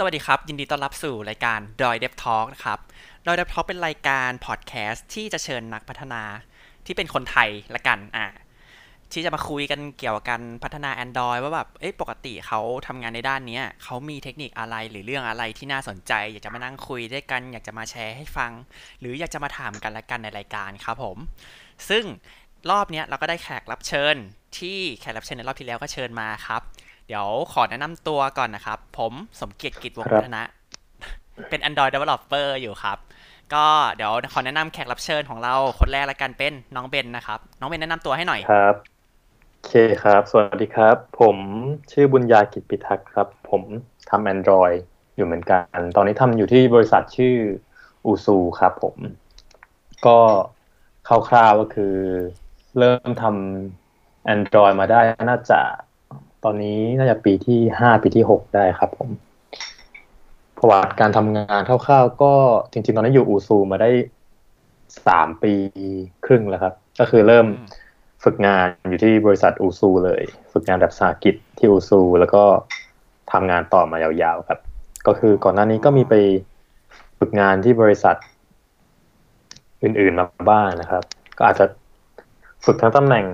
สวัสดีครับ ยินดีต้อนรับสู่รายการ d o y Dev Talk นะครับดอย Dev Talk เป็นรายการพอดแคสต์ที่จะเชิญนักพัฒนาที่เป็นคนไทยละกันอ่าที่จะมาคุยกันเกี่ยวกับการพัฒนา Android ว่าแบบเอ้ปกติเขาทำงานในด้านนี้เขามีเทคนิคอะไรหรือเรื่องอะไรที่น่าสนใจ อยากจะมานั่งคุยด้วยกัน อยากจะมาแชร์ให้ฟัง หรืออยากจะมาถามกันละกันในรายการครับผม ซึ่งรอบนี้เราก็ได้แขกรับเชิญที่แขกรับเชิญในรอบที่แล้วก็เชิญมาครับ เดี๋ยวขอแนะนำตัวก่อนนะครับ ผมสมเกียรติกิจวงศ์พัฒนะ เป็น Android Developer อยู่ครับ ก็เดี๋ยวขอแนะนำแขกรับเชิญของเราคนแรกละกันเป็นน้องเบนนะครับ น้องเบนแนะนำตัวให้หน่อยครับโอเคครับ สวัสดีครับ ผมชื่อบุญญากิจปิทักษ์ครับ ผมทำ Android อยู่เหมือนกัน ตอนนี้ทำอยู่ที่บริษัทชื่ออูซูครับผม ก็คร่าวๆก็คือเริ่มทำ Android มาได้น่าจะ ตอนนี้น่าจะปีที่ห้าปีที่หกได้ครับ ผมประวัติการทำงานคร่าวๆก็จริงๆ ตอนนี้อยู่อูซูมาได้สามปีครึ่งแล้วครับ ก็คือเริ่มอืมฝึกงานอยู่ที่บริษัทอูซูเลย ฝึกงานแบบสาหกิจที่อูซู แล้วก็ทำงานต่อมายาวๆครับ ก็คือก่อนหน้านี้ก็มีไปฝึกงานที่บริษัทอื่นๆมาบ้างนะครับ ก็อาจจะ ฝึกทั้งตำแหน่ง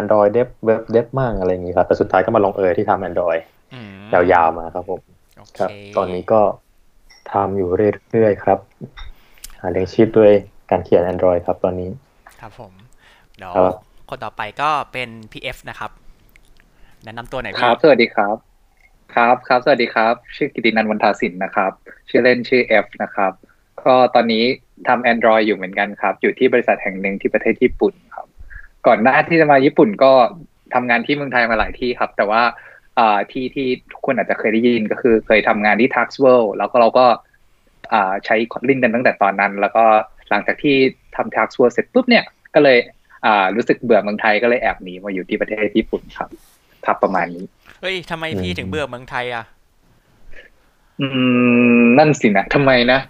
Android Dev Web Dev มั่งอะไรอย่างนี้ครับ แต่สุดท้ายก็มาลงเอยที่ทำ Android อืมยาวๆมาครับผมโอเคครับ ตอนนี้ก็ทำอยู่เรื่อยๆครับหาเลี้ยงชีพด้วยการเขียน Android ครับตอนนี้ ครับผม เดี๋ยวครับคนต่อไปก็เป็น PF นะครับแนะนำตัวหน่อยคพี่รับ สวัสดีครับ ครับครับ สวัสดีครับ ชื่อกิตินันท์วันทาสินนะครับ ชื่อเล่นชื่อ F นะครับ ก็ตอนนี้ทำ Android อยู่เหมือนกันครับ อยู่ที่บริษัทแห่งหนึ่งที่ประเทศญี่ปุ่นครับ ก่อนหน้าที่จะมาญี่ปุ่นก็ทำงานที่เมืองไทยมาหลายที่ครับ แต่ว่าอ่าที่ที่ทุกคนอาจจะเคยได้ยินก็คือเคยทำงานที่ Tax World แล้วก็เราก็อ่าใช้ Kotlin กันตั้งแต่ตอนนั้น แล้วก็หลังจากที่ทำ Tax World เสร็จปุ๊บเนี่ยก็เลยอ่ารู้สึกเบื่อเมืองไทยก็เลยแอบหนีมาอยู่ที่ประเทศญี่ปุ่นครับครับประมาณนี้เฮ้ยทำไมพี่อืมถึงเบื่อเมืองไทยอะ อืม นั่นสินะทำไมนะ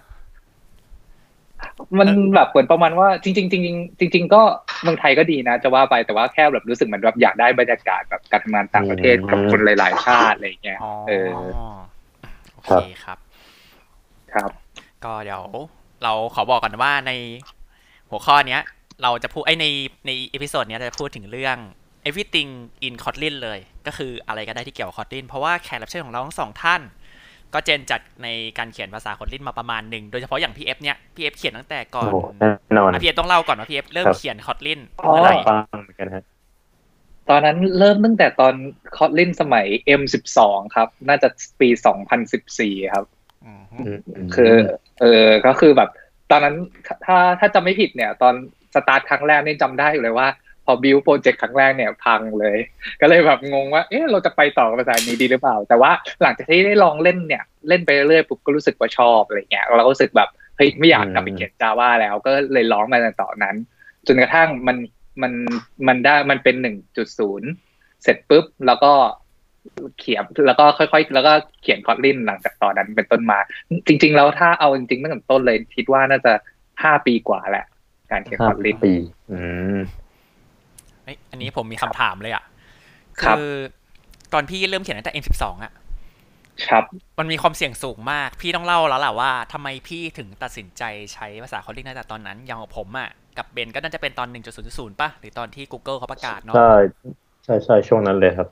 มันเออแบบเหมือนประมาณว่าจริงๆจริงๆจริงๆก็เมืองไทยก็ดีนะ จะว่าไปแต่ว่าแค่แบบรู้สึกเหมือนแบบอยากได้บรรยากาศแบบการทำงานต่างประเทศกับคนหลาย ๆ ชาติอะไรอย่างเงี้ยอ๋อเออโอครัเคบครับ ครับ ก็เดี๋ยวเราขอบอกก่อนว่าในหัวข้อเนี้ย เราจะพูดไอยในใน episode เนี้ยเราจะพูดถึงเรื่อง everything in Kotlin เลย ก็คืออะไรก็ได้ที่เกี่ยวกับ Kotlin เพราะว่าแขกรับเชิญของเราทั้งสองท่าน ก็เจนจัดในการเขียนภาษา Kotlin มาประมาณหนึ่งโดยเฉพาะอย่าง PF เนี้ย PF เขียนตั้งแต่ก่อโอ้โหแน่นอนอะ PF ต้องเล่าก่อนว่า PF เริ่มครับเขียน Kotlin อ๋อเมื่อไหร่ฟังเหมือนกันฮะตอนนั้นเริ่มตั้งแต่ตอน Kotlin สมัย M12 ครับ น่าจะปี 2014 ครับอืมอืมคือเออก็คือแบบ ตอนนั้นถ้าถ้าจำไม่ผิดเนี่ย ตอนสตาร์ทครั้งแรกนี่จำได้อยู่เลยว่า พอบิวโปรเจกต์ครั้งแรกเนี่ยพังเลย ก็เลยแบบงงว่าเอ๊ะเราจะไปต่อกับภาษานี้ดีหรือเปล่า แต่ว่าหลังจากที่ได้ลองเล่นเนี่ยเล่นไปเรื่อยปุ๊บก็รู้สึกว่าชอบอะไรเงี้ยเราก็รู้สึกแบบเฮ้ยไม่อยากกลับไปเขียน Java แล้ว ก็เลยร้องมาต่อนั้น จนกระทั่งมันมันมันได้มันเป็นหนึ่งจุดศูนย์เสร็จปุ๊บแล้วก็เขียนแล้วก็ค่อยๆ แล้วก็เขียนคอตลินหลังจากตอนนั้นเป็นต้นมา จริง ๆ แล้วถ้าเอาจริงๆตั้งแต่ต้นเลยคิดว่าน่าจะห้าปีกว่าแหละ การเขียนคอตลินปี อืม เอ้ยอันนี้ผมมีคำถามเลยอะครับ คือตอนพี่เริ่มเขียนตั้งแต่ M12 อะ ครับ มันมีความเสี่ยงสูงมาก พี่ต้องเล่าแล้วแหละว่าทำไมพี่ถึงตัดสินใจใช้ภาษาคอลลิ่งตั้งแต่ตอนนั้น อย่างของผมอะ กับเบนก็น่าจะเป็นตอน 1.0.0 ป่ะ หรือตอนที่ Google เขาประกาศเนาะ ใช่ใช่ใช่ช่วงนั้นเลยครับ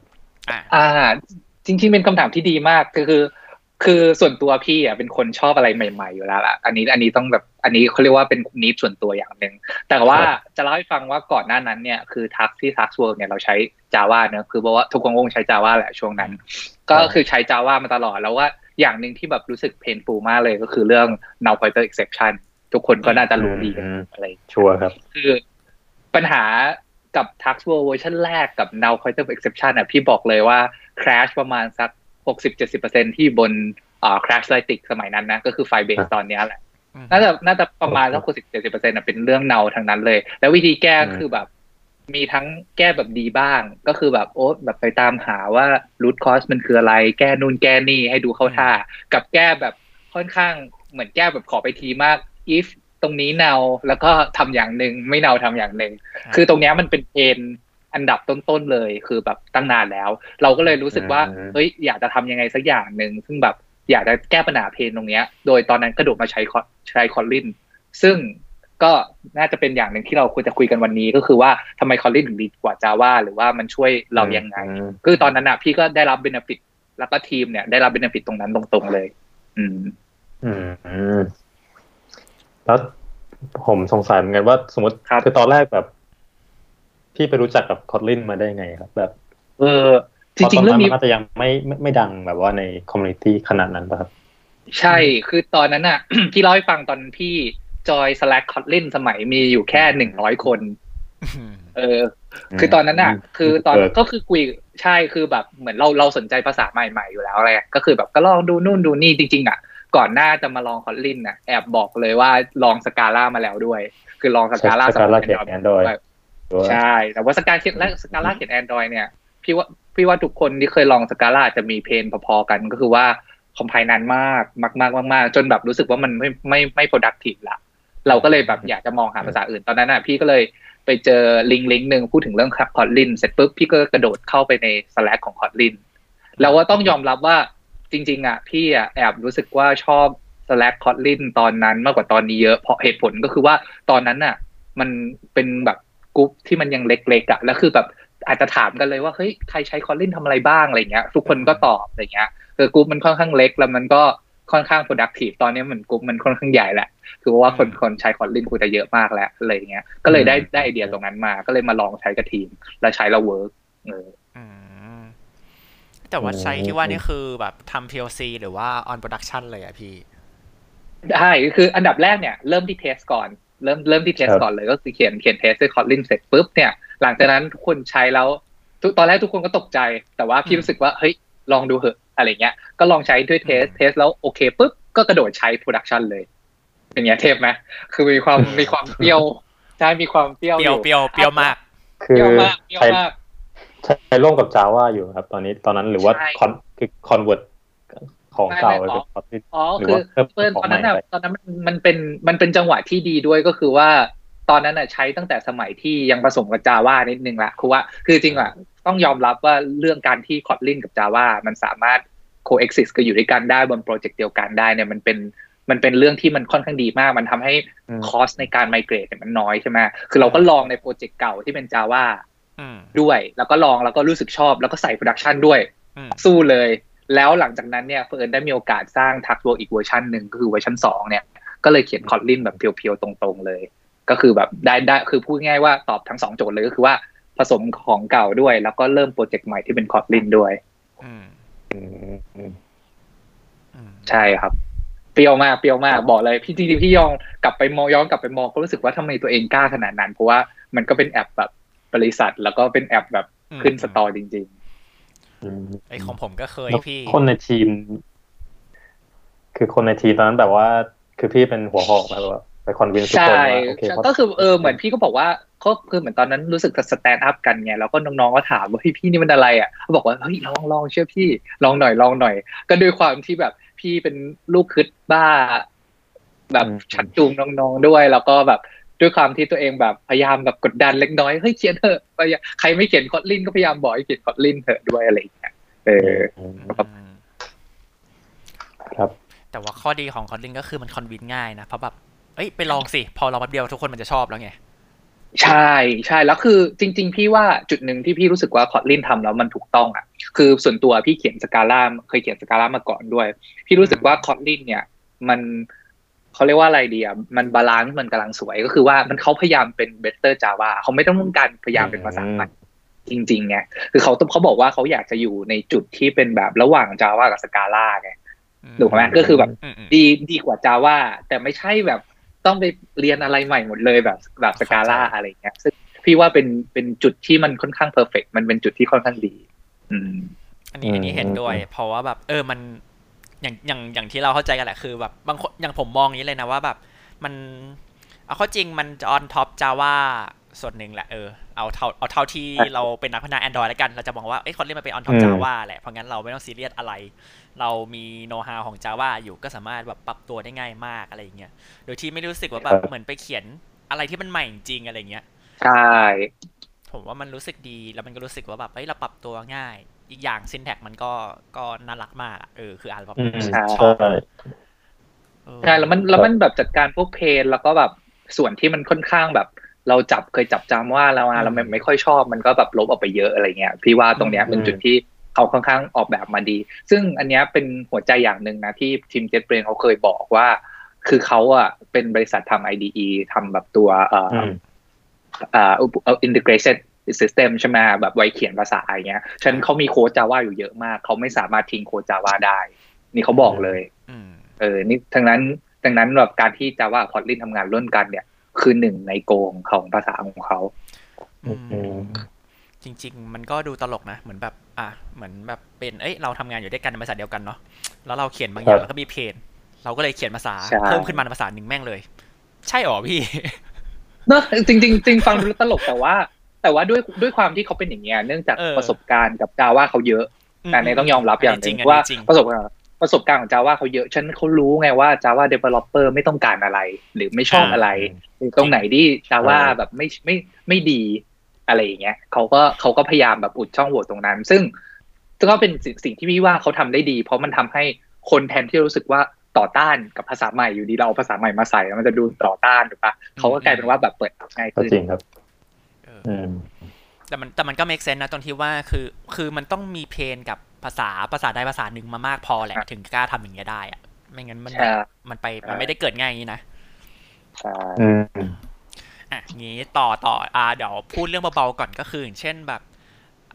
อะอ่า จริงๆเป็นคำถามที่ดีมากก็คือ คือส่วนตัวพี่อะเป็นคนชอบอะไรใหม่ๆอยู่แล้วล่ะ อันนี้อันนี้ต้องแบบอันนี้เขาเรียกว่าเป็นนิดส่วนตัวอย่างหนึ่งแต่ว่าครับจะเล่าให้ฟังว่าก่อนหน้านั้นเนี่ยคือทักที่ทักเวิร์เนี่ยเราใช้ Java เนอะคือบอกว่าทุกคนคงใช้ Java แหละช่วงนั้น ก็คือใช้ Java มาตลอดแล้วว่าอย่างหนึ่งที่แบบรู้สึกเพนฟูมากเลยก็คือเรื่อง null pointer exception ทุกคนก็น่าจะรู้ดีกันอืมอะไรชัวร์ครับ คือปัญหากับ Tax World เวอร์ชันแรกกับ Null Pointer Exception อะพี่บอกเลยว่า crash ประมาณสัก 60-70%ที่บนอ่า crash l i t i c สมัยนั้นนะ ก็คือไฟเบสครับตอนเนี้ยแหละอืมน่าจะน่าจะประมาณสัก60-70%อะเป็นเรื่องเนาทางนั้นเลย แล้ววิธีแก้อืมคือแบบ มีทั้งแก้แบบดีบ้าง ก็คือแบบโอ๊ตแบบไปตามหาว่า root cause มันคืออะไร แก้นู่นแก้นี่ให้ดูเข้าท่า กับแก้แบบค่อนข้างเหมือนแก้แบบขอไปทีมาก if ตรงนี้ null แล้วก็ทำอย่างหนึ่งไม่ null ทำอย่างหนึ่งคือตรงเนี้ยมันเป็น pain อันดับต้นๆเลย คือแบบตั้งนานแล้ว เราก็เลยรู้สึกว่าอืมเฮ้ยอยากจะทำยังไงสักอย่างหนึ่งซึ่งแบบอยากจะแก้ปัญหา pain ตรงเนี้ย โดยตอนนั้นกระโดดมาใช้ใช้ Kotlin ซึ่งก็น่าจะเป็นอย่างหนึ่งที่เราควรจะคุยกันวันนี้ก็คือว่าทำไม Kotlin ถึงดีกว่าจาว่าหรือว่ามันช่วยเรายังไง คือตอนนั้นอะพี่ก็ได้รับ benefitแล้วก็ทีมเนี่ยได้รับ bene fit ตรงนั้นตรงๆเลย อืม อืม แล้วผมสงสัยเหมือนกันว่าสมมติคือตอนแรกแบบ พี่ไปรู้จักกับ Kotlin มาได้ไงครับ แบบ เออ จริงๆเรื่องนี้มันอาจจะยังไม่ไม่ไม่ดังแบบว่าใน community ขนาดนั้นป่ะครับ ใช่คือตอนนั้นอะที่เล่าให้ฟังตอนพี่จอย Slack Kotlin สมัยมีอยู่แค่หนึ่งร้อยคน เออ คือตอนนั้นอะ คือตอนก็คือคุยใช่คือแบบเหมือนเราเราสนใจภาษาใหม่ๆอยู่แล้วอะไรก็คือแบบก็ลองดูนู่นดูนี่จริงๆอะก่อนหน้าจะมาลองคอ t ลินน่ะแอบบอกเลยว่าลองสกาล่ามาแล้วด้วย คือลองสกาล่าสกาล่าเขียนแอนดรอย ใช่ แต่ว่าสกาเขียนและสกาล่าเขียนแอนดรอยเนี่ยพี่ว่าพี่ว่าทุกคนที่เคยลองสกาล่าจะมีเพนพอๆกันก็คือว่าคอมไพนานมากมากมากมากจนแบบรู้สึกว่ามันไม่ไม่ไม่ productive ละเราก็เลยแบบอยากจะมองหาภาษาอื่นตอนนั้นอะพี่ก็เลยไปเจอลิงก์ลิงก์หนึ่งพูดถึงเรื่อง Kotlin เสร็จปุ๊บพี่ก็กระโดดเข้าไปใน Slack ของ Kotlin แล้วว่าต้องยอมรับว่าจริง ๆ อะ พี่อะแอบรู้สึกว่าชอบ Slack Kotlin ตอนนั้นมากกว่าตอนนี้เยอะเพราะเหตุผลก็คือว่าตอนนั้นอะ มันเป็นแบบ กรุ๊ปที่มันยังเล็กๆอะแล้วคือแบบอาจจะถามกันเลยว่าเฮ้ยใครใช้ Kotlin ทำอะไรบ้างอะไรเงี้ย ทุกคนก็ตอบอะไรเงี้ยคือกรุ๊ปมันค่อนข้างเล็กแล้วมันก็ค่อนข้าง productive ตอนนี้เหมือนกลุ่มมันค่อนข้างใหญ่แหละคือว่าคนคนใช้คอร์ลินกูจะเยอะมากแล้วอะไรเงี้ย ก็เลยได้ได้ไอเดียตรงนั้นมา ก็เลยมาลองใช้กับทีม แล้วใช้แล้วเวิร์กเออแต่ว่าใช้ที่ว่านี่คือแบบทำ POC หรือว่า on production เลยอะพี่ ได้ คืออันดับแรกเนี่ย เริ่มที่ test ก่อน เริ่มเริ่มที่ test ก่อนเลยก็คือเขียนเขียน test ด้วย Kotlin เสร็จปุ๊บเนี่ยหลังจากนั้นทุกคนใช้แล้วตอนแรกทุกคนก็ตกใจ แต่ว่าพี่รู้สึกว่าเฮ้ยลองดูเหอะอะไรเงี้ยก็ลองใช้ด้วย test test แล้วโอเคปุ๊บก็กระโดดใช้ production เลยเป็นไงเทพไหมคือมีความมีความเปรี้ยวใช่มีความเปรี้ยวเปรี้ยวเปรี้ยวเปรี้ยวมากคือใช้ใช้ร่วมกับจาว่าอยู่ครับ ตอนนี้ตอนนั้นหรือว่า con คือ convert ของเก่าเลยอ๋อคือเพื่อนตอนนั้นตอนนั้นมันมันเป็นมันเป็นจังหวะที่ดีด้วยก็คือว่าตอนนั้นอะใช้ตั้งแต่สมัยที่ยังผสมกับจาว่านิดนึงละคือว่าคือจริงอะต้องยอมรับว่าเรื่องการที่ Kotlin กับ Java มันสามารถ coexist ก็อยู่ด้วยกันได้บนโปรเจกต์เดียวกันได้เนี่ยมันเป็นมันเป็นเรื่องที่มันค่อนข้างดีมาก มันทำให้ cost ในการ migrate เนี่ยมันน้อยใช่ไหมคือเราก็ลองในโปรเจกต์เก่าที่เป็น Java ด้วย แล้วก็ลองแล้วก็รู้สึกชอบ แล้วก็ใส่ production ด้วย สู้เลย แล้วหลังจากนั้นเนี่ยเฟิร์นได้มีโอกาสสร้างทักโวอีกเวอร์ชันหนึ่งก็คือเวอร์ชันสองเนี่ยก็เลยเขียนคอ t ลินแบบเพียวๆตรงๆเลย ก็คือแบบได้ได้คือพูดง่ายว่าตอบทั้งสองโจทย์เลยก็คือว่าผสมของเก่าด้วย แล้วก็เริ่มโปรเจกต์ใหม่ที่เป็น Kotlin ด้วยใช่ครับเปรี้ยวมากเปรี้ยวมากบอกเลย พี่จริงๆพี่ย้อนกลับไปมองย้อนกลับไปมองก็รู้สึกว่าทำไมตัวเองกล้าขนาดนั้น เพราะว่ามันก็เป็นแอปแบบบริษัท แล้วก็เป็นแอปแบบขึ้น store จริง ๆ ไอ้ของผมก็เคยพี่ คนในทีม คือคนในทีมตอนนั้นแบบว่า คือพี่เป็นหัวหอกแบบว่าไป convince ทุกคนว่าโอเคก็คือเออเหมือนพี่ก็บอกว่าก็คือเหมือนตอนนั้นรู้สึก stand up กันไงแล้วก็น้องๆก็ถามว่าพี่พี่นี่มันอะไรอะเขาบอกว่าเฮ้ยลองลองเชื่อพี่ลองหน่อยลองหน่อย ก็ด้วยความที่แบบพี่เป็นลูกคึดบ้า แบบชักจูงน้องๆด้วย แล้วก็แบบ ด้วยความที่ตัวเองแบบพยายามแบบกดดันเล็กน้อยเฮ้ยเขียนเถอะใครไม่เขียน Kotlin ก็พยายามบอกให้เขียน Kotlin เถอะด้วยอะไรอย่างเงี้ยเออครับแต่ว่าข้อดีของ Kotlin ก็คือมัน convince ง่ายนะเพราะแบบเอ้ยไปลองสิ พอเราแป๊บเดียวทุกคนมันจะชอบแล้วไงใช่ใช่แล้วคือจริง ๆ พี่ว่าจุดหนึ่งที่พี่รู้สึกว่า Kotlin ทำแล้วมันถูกต้องอะ คือส่วนตัวพี่เขียน Scala เคยเขียน Scala มาก่อนด้วย พี่รู้สึกว่า Kotlin เนี่ย มัน เขาเรียกว่าอะไรดีอะมัน balance มันกำลังสวยก็คือว่ามันเขาพยายามเป็น better Java เขาไม่ต้องการพยายามเป็นภาษาใหม่จริงๆไงคือเขาเขาบอกว่าเขาอยากจะอยู่ในจุดที่เป็นแบบระหว่างจาวากับสกาล่าไงถูกไหมก็คือแบบดีดีกว่าจาวาแต่ไม่ใช่แบบต้องไปเรียนอะไรใหม่หมดเลยแบบแบบสกาล่าอะไรเงี้ยซึ่งพี่ว่าเป็นเป็นจุดที่มันค่อนข้างเพอร์เฟกมันเป็นจุดที่ค่อนข้างดี อืม อันนี้อันนี้เห็นด้วย เพราะว่าแบบ เออมัน อย่างอย่างอย่างที่เราเข้าใจกันแหละคือแบบบางคนอย่างผมมองนี้เลยนะว่าแบบมันเอาเข้าจริงมันจะ on top Java ส่วนหนึ่งแหละเออเอาเท่าเอาเท่าที่เราเป็นนักพัฒนา Android แล้วกัน เราจะมองว่าเอ้ย Kotlin มันเป็น on top Java แหละเพราะงั้นเราไม่ต้องซีเรียสอะไร เรามีโน้ตฮาวของ Java อยู่ก็สามารถแบบปรับตัวได้ง่ายมากอะไรเงี้ยโดยที่ไม่รู้สึกว่าแบบเหมือนไปเขียนอะไรที่มันใหม่จริงอะไรเงี้ยใช่ผมว่ามันรู้สึกดีแล้วมันก็รู้สึกว่าแบบเฮ้ยเราปรับตัวง่าย อีกอย่าง syntax มันก็ก็น่ารักมากอะเออคืออ่านแบบอืมใช่ชอบใช่เออใช่แล้วมันแล้วมันแบบจัดการพวกเพนแล้วก็แบบส่วนที่มันค่อนข้างแบบ เราจับเคยจับจำว่าแล้วมาเราไม่ไม่ค่อยชอบมันก็แบบลบออกไปเยอะอะไรเงี้ยพี่ว่าตรงเนี้ยเป็นจุดที่เขาค่อนข้างออกแบบมาดี ซึ่งอันเนี้ยเป็นหัวใจอย่างหนึ่งนะที่ทีมเจ็ตเบรนเขาเคยบอกว่า คือเขาอะเป็นบริษัททำ IDE ทำแบบตัวเอ่ออือมอ่าอุปเอ่อ integration system ใช่ไหมแบบไว้เขียนภาษาอย่างเงี้ยฉะนันเขามีโค้ด Java อยู่เยอะมาก เขาไม่สามารถทิ้งโค้ด Java ได้ นี่เขาบอกเลยอืมเออ นี่ทั้งนั้นดังนั้นแบบการที่ Java กับ Kotlin ทำงานร่วมกันเนี่ย คือหนึ่งในโกงของภาษาของเขาอืมอืมจริง ๆ มันก็ดูตลกนะเหมือนแบบ อะเหมือนแบบเป็นเอ้ยเราทำงานอยู่ด้วยกันในบริษัทเดียวกันเนาะแล้วเราเขียนบางอย่างครับแล้วก็มีเพนเราก็เลยเขียนภาษาใช่เพิ่มขึ้นมาในภาษาหนึ่งแม่งเลย ใช่หรอพี่เนอะจริงจริงจริงฟังดูแล้วตลกแต่ว่า แต่ว่าด้วยด้วยความที่เขาเป็นอย่างเงี้ยเนื่องจากเออประสบการณ์กับ Java เขาเยอะ แต่ในต้องยอมรับอย่างหจรินึ่งงว่าจริงประสบการณ์ประสบการณ์ของ Java เขาเยอะฉันเขารู้ไงว่า Java developer ไม่ต้องการอะไร หรือไม่ชอบอะไรหรือตรงไหนที่ Java ใช่แบบไม่ไม่ไม่ดีอะไรอย่างเงี้ยเขาก็เขาก็พยายามแบบอุดช่องโหว่ตรงนั้น ซึ่งก็เป็นสิ่งสิ่งที่พี่ว่าเขาทำได้ดี เพราะมันทำให้คนแทนที่จะรู้สึกว่าต่อต้านกับภาษาใหม่อยู่ดีเราเอาภาษาใหม่มาใส่แล้วมันจะดูต่อต้านถูกปะเขาก็กลายเป็นว่าแบบเปิดง่ายก็ขึ้นจริงครับเอออืม แต่มันแต่มันก็ make sense นะตรงที่ว่าคือคือมันต้องมีเพนกับภาษาภาษาใดภาษาหนึ่งมามากพอแหละ ถึงกล้าทำอย่างเงี้ยได้อะไม่งั้นมันใช่มันไปมันไม่ได้เกิดง่ายอย่างนี้นะใช่อืมอะงี้ต่อต่ออ่าเดี๋ยวพูดเรื่องเบาๆก่อนก็คืออย่างเช่นแบบ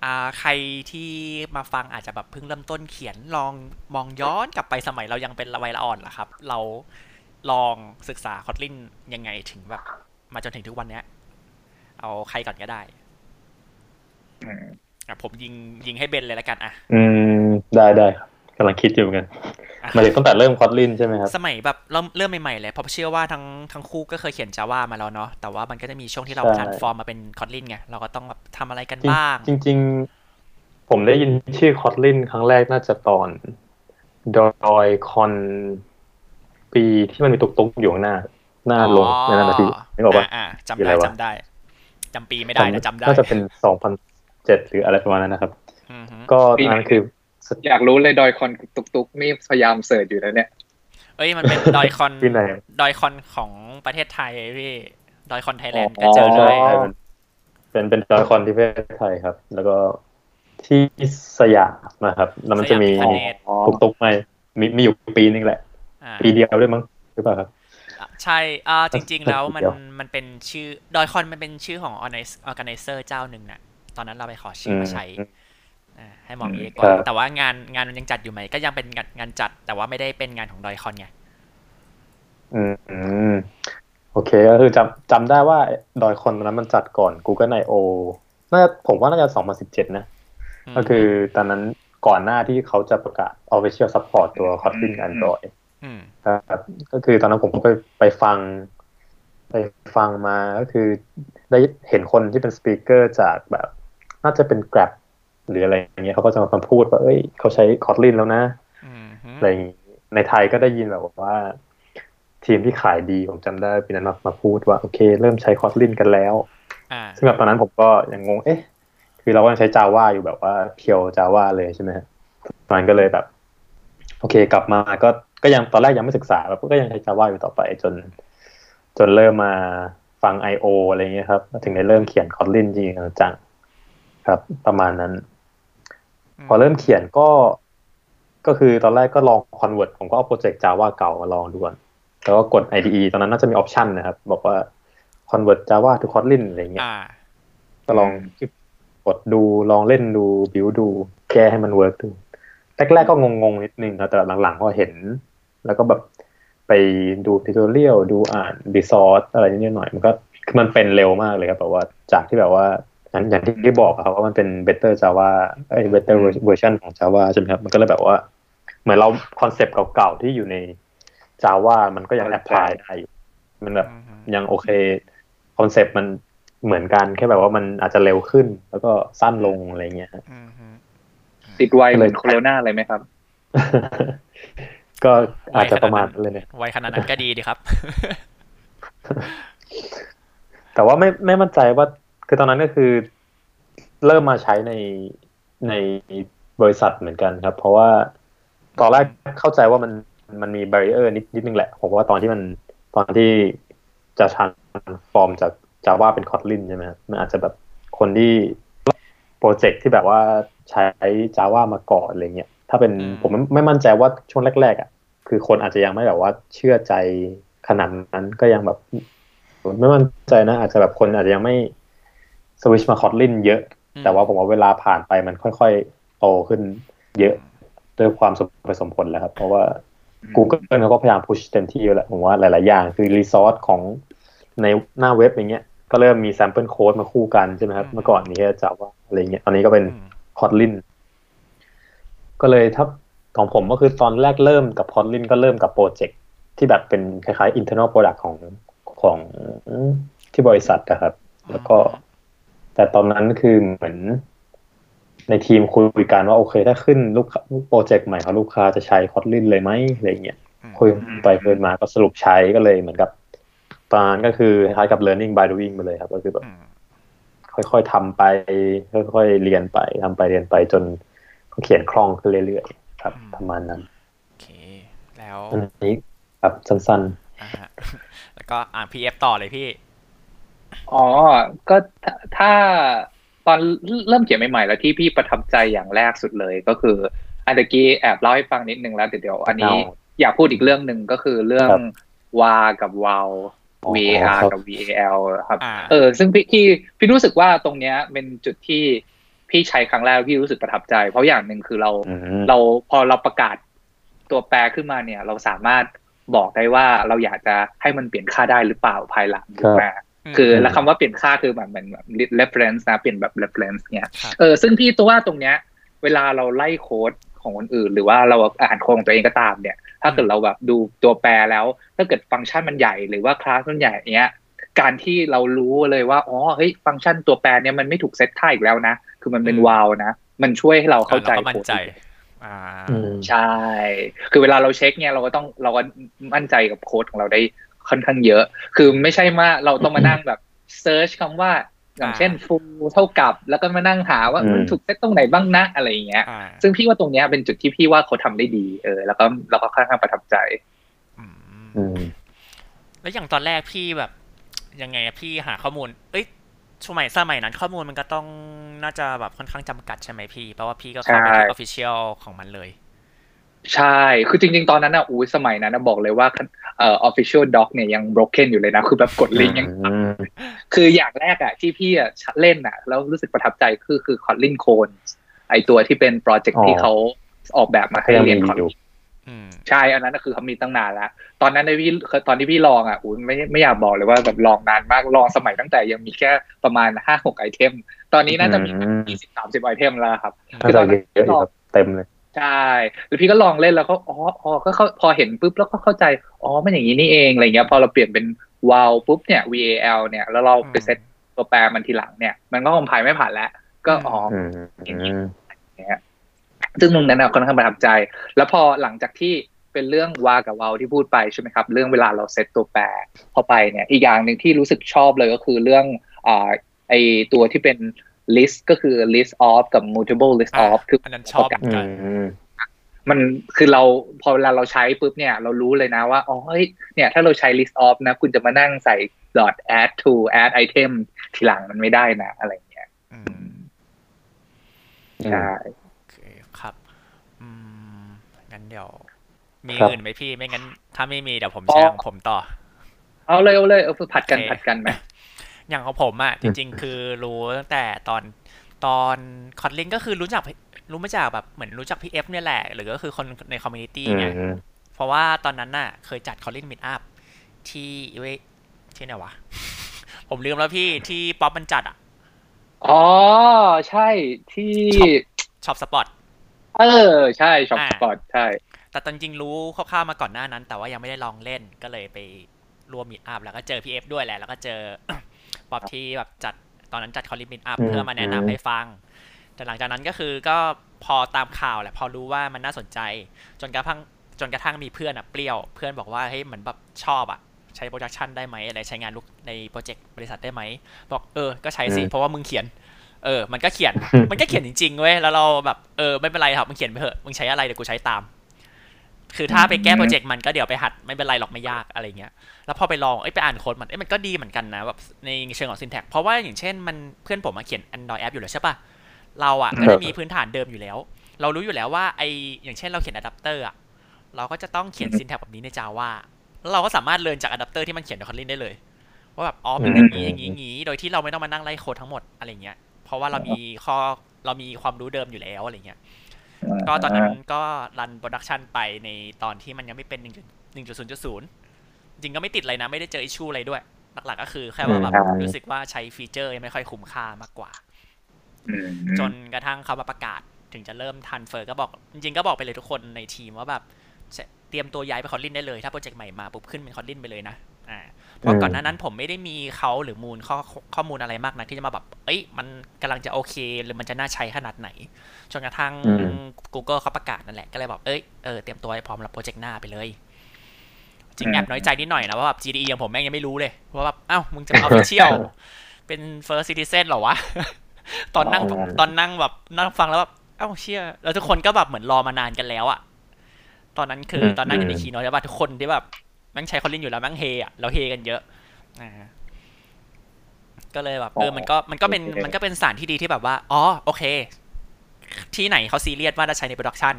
อ่าใครที่มาฟังอาจจะแบบเพิ่งเริ่มต้นเขียนลองมองย้อนกลับไปสมัยเรายังเป็นวัยละอ่อนเหรอครับ เราลองศึกษาคอ t ลินยังไงถึงแบบ มาจนถึงทุกวันเนี้ย เอาใครก่อนก็ได้อืมอะผมยิงยิงให้เบนเลยแล้วกันอะ อืม ได้ได้ครับกำลังคิดอยู่เหมือนกันอะหมายถึงตั้งแต่เริ่ม Kotlin ใช่ไหมครับ สมัยแบบเริ่มเริ่มใหม่ๆเลยเพราะเชื่อว่าทั้งทั้งคู่ก็เคยเขียน Java มาแล้วเนาะแต่ว่ามันก็จะมีช่วงที่เราใช่ท r าน s ฟอร์มมาเป็น Kotlin ไงเราก็ต้องแบบทำอะไรกันจริงบ้าง จริง ๆ ผมได้ยินชื่อ Kotlin ครั้งแรกน่าจะตอนดอยคอนปีที่มันมีตุกตุกๆอยู่ข้างหน้า หน้าลงในนั้นนะพี่นึกออกปะอ่าจำคืออะได้ไรวะจำได้ จำปีไม่ได้แต่จำได้น่าจะเป็นสองพันเจ็ดหรืออะไรประมาณนั้นนะครับอือฮึก็นั่นคืออยากรู้เลยดอยคอนตุกตุกๆนี่พยายามเสิร์ชอยู่นะเนี่ย เอ้ยมันเป็นดอยคอนที่ไหนดอยคอนของประเทศไทยพี่ดอยคอนไทยแลนด์อ๋อก็เจอเลใช่ยใช่มันเป็นเป็นดอยคอนที่ประเทศไทยครับ แล้วก็ที่สยามนะครับ แล้วมันจะมีสยามพิคเนตอ๋อตุกตุกๆไหมมีมีอยู่ปีนึงแหละอ่าปีเดียวด้วยมั้งหรือเปล่าครับ ใช่อ่าจริง ๆ แล้วมันเดี๋ยวมันเป็นชื่อดอยคอนมันเป็นชื่อของ organizer เจ้าหนึ่งน่ะ ตอนนั้นเราไปขอชื่อมาใช้อืมอ่าให้มองนี้คก่อนรับแต่ว่างานงานมันยังจัดอยู่ไหม ก็ยังเป็นงานงานจัด แต่ว่าไม่ได้เป็นงานของดอยคอนไงอืมอืมโอเคก็คือจำจำได้ว่าดอยคอนตอนนั้นมันจัดก่อน Google I/O น่าจะผมว่าน่าจะ 2017 นะมก็คือตอนนั้นก่อนหน้าที่เขาจะประกาศ Official Support ตัว Kotlin กับ Android อืม ครับก็คือตอนนั้นผมก็ไปไปฟัง ไปฟังมาก็คือได้เห็นคนที่เป็นสปีกเกอร์จากแบบ น่าจะเป็น Grab หรืออะไรอย่างเงี้ยเขาก็จะมาพูดว่า เอ้ย เขาใช้ Kotlin แล้วนะอืมฮึอะไรอย่างงี้ในไทยก็ได้ยินแบบว่า ทีมที่ขายดีผมจำได้ปีนั้นมามาพูดว่า โอเค เริ่มใช้ Kotlin กันแล้วอ่าซึ่งแบบตอนนั้นผมก็ยังงงเอ๊ะ คือเราก็ยังใช้ Java อยู่แบบว่าเพียว Java เลยใช่ไหมฮะมันก็เลยแบบ โอเค กลับมาก็ก็ยังตอนแรกยังไม่ศึกษาแบบก็ยังใช้ Java อยู่ต่อไปจน จนเริ่มมาฟัง I/O อะไรเงี้ยครับ ถึงได้เริ่มเขียน Kotlin จริงๆจังครับ ประมาณนั้น พอเริ่มเขียนก็ ก็คือตอนแรกก็ลอง convert ผมก็เอาโปรเจกต์ Java เก่ามาลองดูก่อนแล้วก็กด IDE ตอนนั้นน่าจะมี option นะครับ บอกว่า convert Java to Kotlin อะไรเงี้ยอ่าก็ลองกดดูลองเล่นดูบิวดู แก้ให้มันเวิร์กดู แรกๆก็งงๆนิดนึงนะแต่หลังๆก็เห็น แล้วก็แบบไปดูทิ u ตอเรียลดูอ่าน resource อะไรนิดหน่อย มันก็คือมันเป็นเร็วมากเลยครับแบบว่าจากที่แบบว่าอย่างอย่างที่ได้บอกอะครับว่ามันเป็น better Java เอ้ย better version ของ Java ใช่ไหมครับมันก็เลยแบบว่า เหมือนเรา concept เก่าๆที่อยู่ใน Java มันก็ยัง apply ได้อยู่มันแบบอืมฮึยังโอเค concept มันเหมือนกันแค่แบบว่ามันอาจจะเร็วขึ้น แล้วก็สั้นลงอะไรเงี้ยฮะอืมฮึ ติดไวเหมือนเลยโคโรนาเลยไหมครับ ก็อาจจะประมาณนั้นเลยเนี่ยไวขนาดนั้นก็ดีดีครับ แต่ว่าไม่ไม่มั่นใจว่าคือตอนนั้นก็คือ เริ่มมาใช้ในในบริษัทเหมือนกันครับ เพราะว่าตอนแรกเข้าใจว่ามันมันมีบ a ร r เออร์นิดนิดนึงแหละผมว่าตอนที่มันตอนที่จะทานฟอร์มจาก Java เป็น Kotlin ใช่ไหมครับมันอาจจะแบบคนที่โปรเจกต์ที่แบบว่า ใช้ Java มาก่อนอะไรเงี้ยถ้าเป็นอืมผมไม่ไม่มั่นใจว่าช่วงแรกๆอะคือคนอาจจะยังไม่แบบว่าเชื่อใจขนาดนั้นก็ยังแบบไม่มั่นใจนะ อาจจะแบบคนอาจจะยังไม่สวิชมา Kotlin เยอะ แต่ว่าผมว่าเวลาผ่านไปมันค่อยๆโตขึ้นเยอะด้วยความสมเหตุสมผลแล้วครับ เพราะว่า Google เขาก็พยายามพุชเต็มที่อยู่แหละผมว่าหลาย ๆ อย่างคือรีซอสของในหน้าเว็บอย่างเงี้ย ก็เริ่มมี sample code มาคู่กันใช่ไหมครับอืมเมื่อก่อนมีแค่ Java อะไรเงี้ยตอนนี้ก็เป็น อืม Kotlin ก็เลยถ้าของผมก็คือตอนแรกเริ่มกับ Kotlin ก็เริ่มกับโปรเจกต์ที่แบบเป็นคล้ายๆ internal product ของของที่บริษัทนะครับ แล้วก็ แต่ตอนนั้นคือเหมือน ในทีมคุยกันว่าโอเค ถ้าขึ้นลูกค้าโปรเจกต์ใหม่ของลูกค้าจะใช้ Kotlin เลยไหมอะไรเงี้ยอืมคุยไปคุยมาก็สรุปใช้ก็เลยเหมือนกับตอนนั้นก็คือคล้ายๆกับ learning by doing ไปเลยครับ ก็คือแบบอืม ค่อยๆทำไป ค่อยๆเรียนไปทำไปเรียนไปจนเขียนคล่องขึ้นเรื่อยๆครับ ประมาณนั้นโอเค แล้วอันนี้ครับสั้นอ่าฮะแล้วก็อ่าน PF ต่อเลยพี่ อ๋อ ก็ถ้าถ้าตอนเริ่มเขียนใหม่ๆ แล้วที่พี่ประทับใจอย่างแรกสุดเลยก็คืออันตะกี้แอบเล่าให้ฟังนิดนึงแล้วเดี๋ยวเดี๋ยวอันนี้เอาอยากพูดอีกเรื่องหนึ่งก็คือเรื่องครับวากับวาวอ๋อ VAR ครับกับ VAL ครับอ่าเออ ซึ่งพี่พี่พี่รู้สึกว่าตรงเนี้ยเป็นจุดที่พี่ใช้ครั้งแรกพี่รู้สึกประทับใจ เพราะอย่างหนึ่งคือเราๆอืมเราพอเราประกาศตัวแปรขึ้นมาเนี่ย เราสามารถบอกได้ว่าเราอยากจะให้มันเปลี่ยนค่าได้หรือเปล่าภายหลังถูกไหมคือแล้วคำว่าเปลี่ยนค่าคือแบบเหมือนแบบ reference นะเปลี่ยนแบบ reference เนี่ยครับเออซึ่งพี่ตัวว่าตรงเนี้ย เวลาเราไล่โค้ดของคนอื่น หรือว่าเราอ่านโค้ดของตัวเองก็ตามเนี่ย ถ้าเกิดเราแบบดูตัวแปรแล้ว ถ้าเกิดฟังก์ชันมันใหญ่หรือว่าคลาสมันใหญ่เนี้ย การที่เรารู้เลยว่าอ๋อเฮ้ยฟังก์ชันตัวแปรเนี่ยมันไม่ถูกเซตท่าอีกแล้วนะ คือมันเป็นอืม val นะ มันช่วยให้เราเข้าใจอ่รก็มั่นใจโค้ดอ่าอืมใช่ คือเวลาเราเช็คเนี่ยเราก็ต้องเราก็มั่นใจกับโค้ดของเราได้ค่อนข้างเยอะ คือไม่ใช่ว่าเราต้องมานั่งแบบ search คำว่า อย่างเช่น full เท่ากับ แล้วก็มานั่งหาว่าอืมมันถูกเซตตรงไหนบ้างนะอะไรอย่างเงี้ยอ่าซึ่งพี่ว่าตรงเนี้ยเป็นจุดที่พี่ว่าเขาทำได้ดี เออ แล้วก็แล้วก็ค่อนข้างประทับใจอืมอืมแล้วอย่างตอนแรกพี่แบบ ยังไงอะพี่หาข้อมูล เอ้ยสมัยสมัยนั้นข้อมูลมันก็ต้องน่าจะแบบค่อนข้างจำกัดใช่ไหมพี่ เพราะว่าพี่ก็เข้าไปใช่ที่ official ของมันเลย ใช่ คือจริง ๆ ตอนนั้นอะอุ้ยสมัยนั้นนะบอกเลยว่าเอ่อ official doc เนี่ยยัง broken อยู่เลยนะ คือแบบกดลิงก์ยังอืมคืออย่างแรกอะที่พี่อะเล่นอะแล้วรู้สึกประทับใจคือคือ Kotlin Cone ไอตัวที่เป็นโปรเจกต์อ๋อที่เขาออกแบบมาก็ให้เรียน Kotlin ยังเรีมียนอยู่อืมใช่ อันนั้นก็คือเขามีตั้งนานแล้ว ตอนนั้นในพี่ตอนที่พี่ลองอะอุ้ยไม่ไม่อยากบอกเลยว่าแบบลองนานมาก ลองสมัยตั้งแต่ยังมีแค่ประมาณห้าหกไอเทม ตอนนี้น่าจะมีอืมยี่สิบสามสิบไอเทมแล้วครับน่าจะเยอะอยู่ครับเต็มเลย ใช่แล้วพี่ก็ลองเล่นแล้วก็อ๋ออ๋อก็เข้าพอเห็นปุ๊บแล้วก็เข้าใจอ๋อมันอย่างนี้นี่เองอะไรเงี้ย พอเราเปลี่ยนเป็น wow ปุ๊บเนี่ย val เนี่ยแล้วเราไปเซตตัวแปรมันทีหลังเนี่ย มันก็คอมไพล์ไม่ผ่านแล้ว ก็อ๋ออืมอย่างนี้ซึ่งตรงนั้นนะค่อนข้างประทับใจ แล้วพอหลังจากที่เป็นเรื่องวากับวาวที่พูดไปใช่ไหมครับ เรื่องเวลาเราเซตตัวแปรเข้าไปเนี่ย อีกอย่างหนึ่งที่รู้สึกชอบเลยก็คือเรื่องอ่าไอตัวที่เป็น list ก็คือ list of กับ mutable list อ่า of คืออันนั้นชอบเหมือนอืกันมมันคือเราพอเวลาเราใช้ปุ๊บเนี่ย เรารู้เลยนะว่าอ๋อเฮ้ยเนี่ย ถ้าเราใช้ list of นะ คุณจะมานั่งใส่ dot add to add item ทีหลังมันไม่ได้นะ อะไรอย่างเงี้ยอืมใช่โอเคครับอืมงั้นเดี๋ยว มีครับอื่นไหมพี่ไม่งั้น ถ้าไม่มีเดี๋ยวผมแชร์ของผมต่อ เอาเลยเอาเลยเอาผลัดกันโอเคผลัดกันไหม อย่างของผมอะจริง ๆ คือรู้ตั้งแต่ตอนตอน Kotlin ก็คือรู้จักรู้มาจากแบบเหมือนรู้จักพี่เอฟเนี่ยแหละ หรือก็คือคนใน community ไงอืมเพราะว่าตอนนั้นน่ะ เคยจัด Kotlin Meetupที่เวยที่ไหนวะ ผมลืมแล้วพี่ที่ป๊อปมันจัดอะ อ๋อ ใช่ที่ี่ ShopSpot เออ ใช่ช็อปอ่าใช่ แต่ตอนจริงรู้คร่าวๆมาก่อนหน้านั้น แต่ว่ายังไม่ได้ลองเล่นก็เลยไปร่วม Meetup แล้วก็เจอพี่เอฟด้วยแหละแล้วก็เจอ ป๊อปที่แบบจัดตอนนั้นจัด Kotlin Meetup อืมเพื่อมาแนะนำให้ฟัง แต่หลังจากนั้นก็คือก็พอตามข่าวแหละพอรู้ว่ามันน่าสนใจ จนกระทั่งจนกระทั่งมีเพื่อนอะเปรี้ยวเพื่อนบอกว่าเฮ้ยเหมือนแบบชอบอะใช้ production ได้ไหมอะไรใช้งานลูกในโปรเจกต์บริษัทได้ไหมบอกเออก็ใช้สิอืมเพราะว่ามึงเขียน เออ มันก็เขียน มันก็เขียนจริงๆเว้ยแล้วเราแบบเออไม่เป็นไรครับมึงเขียนไปเถอะมึงใช้อะไรเดี๋ยวกูใช้ตาม คือถ้าไปแก้โปรเจกต์มันก็เดี๋ยวไปหัดไม่เป็นไรหรอกไม่ยากอะไรเงี้ย แล้วพอไปลองเอ้ยไปอ่านโค้ดมันเอ้ยมันก็ดีเหมือนกันนะแบบในเชิงของ syntax เพราะว่าอย่างเช่นมันเพื่อนผมมาเขียน Android app อยู่แล้วใช่ปะเราอะก็จะมีพื้นฐานเดิมอยู่แล้ว เรารู้อยู่แล้วว่าไออย่างเช่นเราเขียนอะเราก็จะต้องเขียน syntax แบบนี้ใน Java แล้วเราก็สามารถเรียนจากอะแดปเตอร์ที่มันเขียนใน Kotlin ได้เลยว่าแบบอ๋อเป็นอย่างนี้อย่างนี้อย่างนี้ โดยที่เราไม่ต้องมานั่งไล่โค้ดทั้งหมดอะไรเงี้ยเพราะว่าเรามีข้อเรามีความรู้เดิมอยู่แล้วอะไรเงี้ย ก็ตอนนั้นก็รัน production ไปในตอนที่มันยังไม่เป็น 1.0.0 จริงก็ไม่ติดอะไรนะ ไม่ได้เจอ issue อะไรด้วย หลักๆก็คือแค่ว่าแบบอืมรู้สึกว่าใช้ฟีเจอร์ยังไม่ค่อยคุ้มค่ามากกว่าอืมจนกระทั่งเขามาประกาศถึงจะเริ่ม transfer ก็บอก จริงๆก็บอกไปเลยทุกคนในทีมว่าแบบเตรียมตัวย้ายไป Kotlin ได้เลย ถ้าโปรเจกต์ใหม่มาปุ๊บขึ้นเป็น Kotlin ไปเลยนะ อ่า เพราะก่อนหน้านั้นผมไม่ได้มีเขาหรือมูลข้อข้อมูลอะไรมากนะที่จะมาแบบ เอ้ย มันกำลังจะโอเค หรือมันจะน่าใช้ขนาดไหน จนกระทั่งอืม Google เขาประกาศนั่นแหละ ก็เลยบอก เอ้ย เออ เตรียมตัวให้พร้อมรับโปรเจกต์หน้าไปเลย จริงอืมแอบน้อยใจนิดหน่อยนะว่าแบบ GDE อย่างผมแม่งยังไม่รู้เลยว่าแบบเอ้ามึงจะเอาอ f เชียลเป็น first citizen เหรอวะ ตอนนั่งอ๋อตอนนั่งแบบนั่งฟังแล้วแบบเอ้าเชี่ยแล้วทุกคนก็แบบเหมือนรอมานานกันแล้วอะตอนนั้นคือตอนนั่งอยู่ใน keynote แล้วแบบทุกคนที่แบบ แม่งใช้ Kotlin อยู่แล้วแม่งเฮอะแล้วเฮกันเยอะอ่าก็เลยแบบเออมันก็มันก็เป็นโอเคมันก็เป็นสารที่ดีที่แบบว่าอ๋อโอเค ที่ไหนเขาซีเรียสว่าจะใช้ใน production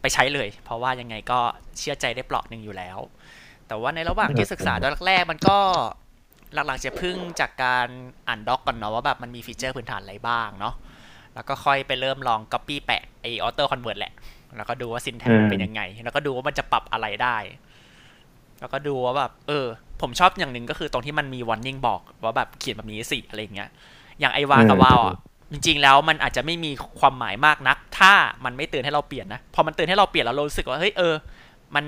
ไปใช้เลย เพราะว่ายังไงก็เชื่อใจได้เปลาะหนึ่งอยู่แล้ว แต่ว่าในระหว่างที่ศึกษาตอนแรกๆมันก็หลักๆจะพึ่งจากการอ่าน doc ก่อนเนาะว่าแบบมันมีฟีเจอร์พื้นฐานอะไรบ้างเนาะแล้วก็ค่อยไปเริ่มลอง Copy แปะไอ auto convert แหละ แล้วก็ดูว่า syntax อืมเป็นยังไง แล้วก็ดูว่ามันจะปรับอะไรได้ แล้วก็ดูว่าแบบเออ ผมชอบอย่างหนึ่งก็คือตรงที่มันมี warning บอกว่าแบบเขียนแบบนี้สิอะไรอย่างเงี้ย อย่างไอวากับวาวอะจริงๆแล้วมันอาจจะไม่มีความหมายมากนัก ถ้ามันไม่เตือนให้เราเปลี่ยนนะพอมันเตือนให้เราเปลี่ยนแล้วเรารู้สึกว่าเฮ้ยเออ มัน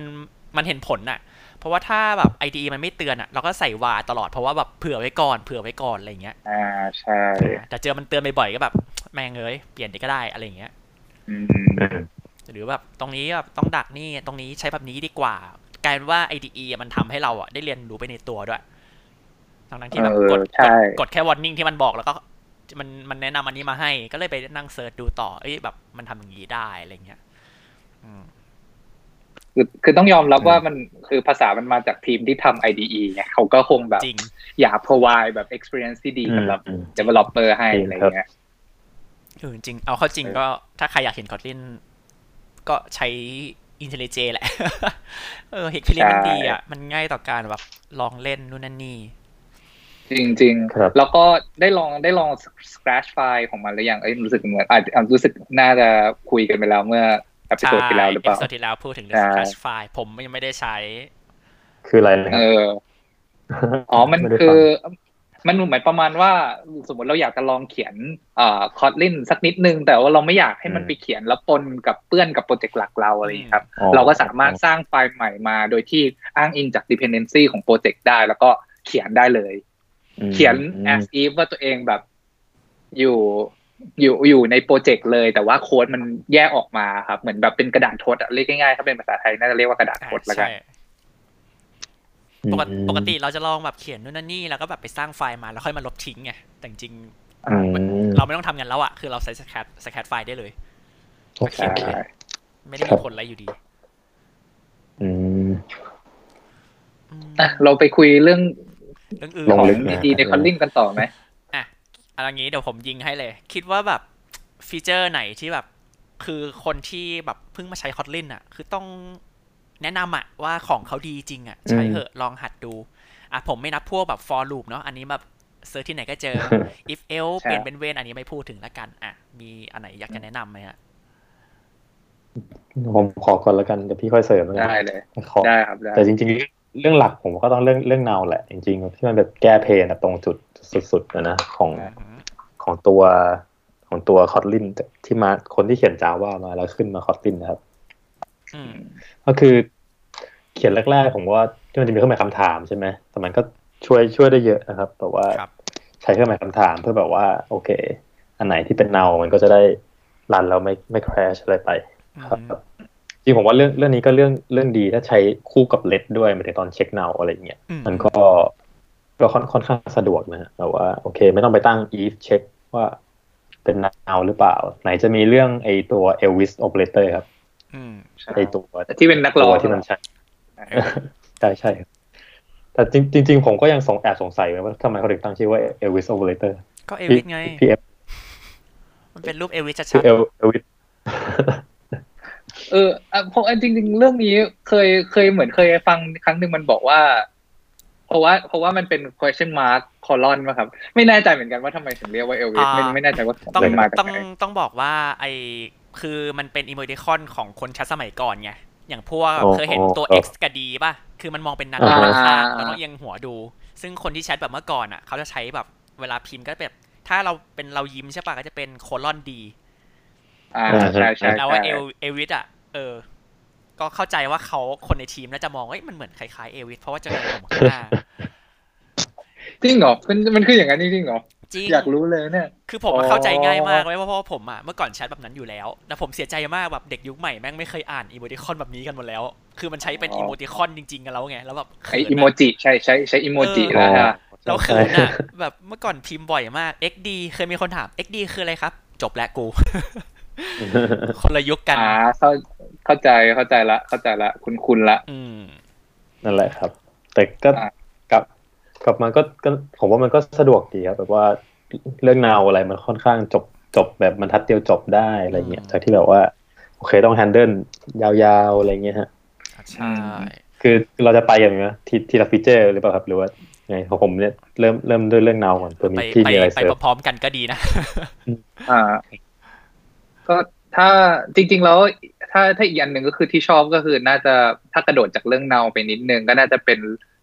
มันเห็นผลน่ะ เพราะว่าถ้าแบบ IDE มันไม่เตือนอะเราก็ใส่วาตลอดเพราะว่าแบบเผื่อไว้ก่อนเผื่อไว้ก่อนอะไรอย่างเงี้ยอ่าใช่แต่เจอมันเตือนบ่อยๆก็แบบ แม่งเอ้ยเปลี่ยนดีก็ได้อะไรอย่างเงี้ยอืมอืมหรือแบบตรงนี้แบบต้องดักนี่ตรงนี้ใช้แบบนี้ดีกว่า กลายเป็นว่า IDE อะมันทำให้เราอะได้เรียนรู้ไปในตัวด้วยทั้งนั้นที่แบบเออกดใช่กดกดแค่ warning ที่มันบอกแล้วก็มันมันแนะนำอันนี้มาให้ ก็เลยไปนั่งเซิร์ชดูต่อ เอ้ยแบบมันทำอย่างนี้ได้อะไรเงี้ยอืมคือคือต้องยอมรับอืมว่ามันคือภาษามันมาจากทีมที่ทำ IDE ไงเขาก็คงแบบจริงอยาก provide แบบ experience ที่ดีสำหรับอืม developer ให้จริงอะไรครับเงี้ยเออจริง เอาเข้าจริงก็ถ้าใครอยากเห็น Kotlin ก็ใช้ IntelliJ แหละ เออเฮกพิลินมันดีอะ มันง่ายต่อการแบบลองเล่นนู่นนั่นนี่ จริงครับๆแล้วก็ได้ลองได้ลอง scratch ไฟล์ของมันหรือยัง เอ้ยรู้สึกเหมือนอาจอาจรู้สึกน่าจะคุยกันไปแล้วเมื่อ e พิโซดที่แล้วหรือเปล่าใช่ episode ที่ี่แล้วพูดถึงเรื่ใช่อง Scratch File ผมยังไม่ได้ใช้ คืออะไรนะครับเอออ๋อ มันคือได้ฟัง มันเหมือนประมาณว่าสมมติเราอยากจะลองเขียนเอ่อคอ t ลินสักนิดนึง แต่ว่าเราไม่อยากให้มันอืมไปเขียนแล้วปนกับเปื้อนกับโปรเจกต์หลักเราอะไรอย่างนี้ครับอ๋อเราก็สามารถสร้างไฟล์ใหม่มาโดยที่อ้างอิงจาก dependency ของโปรเจกต์ได้ แล้วก็เขียนได้เลยอืมเขียนอืม as if ว่าตัวเองแบบอยู่อยู่อยู่ในโปรเจกต์เลย แต่ว่าโค้ดมันแยกออกมาครับ เหมือนแบบเป็นกระดาษทดอะเรียกง่ายๆถ้าเป็นภาษาไทยน่าจะเรียกว่ากระดาษทดแล้วกันใช่ ปกติปกติเราจะลองแบบเขียนนู่นนั่นนี่แล้วก็แบบไปสร้างไฟล์มาแล้วค่อยมาลบทิ้งไงแต่จริงอืมๆเราไม่ต้องทำกันแล้วอะคือเราใส่ scratch scratch file ได้เลยโอเคใช่ครับไม่ได้ครัมีบผลอะไรอยู่ดีอืมอืมอะเราไปคุยเรื่องเรื่องอื่นลงของลึกนะดีใน Kotlin กันต่อไหมอะไรงี้เดี๋ยวผมยิงให้เลย คิดว่าแบบฟีเจอร์ไหนที่แบบ คือคนที่แบบเพิ่งมาใช้ Kotlin อะ คือต้อง แนะนำอะว่าของเขาดีจริงอะใช้เหอะลองหัดดู อะผมไม่นับพวกแบบ for loop เนาะอันนี้แบบ search ที่ไหนก็เจอ if else ใช่เปลี่ยนเป็น when อันนี้ไม่พูดถึงละกัน อะ มีอันไหนอยากจะแนะนำไหมฮะผมขอก่อนแล้วกันเดี๋ยวพี่ค่อยเสริมแล้วกันได้เลยขอได้ครับได้แต่จริงๆ เรื่องหลักผมก็ต้องเรื่องเรื่องเนาแหละ จริงๆ ที่มันแบบแก้เพนอะตรงจุดสุดๆนะนะของอือหือของตัวของตัวคอตลินที่มาคนที่เขียนจาว่ามาแล้วขึ้นมาคอตลินนะครับอืมก็คือ เขียนแรกๆผมว่าที่มันจะมีเครื่องหมายคำถามใช่ไหมแต่มันก็ช่วยช่วยได้เยอะนะครับ แต่ว่าครับใช้เครื่องหมายคำถามเพื่อแบบว่า โอเค อันไหนที่เป็นเนา มันก็จะได้รันแล้วไม่ไม่คราชอะไรไปครับจริงผมว่าเรื่องเรื่องนี้ก็เรื่องเรื่องดีถ้าใช้คู่กับเลดด้วยหมายถึงตอนเช็คเนาอะไรอย่างเงี้ยอืมมันก็ก็ค่อนค่อนข้างสะดวกนะฮะแต่ว่าโอเค ไม่ต้องไปตั้ง if check ว่าเป็น now หรือเปล่า ไหนจะมีเรื่องไอตัว Elvis operator ครับอืมไอตัวที่เป็นนักร้ตัองวที่มันใช้ ใช่ใช่ครับแต่จริงจริง ๆ ผมก็ยังสงแอบสงสัยว่าทำไมเขาถึงตั้งชื่อว่า Elvis operator ก็เอพี่วิสไงพี่เอฟมันเป็นรูปเอวิสชัคือดเอลเอลวิสเอออะผมอันจริง ๆ เรื่องนี้เคยเคยเหมือนเคยฟังครั้งหนึ่งมันบอกว่า เพราะว่าเพราะว่ามันเป็น question mark colon ป่ะครับ ไม่แน่ใจเหมือนกันว่าทำไมถึงเรียกว่าเอลวิสไม่ไม่แน่ใจว่าต้องเป็นมาจากต้องไหนต้องบอกว่าไอคือมันเป็นอีโมติคอนของคนชัดสมัยก่อนไง อย่างพวกเคยเห็นตัว X กับ D ป่ะ คือมันมองเป็นนันอ่าด้านข้างเราต้องเอียงหัวดู ซึ่งคนที่แชทแบบเมื่อก่อนอะ เขาจะใช้แบบเวลาพิมพ์ก็แบบถ้าเราเป็นเรายิ้มใช่ป่ะก็จะเป็นโคลอนดีอ่าใช่ใช่แล้วว่าใช่เอลเอวิสอะ เออ ก็เข้าใจว่าเขาคนในทีมน่าจะมองว่าเอ้ยมันเหมือนคล้ายๆเอวิสเพราะว่าจะมีผมข้างหน้าจริงเหรอมันมันคืออย่างนั้นจริงๆเหรอ จริงอยากรู้เลยเนี่ย คือผมอะเข้าใจง่ายมากเลยเพราะว่าผมอะเมื่อก่อนแชทแบบนั้นอยู่แล้วแต่ผมเสียใจมากแบบเด็กยุคใหม่แม่งไม่เคยอ่านอีโมติคอนแบบนี้กันหมดแล้ว คือมันใช้เป็นอ๋ออีโมติคอนจริงๆกันแล้วไงแล้วแบบไอเขินอีโมอะจิใช่ใช้ใช้อีโมจิแล้วฮะเราเขินอะแบบเมื่อก่อนพิมพ์บ่อยมาก XD เคยมีคนถาม XD คืออะไรครับ จบแล้วกู คนละยุคกันอ่าเข้าเข้าใจเข้าใจละ เข้าใจละ คุณคุณละ อืมนั่นแหละครับ แต่ก็อะ กลับกลับมาก็ก็ผมว่ามันก็สะดวกดีครับแบบว่าเรื่องนาวอะไรมันค่อนข้างจบจบแบบบรรทัดเดียวจบได้อะไรเงี้ยอืมจากที่แบบว่าโอเคต้องแฮนเดิลยาวๆอะไรเงี้ยฮะใช่คือเราจะไปกันไหมทีทีละฟีเจอร์หรือเปล่าครับหรือว่าไงของผมเนี่ยเริ่มเริ่มด้วยเรื่องนาวก่อนเพื่อมีไปพี่ไปมีอะไรไปเสริมพร้อมๆกันก็ดีนะอ่า ก็ถ้าจริง ๆ แล้วถ้าถ้าอีกอันหนึ่งก็คือที่ชอบก็คือน่าจะถ้ากระโดดจากเรื่องเนาไปนิดนึงก็น่าจะเป็น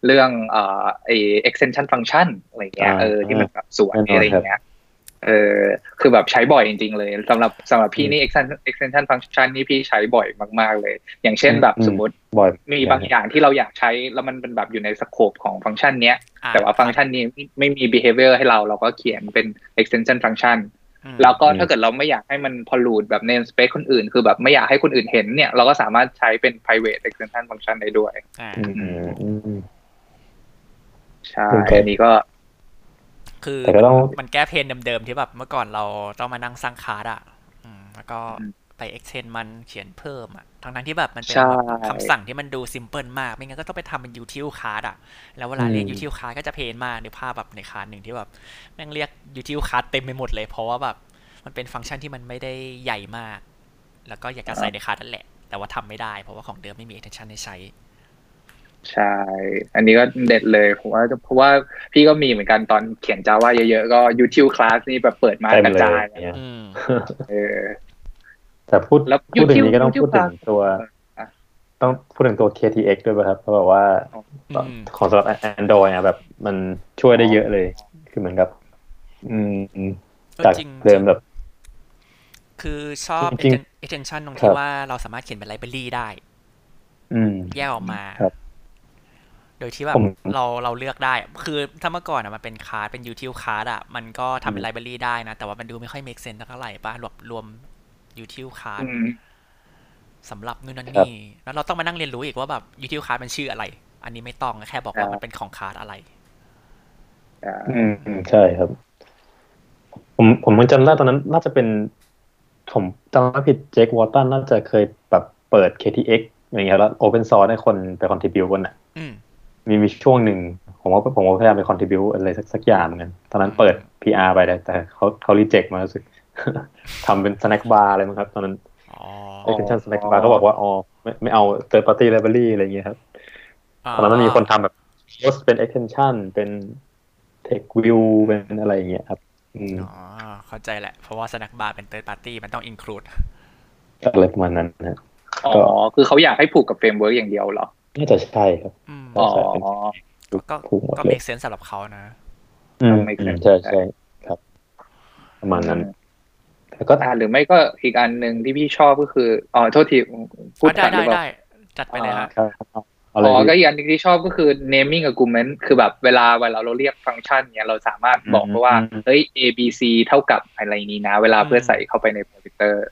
เรื่องเอ่อไอ extension function อะไรเงี้ยอ่าเออที่มันแบบสวยแน่นอนอะไรเงี้ยเออคือแบบใช้บ่อยจริง ๆ เลยสำหรับสำหรับพี่นี่ extension extension function นี่พี่ใช้บ่อยมาก ๆ เลย อย่างเช่นแบบอืมสมมติบ่อยมีบางอย่างที่เราอยากใช้แล้วมันเป็นแบบอยู่ในสโคปของฟังก์ชันเนี้ยอะแต่ว่าฟังก์ชันนี้ไม่ไม่มี behavior ให้เราเราก็เขียนเป็น extension function อืมแล้วก็ถ้าเกิดเราไม่อยากให้มัน pollute แบบ namespace คนอื่น คือแบบไม่อยากให้คนอื่นเห็นเนี่ย เราก็สามารถใช้เป็น private extension function ได้ด้วยอ่าอืมอืม ใช่โอเคอันนี้ก็คือแต่ก็ต้องมันแก้ pain เดิมๆที่แบบเมื่อก่อนเราต้องมานั่งสร้างคาร์ดอะอืมแล้วก็ไป extend มันเขียนเพิ่มอะทั้งนั้นที่แบบมันเป็นใช่แบบคำสั่งที่มันดู simple มาก ไม่งั้นก็ต้องไปทำเป็น util class อะ แล้วเวลาเรียกอืม util card ก็จะเพนมากในภาพแบบในคาร์ดหนึ่งที่แบบแม่งเรียก util card เต็มไปหมดเลย เพราะว่าแบบมันเป็นฟังก์ชันที่มันไม่ได้ใหญ่มาก แล้วก็อยากจะใส่ในคาร์ดนั่นแหละ แต่ว่าทำไม่ได้ เพราะว่าของเดิมไม่มี extension ให้ใช้ ใช่ อันนี้ก็เด็ดเลยผมว่าเพราะว่าพี่ก็มีเหมือนกันตอนเขียน Java เยอะๆ ก็ util class นี่แบบเปิดมาเต็มกระเลยจายเนี่ยอืมเออแต่พูดแล้วพูดถึง YouTube นี้ก็ต้องพูดถึง YouTube ตัวอะต้องพูดถึงตัว KTX ด้วยป่ะครับ เพราะแบบว่าอืมของสำหรับ Android อะแบบมันช่วยได้เยอะเลย คือเหมือนกับ อืมก็จากจริงเดิมแบบ คือชอบจริง extension ตรงคที่รับว่าเราสามารถเขียนเป็นไลบรารีได้ อืม แยกออกมาครับ โดยที่แบบผมเราเราเลือกได้ คือถ้าเมื่อก่อนอะมันเป็นคาร์ดเป็น util card อะมันก็ทำเป็น library ได้นะ แต่ว่ามันดูไม่ค่อย make sense เท่าไหร่ป่ะรวมรวม util card อืมสำหรับนู่นนั่นครับนี่ แล้วเราต้องมานั่งเรียนรู้อีกว่าแบบ util card มันชื่ออะไร อันนี้ไม่ต้องแค่บอกว่าครับมันเป็นของคาร์ดอะไรอ่าอืมอืมใช่ครับ ผมผมยังจำได้ตอนนั้น น่าจะเป็น ผมจำไม่ผิด Jake Wharton น่าจะเคยแบบเปิด KTX อย่างเงี้ยแล้ว open source ให้คนไป contribute กันอะอื มมีมีช่วงหนึ่งผมว่าผมก็พยายามไป contribute อะไรสักสักอย่างเหมือนกันตอนนั้นเปิด PR ไปแต่แต่เขาเขา reject มารู้สึกทำเป็น snack bar อะไรมั้งครับ ตอนนั้นอ๋อ extension snack bar ก็บอกว่าอ๋อไม่ไม่เอา third party library อะไรอย่างเงี้ยครับตอนนั้นมันมีคนทำแบบ post เป็น extension เป็น text view เป็นอะไรอย่างเงี้ยครับอืมอ๋อเข้าใจแหละ เพราะว่า snack bar เป็น third party มันต้อง include ก็อะไรประมาณนั้นนะอ๋อ คือเขาอยากให้ผูกกับ framework อย่างเดียวเหรอ น่าจะใช่ครับอืมอ๋อก็ถูกหมดก็เลย make sense สำหรับเขานะ อืม make อืม sense ใช่ใช่ครับ ประมาณนั้นแต่ก็อ่าหรือไม่ก็อีกอันหนึ่งที่พี่ชอบก็คืออ๋อโทษทีพูดได้ผ่านหรืได้อเปล่าได้จัดไปเลยฮะครับเอาอ๋เลยอก็พี่อีกอันหนึงที่ชอบก็คือ naming argument คือแบบเวลาเวลาเราเรียกฟังก์ชันเนี่ยเราสามารถบอกอืมได้ว่าอืมเฮ้ย a b c เท่ากับอะไรนี้นะ เวลาเพื่อใส่เข้าไปในคอมพิวเตอร์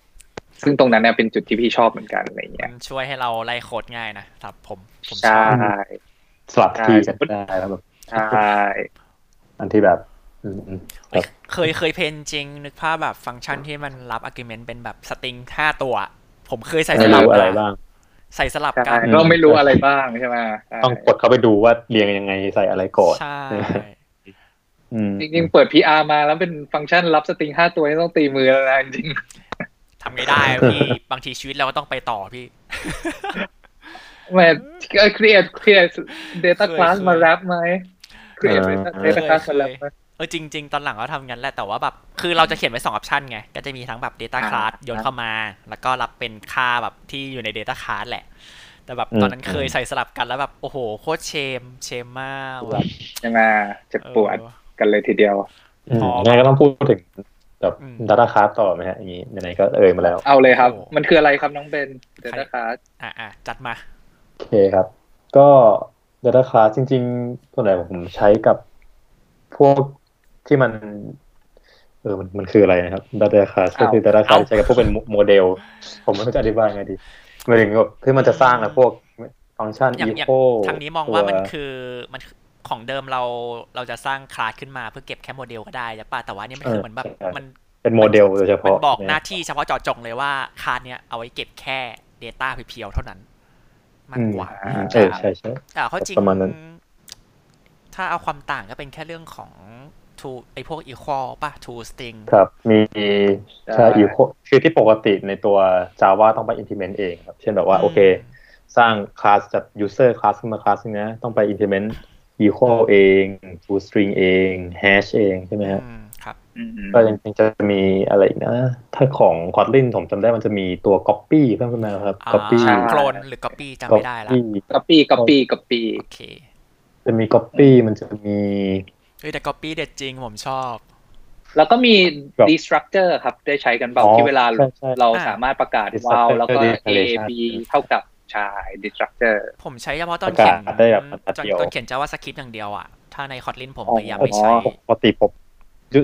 ซึ่งตรงนั้นเนี่ยเป็นจุดที่พี่ชอบเหมือนกันอะไรมัเงี้ยนช่วยให้เราไล่โค้ดง่ายนะสำหรับผมผมชใช่อบสลับที่กันใช่ได้แล้วแบบใช่อันที่แบบอืมอืมครับเคยเคยเพนจริง นึกภาพแบบฟังก์ชันที่มันรับ argument เป็นแบบสตริงห้าตัว ผมเคยใส่สไม่ลับรู้อะไรนะบ้าง ใส่สลับใช่กันก็ไม่รู้อะไรบ้างใช่ไหมใช่ต้องกดเข้าไปดูว่าเรียงยังไงใส่อะไรก่อนใช่อืมจริงๆเปิด PR มาแล้วเป็นฟังก์ชันรับสตริงห้าตัวนี่ต้องตีมือแล้วนะจริงทำไงได้อะพี่บางทีชีวิตเราก็ต้องไปต่อพี่ๆแหม create create data เคย class เคยมา wrap ไหม create อ่า data data class มา wrap ไหมเออจริง ๆ ตอนหลังก็ทำงั้นแหละแต่ว่าแบบคือเราจะเขียนไว้สองออปชันไง ก็จะมีทั้งแบบ Data อ่า Class โยนเข้ามา แล้วก็รับเป็นค่าแบบที่อยู่ใน Data Class แหละ แต่แบบตอนนั้นอืมเคยใส่สลับกันแล้วแบบ โอ้โห โคตรเชม เชมมากแบบใช่ไหมเจ็บปวดเออกันเลยทีเดียวอืมพองั้นก็ต้องพูดถึง แบบอืม Data Craft ต่อไหมฮะอย่างนี้ไหนๆก็เอ่ยมาแล้ว เอาเลยครับโอ้มันคืออะไรครับน้องเบน data class อะอะจัดมา โอเคครับ ก็ Data Class จริงๆส่วนใหญ่ผมใช้กับพวกที่มัน เออมันมันคืออะไรนะครับ Data Class ก็คือ Data Class เอาใช้กับพวกเป็นโมเดล ผมไม่รู้จะอธิบายไงดีหมายถึงแบบที่มันจะสร้างนะพวกฟังก์ชันอย่างอย่าง echo ทางนี้มองว่ามันตัวคือมัน ของเดิมเราเราจะสร้างคลาสขึ้นมาเพื่อเก็บแค่โมเดลก็ได้ใช่ปะแต่ว่านี่มันคือเออเหมือนแบบใช่มันเป็นโมเดลโดยเฉมันพาะบอกหน้าเยที่เฉพาะเจาะจงเลยว่าคลาสเนี้ยเอาไว้เก็บแค่ Data เพียวๆเท่านั้นมากกว่าอืมเออใช่ใช่แต่เขาจริงประมาณนั้นถ้าเอาความต่างก็เป็นแค่เรื่องของ to ไอพวก equal ป่ะ to string ครับ มีใช่ใช่ echo คือที่ปกติในตัว Java ต้องไป implement เองครับ เช่นแบบว่าอืมโอเค สร้างคลาสจาก user คลาสขึ้นมาคลาสนึงนะ ต้องไป implement equal เอง to string เอง hash เองใช่ไหมฮะอืมครับอืมก็ยังจะมีอะไรอีกนะ ถ้าของ Kotlin ผมจำได้มันจะมีตัว copy เพิ่มขึ้นมาครับอ่า copy โคลนหรือ copy จำไม่ได้ละ copy copy copy copy โอเคจะมี copy มันจะมีเฮ้ยแต่ copy เด็ดจริงผมชอบ แล้วก็มีแบบ destructor ครับ ได้ใช้กันเปล่าอ๋อที่เวลาใช่ใช่เราอ่าสามารถประกาศ destructor while แล้วก็ a declaration b เท่ากับ ชาย destructor ผมใช้เฉพาะตอนประเขีกายศนได้แบบบรรทัดตอนเดียวตอนเขียน JavaScript อย่างเดียวอะ ถ้าใน Kotlin ผมอ๋อพยายามไม่ใช้ปกติผมยุ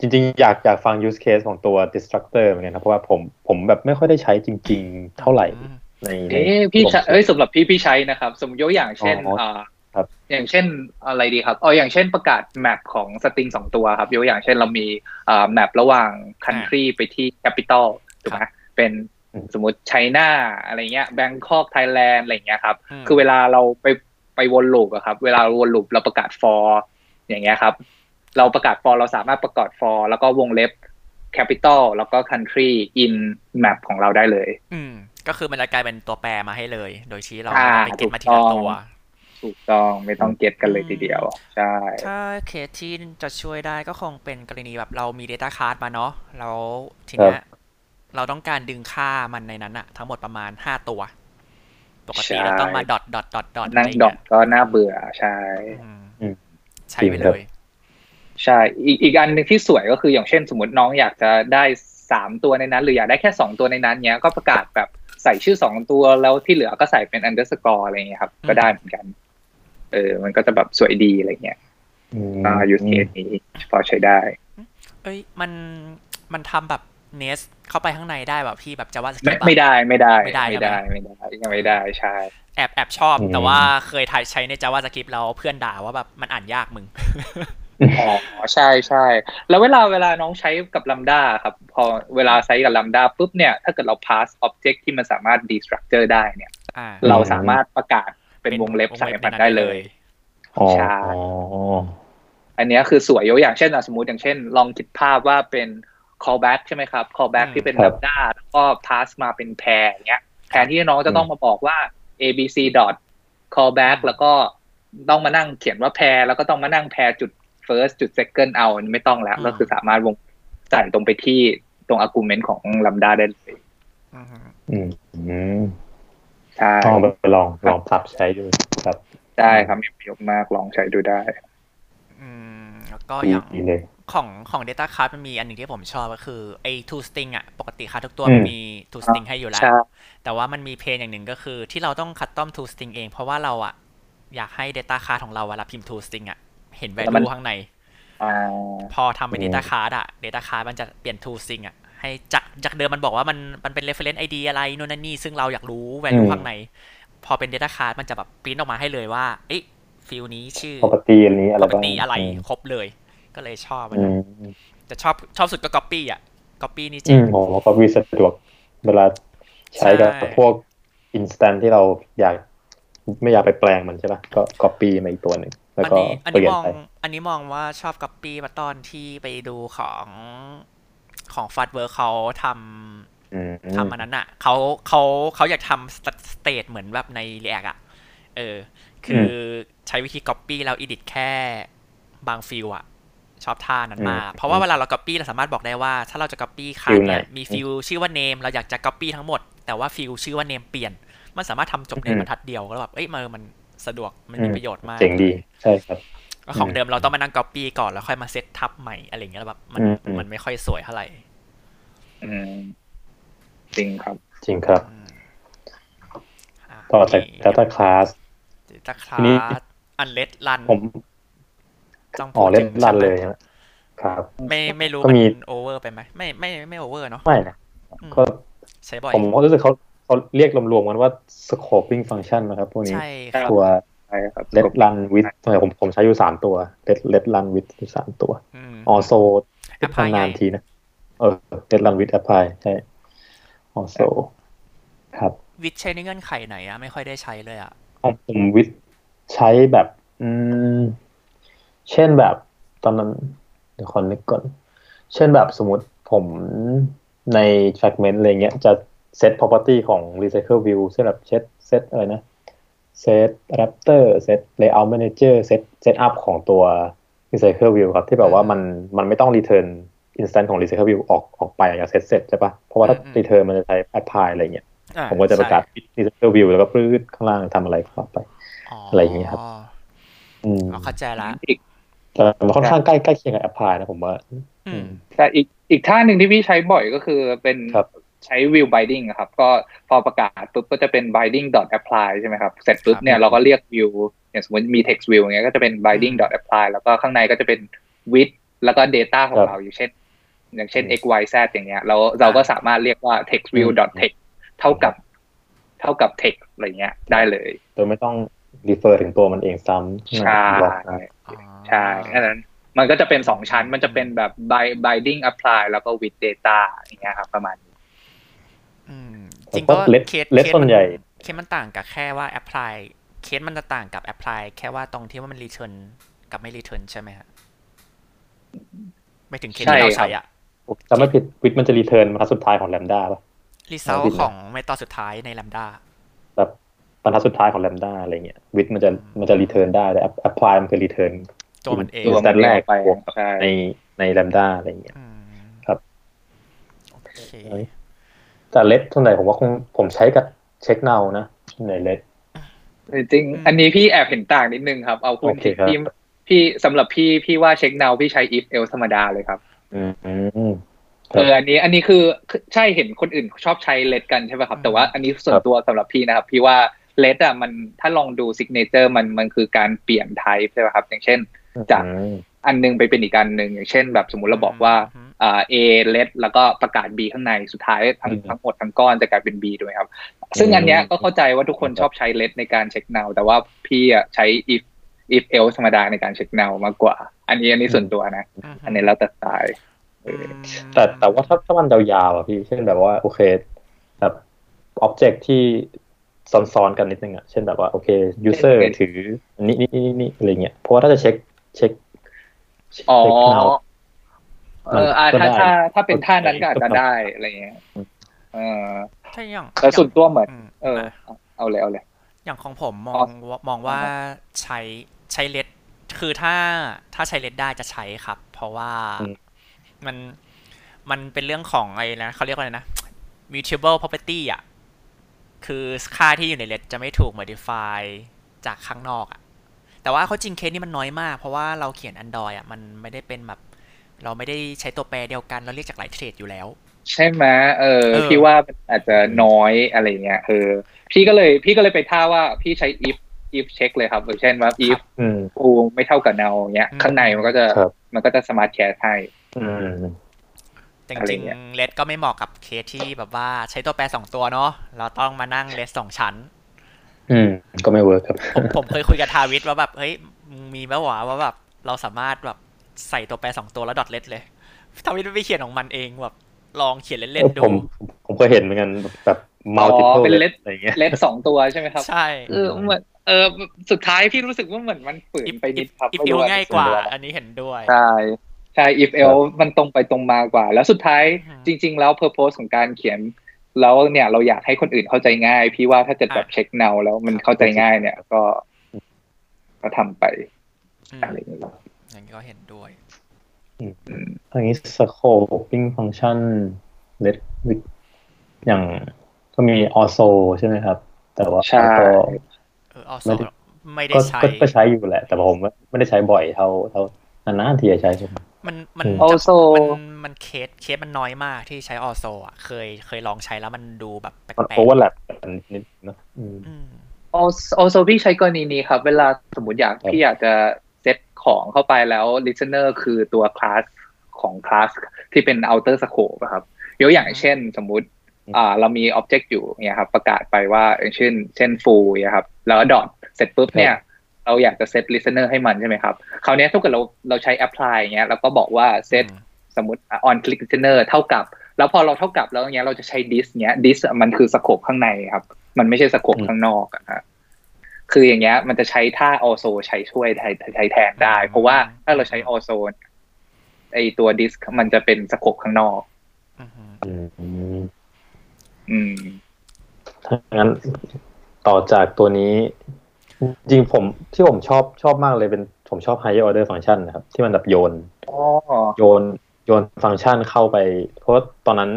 จริงๆ อยากอยากฟัง use case ของตัว destructor เหมือนกันครับเพราะว่าผมผมแบบไม่ค่อยได้ใช้จริง ๆ เท่าไหร่อืมในในเอ๊ะพี่ใช้เอ้ยสำหรับพี่พี่ใช้นะครับ สมมติยกอย่างเช่นอ๋ออ่าครับอย่างเช่นอะไรดีครับอ๋ออย่างเช่นประกาศ map ของ string สองตัวครับยกอย่างเช่นเรามีอ่า map ระหว่าง country ไปที่ capital ถูกไหมเป็นอืม สมมติ China อะไรเงี้ย Bangkok Thailand อะไรเงี้ยครับอืมคือเวลาเราไปไปวน loop อะครับ เวลาวน loop เราประกาศ for อย่างเงี้ยครับ เราประกาศ for เราสามารถประกาศ for แล้วก็วงเล็บ capital แล้วก็ country in map ของเราได้เลย อืม ก็คือมันจะกลายเป็นตัวแปรมาให้เลย โดยที่เราอ่าไม่ต้องไปเก็บมาทีละถูกต้องตัว ถูกต้องไม่ต้องเก็ตกันเลยทีเดียว ใช่ ถ้าเคสที่จะช่วยได้ก็คงเป็นกรณีแบบเรามี Data Card มาเนาะแล้วทีเนี้ย เราต้องการดึงค่ามันในนั้นอะทั้งหมดประมาณห้าตัว ปกติใช่เราต้องมาดอทดอทดอทดอทนั่งดอกก็น่าเบื่อใช่อืมใช้ไปจริงเลครับยใช่อีกอีกอันหนึ่งที่สวยก็คืออย่างเช่น สมมติน้องอยากจะได้สามตัวในนั้น หรืออยากได้แค่สองตัวในนั้นเนี้ยก็ประกาศแบบใส่ชื่อสองตัวแล้วที่เหลือก็ใส่เป็น underscore อะไรเงี้ยครับ ก็ได้เหมือนกัน เออ มันก็จะแบบสวยดีอะไรเงี้ยอืมอ่า use case นี้พอใช้ได้ เอ้ยมันมันทำแบบ เนสเข้าไปข้างในได้แบบพี่แบบจะว่าไม่ไม่ได้ไม่ได้ไม่ได้ไม่ได้ไม่ได้ยังไม่ได้ใช่แอบแอบชอบ แต่ว่าเคยถ่ายใช้ใน JavaScript แล้วเพื่อนด่าว่าแบบมันอ่านยากมึงอ๋อใช่ใช่แล้วเวลาเวลาน้องใช้กับ Lambda ครับ พอเวลาใช้กับ Lambda ปุ๊บเนี่ย ถ้าเกิดเรา pass object ที่มันสามารถ destructure ได้เนี่ยอ่าเราสามารถประกาศเป็นวงเล็บใส่มันได้เลยอ๋อใช่อันเนี้ยคือสวยยกอย่างเช่นอะสมมติอย่างเช่น ลองคิดภาพว่าเป็น callback ใช่ไหมครับ callback อืมที่เป็นครับ lambda แล้วก็ pass มาเป็น pair อย่างเงี้ยแทนที่น้องจะต้องมาบอกว่า abc dot callback แล้วก็ต้องมานั่งเขียนว่า pair แล้วก็ต้องมานั่ง pair จุด first จุด second เอาอันนี้ไม่ต้องแล้วอืมก็คือสามารถวงใส่ตรงไปที่ตรง argument ของ lambda ได้เลยอือฮึอืมอืมใช่ต้องเอาไปลองลองปรับใช้ดูครับ ได้ครับมีประโยชน์มากลองใช้ดูได้ อืม แล้วก็อย่างดีเลย ของของ Data Card มันมีอันหนึ่งที่ผมชอบก็คือไอ้ to string อะ ปกติค่าทุกตัวอืมมันมี to string ให้อยู่แล้วใช่แต่ว่ามันมีเพนอย่างหนึ่งก็คือที่เราต้องคัดต้อม to string เอง เพราะว่าเราอะ อยากให้ Data Card ของเราเวลาพิมพ์ to string อะ เห็นแล้วมัน value ข้างในอ่าพอทำเป็น Data Card อะ Data Card มันจะเปลี่ยน to string อะให้จากจากเดิมมันบอกว่ามันมันเป็น reference ID อะไรนู่นนั่นนี่ซึ่งเราอยากรู้ value อืมข้างใน พอเป็น Data Card มันจะแบบปริ้นออกมาให้เลยว่าเอ๊ะฟิลนี้ชื่อปกติอันนี้อะไรปกบ้างติอะไรอืมครบเลย ก็เลยชอบมันอืนะมแต่ชอบชอบสุดก็ copy อะ copy นี่อืเจ๋งมผมว่าก็วีสะดวกเวลาใช้กับใช่พวก instance ที่เราอยากไม่อยากไปแปลงมันใช่ปะก็ copy มาอีกตัวหนึ่งแล้วอันก็นี้อันเปนี้ลี่ยนมองไปอันนี้มองว่าชอบ copy มาตอนที่ไปดูของของ Fastwork เขาทำอืมทำอันนั้นอะเขาเขาเขาอยากทำ state เหมือนแบบใน React อะ เออ คือใช้วิธี copy แล้ว edit แค่บาง field อะ ชอบท่านั้นมาก เพราะว่าเวลาเรา copy เราสามารถบอกได้ว่า ถ้าเราจะ copy ค่าเนี่ยมี field ชื่อว่า name เราอยากจะ copy ทั้งหมด แต่ว่า field ชื่อว่า name เปลี่ยน มันสามารถทำจบในบรรทัดเดียวก็แบบเอ้ยมันมันสะดวกมันมีประโยชน์มากเจ๋งดีใช่ครับแล้วของเดิมเราต้องมานั่ง copy ก่อนแล้วค่อยมาเซตทับใหม่อะไรอย่างเงี้ยแล้วแบบมันอืมอืมมันไม่ค่อยสวยเท่าไหร่อืมจริงครับ จริงครับอืมะต่อจากมี Data Class Data ทีนี้ Class อันเลดรันผม ต้องอ๋อพูดเล่นถึงรันใช่ไหมเลยนะครับ ไม่ไม่รู้ก็มันมีโอเวอร์ไปไหมไม่ไม่ไม่โอเวอร์เนาะไม่นะอืมก็ใช้บ่อยผมก็รู้สึกเขาเขาเรียกรวมๆกันว่า scoping function นะครับ พวกนี้ใช่ครับตัวใช่ครับ let run with ส่วนใหญ่ผมผมใช้อยู่สามตัว let let run with อยู่สามตัวอืม also apply นานไงๆทีนะ เออ let run with apply ใช่ also ครับวิดใช้ในเงื่อนไขไหนอะไม่ค่อยได้ใช้เลยอะของผมวิทย์ใช้แบบ อืม เช่นแบบตอนนั้นเดี๋ยวขอนึกก่อน เช่นแบบสมมติผมใน fragment อะไรเงี้ย จะ set property ของ recycle view เช่นแบบเซตเซตอะไรนะ set adapter set layout manager set set up ของตัว recycle view ครับ ที่แบบว่ามันมันไม่ต้อง return instance ของ recycle view ออกออกไปอย่าง set set ใช่ปะเพราะว่าถ้า return มันจะใช้ apply อะไรเงี้ยอ่ผมก็จะประกาศ recycle view แล้วก็ปลื้ดข้างล่างทำอะไรก็ไป อะไรอย่างเงี้ยครับ อืมอ๋อเข้าใจละอีก แต่มันค่อนข้างใกล้ใกล้เคียงกับ apply นะผมว่าอืมแต่อีกอีกท่าหนึ่งที่พี่ใช้บ่อยก็คือเป็นครับใช้ view binding อะครับ ก็พอประกาศปุ๊บก็จะเป็น binding dot apply ใช่ไหมครับ เสร็จปุ๊บครับเนี่ยเราก็เรียก view อย่างสมมติมี text view อย่างเงี้ยก็จะเป็น binding dot apply แล้วก็ข้างในก็จะเป็น width แล้วก็ data ของครับเราอยู่เช่น อย่างเช่น x y z อย่างเงี้ยเราเราก็สามารถเรียกว่า text view dot text เท่ากับเท่ากับ text อะไรเงี้ยได้เลย โดยไม่ต้อง refer ถึงตัวมันเองซ้ำใช่บล็อกนะอ๋อ ใช่อันนั้นมันก็จะเป็นสองชั้น มันจะเป็นแบบ bi- binding apply แล้วก็ with data อย่างเงี้ยครับประมาณนี้อืมจแต่ริงก็ก็ let เคส let เคสส่วนใหญ่เคสมันต่างกับแค่ว่า apply เคสมันจะต่างกับ apply แค่ว่าตรงที่ว่ามัน return กับไม่ return ใช่ไหมฮะไม่ถึงเคสใช่ที่เราครับใช้อะจำไม่ผิดวิทมันจะ return บรรทัดสุดท้ายของ lambda ป่ะ result ผิดนะของ method สุดท้ายใน lambda แบบบรรทัดสุดท้ายของ lambda อะไรเงี้ย with มันจะมันจะ return ได้แต่ apply มันคือ return ตัวมันเองตัว instance แรกไปบวกกับใช่ในใน lambda อะไรเงี้ยอืมครับโอเคแต่ let ส่วนใหญ่ผมว่าคงผมใช้กับ check now นะใน let จริงๆอันนี้พี่แอบเห็นต่างนิดนึงครับ เอาคุณโอเคครับพี่พี่สำหรับพี่พี่ว่าเช็ค now พี่ใช้ if else ธรรมดาเลยครับอืมอืมคเอรับออันนี้อันนี้คือคือใช่เห็นคนอื่นชอบใช้ let กันใช่ไหมครับ แต่ว่าอันนี้ส่วครันบตัวสำหรับพี่นะครับ พี่ว่า let อะมันถ้าลองดู signature มันมันคือการเปลี่ยน type ใช่ไหมครับ อย่างเช่น จากอืมอันหนึงไปเป็นอีกอันหนึ่งอย่างเช่น แบบสมมุติเราบอกว่าอืมอ่า A let แล้วก็ประกาศ B ข้างในสุดท้ายทั้งอืมทั้งหมดทั้งก้อนจะกลายเป็น B ถูกไหมครับ ซึ่งอันเนี้ยก็เข้าใจว่าทุกคนครับชอบใช้ let ในการเช็ค now แต่ว่าพี่อะใช้ if if else ธรรมดาในการเช็ค now มากกว่า อันนี้อันนี้ส่วนตัวนะ อันนี้แล้วแต่สไตล์อืมแต่แต่ว่าถ้าถ้ามันยาวๆอะพี่เช่นแบบว่าโอเคแบบอ็อบเจกต์ที่ซ้อนๆกันนิดนึงอะเช่นแบบว่าโอเค user เป็นถือนี่นี่นี่นี่อะไรเงี้ยเพราะว่าถ้าจะเช็ค เช็คเช็คอ๋อ now เอออะก็ถ้าได้ถ้าถ้าเป็นท่านั้นก็อาจก็จะทำได้อะไรเงี้ยเออถ้าอย่างแต่ส่วนตัวเหมือนมเออ เอาเลยเอาเลยอย่างของผมมองว่ามองว่าใช้ใช้เลดคือถ้าถ้าใช้เลดได้จะใช้ครับ เพราะว่าอืมมันมันเป็นเรื่องของไอ้นะเขาเรียกว่าอะไรนะ mutable property อะ คือค่าที่อยู่ในเลดจะไม่ถูก modify จากข้างนอกอะ แต่ว่าเขาจริงเคสนี้มันน้อยมาก เพราะว่าเราเขียน Android อะมันไม่ได้เป็นแบบเราไม่ได้ใช้ตัวแปรเดียวกันเราเรียกจากหลายเทรดอยู่แล้ว ใช่ไหมเออเออพี่ว่ามันอาจจะน้อยอะไรเงี้ยเออพี่ก็เลยพี่ก็เลยไปท่าว่าพี่ใช้ if if check เลยครับอย่างเช่นว่า if อืมกูไม่เท่ากับ now เงี้ยอืมข้างในมันก็จะครับมันก็จะ smart cache ให้อืมแต่อะไรจริงเงี้ยเลดก็ไม่เหมาะกับเคสที่แบบว่าใช้ตัวแปรสองตัวเนาะเราต้องมานั่งเลดสองชั้นอืม ก็ไม่เวิร์กครับผมผมเคยคุยกับทาวิทว่าแบบเฮ้ยมึงมีไหมวะว่าแบบเราสามารถแบบใส่ตัวแปรสองตัวแล้วดอทเล็เลยทำให้ไม่เขียนของมันเองแบบลองเขียนเล่นๆดู ผมผมเคยเห็นเหมือนกันแบบมัลติอ๋เพิอเป็นล let อะไรเงี้ยเลสสองตัวใช่ไหมครับ ใช่เออเหมือนเออสุดท้ายพี่รู้สึกว่าเหมือนมันฝืนอิฟไปนิดครับอิฟไม่อิวรู้ง่ายกว่าส่นตัวอันนี้เห็นด้วย ใช่ใช่ if else มันตรงไปตรงมากว่า แล้วสุดท้ายอืมจริง ๆ แล้ว purpose ของการเขียน แล้วเนี่ยเราอยากให้คนอื่นเข้าใจง่าย พี่ว่าถ้าจะแบบอะเช็คเนาแล้วมันเข้าใจง่ายเนี่ย ก็ก็ทำไปอืมอะไรอย่างเงี้ยอย่างนี้ก็เห็นด้วยอืมอันนี้ scoping function let with อย่างก็มี also ใช่ไหมครับ แต่ว่าใช่ก็เออ also ไม่ได้ไม่ได้ก็ใช้ก็ก็ใช้อยู่แหละ แต่ผมไม่ได้ใช้บ่อยเท่าเท่านานๆทีจะใช้ใช่ไหม มันมันอืมจะ also มันมันเคสเคสมันน้อยมากที่ใช้ also อะเคยเคยลองใช้แล้วมันดูแบบแปลมันก็ overlap กันนิดเนอะอืมๆอืม also also พี่ใช้กรณีนี้ครับ เวลาสมมติอยากครับพี่อยากจะเซตของเข้าไปแล้ว listener คือตัวคลาสของคลาสที่เป็น outer scope อะครับยกอย่างเช่นสมมุติอ่าเรามี object อยู่เนี่ยครับประกาศไปว่าอย่างเช่น เช่น full เนี่ยครับแล้ว dot เสร็จปุ๊บเนี่ย เราอยากจะเซต listener ให้มันใช่ไหมครับคราวเนี้ยถ้าเกิดเราเราใช้ apply อย่างเงี้ยเราก็บอกว่าเซตอืมสมมติอะ on click listener เท่ากับ แล้วพอเราเท่ากับแล้วอย่างเงี้ยเราจะใช้ dis เงี้ย dis มันคือสโคปข้างในครับ มันไม่ใช่สโคปอืมข้างนอกอะฮะคืออย่างเงี้ยมันจะใช้ท่า also ใช้ช่วยใช้ใช้แทนได้ เพราะว่าถ้าเราใช้ also เนี่ยไอตัว dis มันจะเป็นสโคปข้างนอกอืมอืมอืมถ้างั้นต่อจากตัวนี้ จริงๆผมที่ผมชอบชอบมากเลยเป็นผมชอบ higher order function นะครับ ที่มันแบบโยนอ๋อโยนโยนฟังก์ชันเข้าไป เพราะว่าตอนนั้น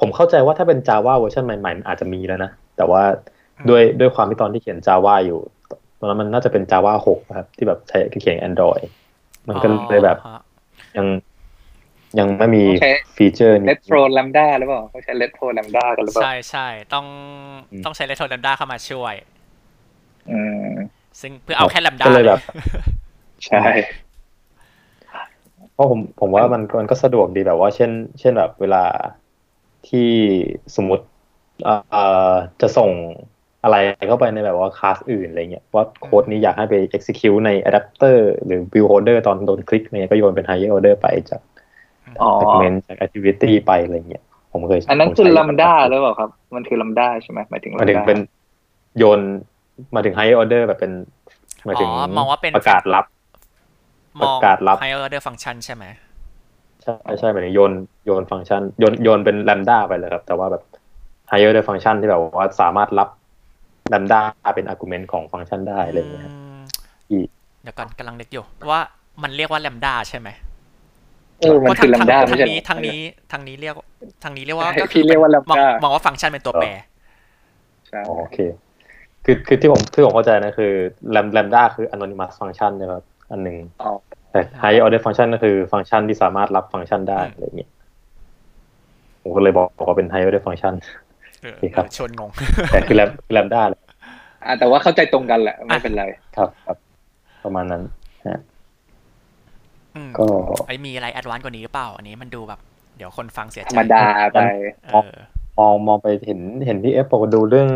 ผมเข้าใจว่าถ้าเป็น Java เวอร์ชันใหม่ๆมันอาจจะมีแล้วนะ แต่ว่าด้วยด้วยความที่ตอนที่เขียน Java อยู่ตอนนั้นมันน่าจะเป็น Java 6นะครับ ที่แบบใช้เขียน Android มันก็เลยแบบอ๋อฮะยังยังไม่มีต้องใช้ฟีเจอร์นี้ retro lambda หรือเปล่าเขาใช้ retro lambda กันหรือเปล่า ใช่ใช่ต้องอืมต้องใช้เลโทแลมด้าเข้ามาช่วยอืม ซึ่งเพื่อเอาแค่แลมด้าก็เลยแบบ ใช่เพราะผมผมว่ามันมันก็สะดวกดีแบบว่า เช่น เช่นแบบเวลาที่สมมติเอ่อจะส่งอะไรเข้าไปในแบบว่าคลาสอื่นอะไรเงี้ยว่าโค้ดนี้อยากให้ไป execute ใน adapter หรือ view holder ตอนโดนคลิกเนี่ยก็โยนเป็น higher order ไปจากอ๋อ segment จาก activity ไปอะไรเงี้ยผมเคยอันนั้นผมคือใช้ lambda หรือเปล่าครับ มันคือ lambda ใช่ไหมหมายถึงหมายถึง lambda เป็นโยน มาถึง higher order แบบเป็นหมายถึงอ๋อมองว่าเป็นประกาศรับมองประกาศรับ higher order function ใช่ไหมใช่ใช่หมายถึงโยนโยนฟังก์ชันโยนโยนเป็น lambda ไปเลยครับ แต่ว่าแบบ higher order function ที่แบบว่าสามารถรับ lambda เป็น argument ของฟังก์ชันได้อะไรอย่างเงี้ยครับอืมอีกเดี๋ยวก่อนกำลังนึกอยู่ว่ามันเรียกว่าแลมด้าใช่ไหมเออมันคือเพราะ lambda ทางไม่ทางใช่นี้เหรอทางนี้ทางนี้เรียกทางนี้เรียกว่าใช่ก็คืพี่เรียกว่าป็น lambda มองมองว่าฟังก์ชันเป็นตัวแปรใช่อ๋อโอเค คือคือที่ผมที่ผมเข้าใจนะคือ lam- lambda คือ anonymous function นะครับอันหนึ่งอ๋อแต่ higher order function ก็คือฟังก์ชันที่สามารถรับฟังก์ชันได้อืมอะไรอย่างเงี้ยผมก็เลยบอกว่าเป็น higher order function เออโอเคครับเออชวนงงแต่คือ lam- คือ lambda เลยอะแต่ว่าเข้าใจตรงกันแหละไม่เป็นไรครับครับ ประมาณนั้นฮะอืมก็ไอมีอะไรแอดวานซ์กว่านี้หรือเปล่า อันนี้มันดูแบบ เดี๋ยวคนฟังเสียธใจรรมดาไปเออ มองมองไปเห็นเห็นพี่เอฟบอกว่าดูเรื่อง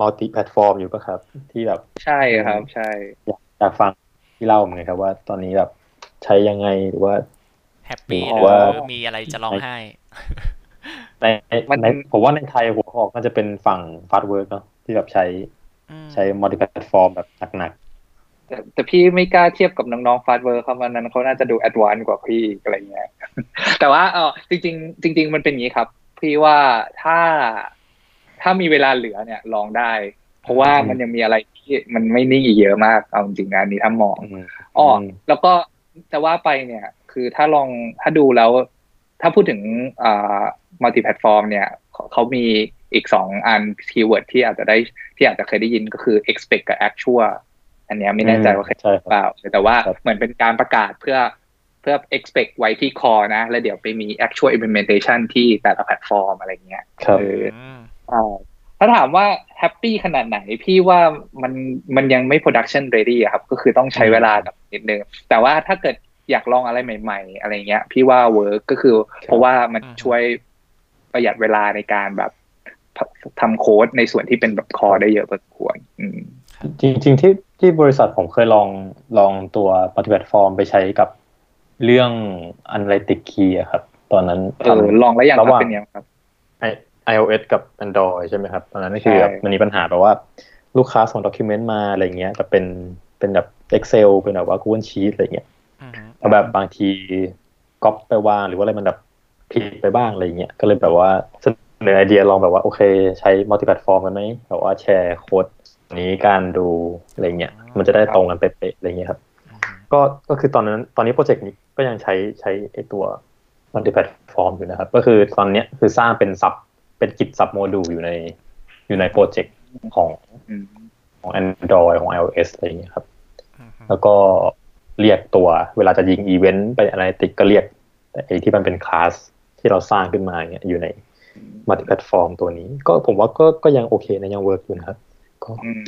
multi platform อยู่ปะครับ ที่แบบใช่ครับ ใช่อยากอยากฟังที่เล่าเหมือนกันครับว่าตอนนี้แบบใช้ยังไงหรือว่า happy หรือว่ามีอะไรจะร้องไห้ในในผมว่าในไทยหัวออกน่าจะเป็นฝั่ง Fastwork เนาะที่แบบใช้อืมใช้ multi platform แบบหนักแต่แต่พี่ไม่กล้าเทียบกับน้องๆ Fastwork เขาวันนั้นเขาน่าจะดูแอดวานซ์กว่าพี่อะไรเงี้ยแต่ว่าเออจริง ๆ จริง ๆ มันเป็นอย่างนี้ครับ พี่ว่าถ้าถ้ามีเวลาเหลือเนี่ยลองได้ เพราะว่ามันยังมีอะไรที่มันไม่นิ่งอีกเยอะมากเอาจริงๆนะอันนี้ถ้ามองๆอืมอ๋ออแล้วก็จะว่าไปเนี่ย คือถ้าลองถ้าดูแล้ว ถ้าพูดถึงอ่า multi platform เนี่ยเขาเขามีอีกสองอัน keyword ที่อาจจะได้ที่อาจจะเคยได้ยินก็คือ expect กับ actual อันเนี้ยไม่แน่ใจว่าเคยใช่หรือคเปรับล่าแต่ว่าครับเหมือนเป็นการประกาศเพื่อ เพื่อ expect ไว้ที่ core นะ แล้วเดี๋ยวไปมี actual implementation ที่แต่ละแพลตฟอร์มอะไรเงี้ยครับเอออืมอ่าถ้าถามว่าแฮปปี้ขนาดไหน พี่ว่ามันมันยังไม่ production ready อะครับ ก็คือต้องใช้เวลากับนิดนึง แต่ว่าถ้าเกิดอยากลองอะไรใหม่ ๆ อะไรเงี้ย พี่ว่าเวิร์กก็คือ เพราะว่ามันช่วยประหยัดเวลาในการแบบทำโค้ดในส่วนที่เป็นแบบ core ได้เยอะพอสมควรอืมจริง ๆ ที่ที่บริษัทผมเคยลองลองตัว multi platform ไปใช้กับ เรื่อง Analytic Key อะครับ ตอนนั้นเออลองแล้วยังคระรับหว่างเป็นยังครับ I- iOS กับ Android ใช่ไหมครับ ตอนนั้นก็คือใช่แบบมันมีปัญหาแบบว่าลูกค้าส่งด็อกิเมนต์มาอะไรเงี้ยแต่เป็นเป็นแบบ Excel เป็นแบบว่า Google Sheet อะไรเงี้ยอือฮึแล้วแบบบางทีก๊อปไปวางหรือว่าอะไรมันแบบผิดไปบ้างอะไรเงี้ยก็เลยแบบว่าเสนอไอเดียลองแบบว่าโอเค ใช้ multiplatform กันไหมแบบว่าแชร์โค้ดนี้การดูอะไรเงี้ยมันจะได้ตรงกันเป๊ะๆอะไรเงี้ยครับอือฮึ ก็ก็คือตอนนั้นตอนนี้โปรเจกต์นี้ก็ยังใช้ใช้ไอตัว multiplatform อยู่นะครับ ก็คือตอนเนี้ยคือสร้างเป็น sub เป็น git submodule อยู่ในอยู่ในโปรเจกต์ของอืมของ Android ของ iOS อะไรอย่างเงี้ยครับอือฮึแล้วก็เรียกตัวเวลาจะยิงอีเวนต์ไปอะไรติกก็เรียกไอ้ที่มันเป็นคลาสที่เราสร้างขึ้นมาเนี่ยอยู่ในมัลติแพลตฟอร์มตัวนี้ ก็ผมว่าก็ก็ยังโอเคนะยังเวิร์กอยู่นะครับก็อืม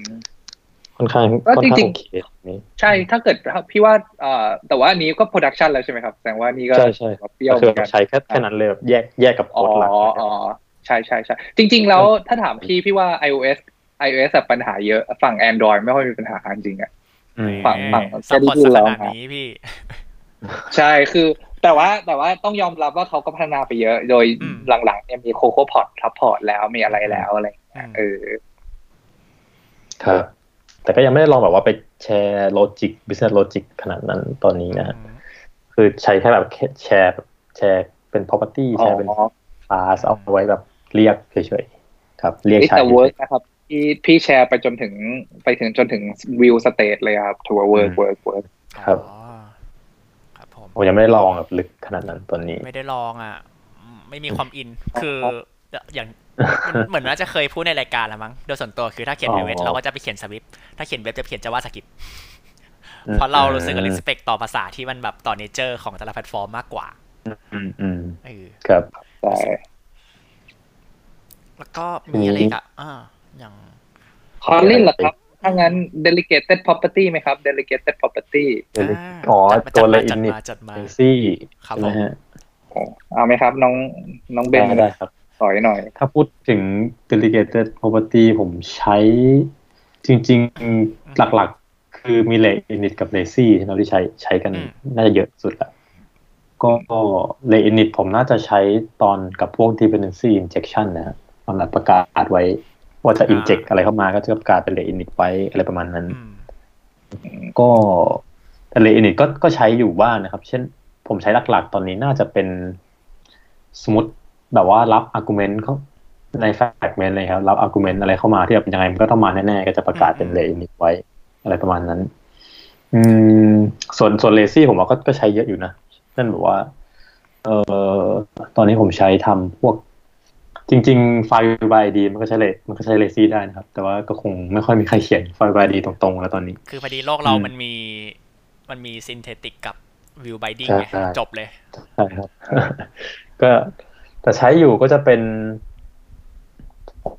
ค่อนข้างก็ค่อนข้างจริงๆโอเคนี้ใช่ถ้าเกิดพี่ว่าเอ่อแต่ว่าอันนี้ก็โปรดักชันแล้วใช่ไหมครับแสดงว่านี่ก็ใช่ใช่เปรี้ยวก็เหคืมืออนกันใช้แค่แค่นั้นเลยแบบแยกแยกกับอ๋โค้อดหลักอ๋อใช่ใช่ใช่จริง ๆ แล้วถ้าถามพี่พี่ว่า iOS iOS อะปัญหาเยอะฝั่ง Android ไม่ค่อยมีปัญหาจริงๆอะอืมฝั่งฝั่งซัพพอร์ตแค่ที่พูดขแล้วนาดนะนี้พี่ใช่คือแต่ว่าแต่ว่าต้องยอมรับว่าเขาก็พัฒนาไปเยอะ โดยอืมหลังๆเนี่ยมี CocoaPods support แล้วมีอะไรแล้วอะไรอย่างเงี้ยเออครับ แต่ก็ยังไม่ได้ลองแบบว่าไปแชร์โลจิก business logic ขนาดนั้นตอนนี้นะฮะอืมคือใช้แค่แบบแค่แชร์แบบแชร์เป็น property อ๋แชร์เป็นอ class เอาไว้แบบเรียกเฉยๆครับ เรียกเอ้ยใช้แต่เวิร์กนะครับพี่พี่แชร์ไปจนถึงไปถึงจนถึง view state เลยครับถือว่าเวิร์กเวิร์กเวิร์กครับอ๋อครับผมผมยังไม่ได้ลองแบบลึกขนาดนั้นตอนนี้ ไม่ได้ลองอะอืมไม่มีความอินคืออย่าง เหมือนน่าจะเคยพูดในรายการแล้วมั้ง โดยส่วนตัวคือถ้าเขียนอ๋อไอเวทเราก็จะไปเขียน Swift ถ้าเขียนเว็บจะเขียน JavaScriptอืมเพราะเรารู้สึกกับ respect ต่อภาษาที่มันแบบต่อ nature ของแต่ละแพลตฟอร์มมากกว่า อืมอืมเออครับใช่แล้วก็มีอะไรอีกอะอ่าอย่างคอลลินเหรอครับ ถ้างั้น delegated property ไหมครับ delegated property อ๋อจัดมาตัวจัดเลมายอิจันดนิมาจัดมาซี่ครับใช่ไหมฮะโอ้เอาไหมครับ น้องน้องเบนได้ได้ครับ สอยหน่อย ถ้าพูดถึง delegated property ผมใช้จริง ๆ หลักๆ คือมี lay init กับ lazy ที่เราที่ใช้ใช้กันอืมน่าจะเยอะสุดละก็ lay init ผมน่าจะใช้ตอนกับพวก dependency injection นะฮะตอนนั้นประกาศไว้ ว่าจะ inject อะไรเข้ามาก็จะประกาศเป็น lay init ไว้อะไรประมาณนั้นอืมก็แต่ lay init ก็ก็ใช้อยู่บ้างนะครับ เช่น ผมใช้หลักๆ ตอนนี้น่าจะเป็นสมมติ แบบว่ารับ argument เขาใน fragment เลยครับ รับ argument อะไรเข้ามาที่แบบยังไงมันก็ต้องมาแน่ๆ ก็จะประกาศเป็น lay init ไว้ อะไรประมาณนั้น อืม ส่วนส่วน lazy ผมว่าก็ก็ใช้เยอะอยู่นะนั่นแบบว่า เอ่อตอนนี้ผมใช้ทำพวก จริง ๆ ไฟล์ by ID มันก็ใช้เลมันก็ใช้ lazy ได้นะครับ แต่ว่าก็คงไม่ค่อยมีใครเขียนไฟล์ by ID ตรงๆ แล้วตอนนี้ คือพอดีโลกเราอืมมันมีมันมี synthetic กับ view binding ใช่ไงใช่จบเลยใช่ครับ ก็ แต่ใช้อยู่ก็จะเป็น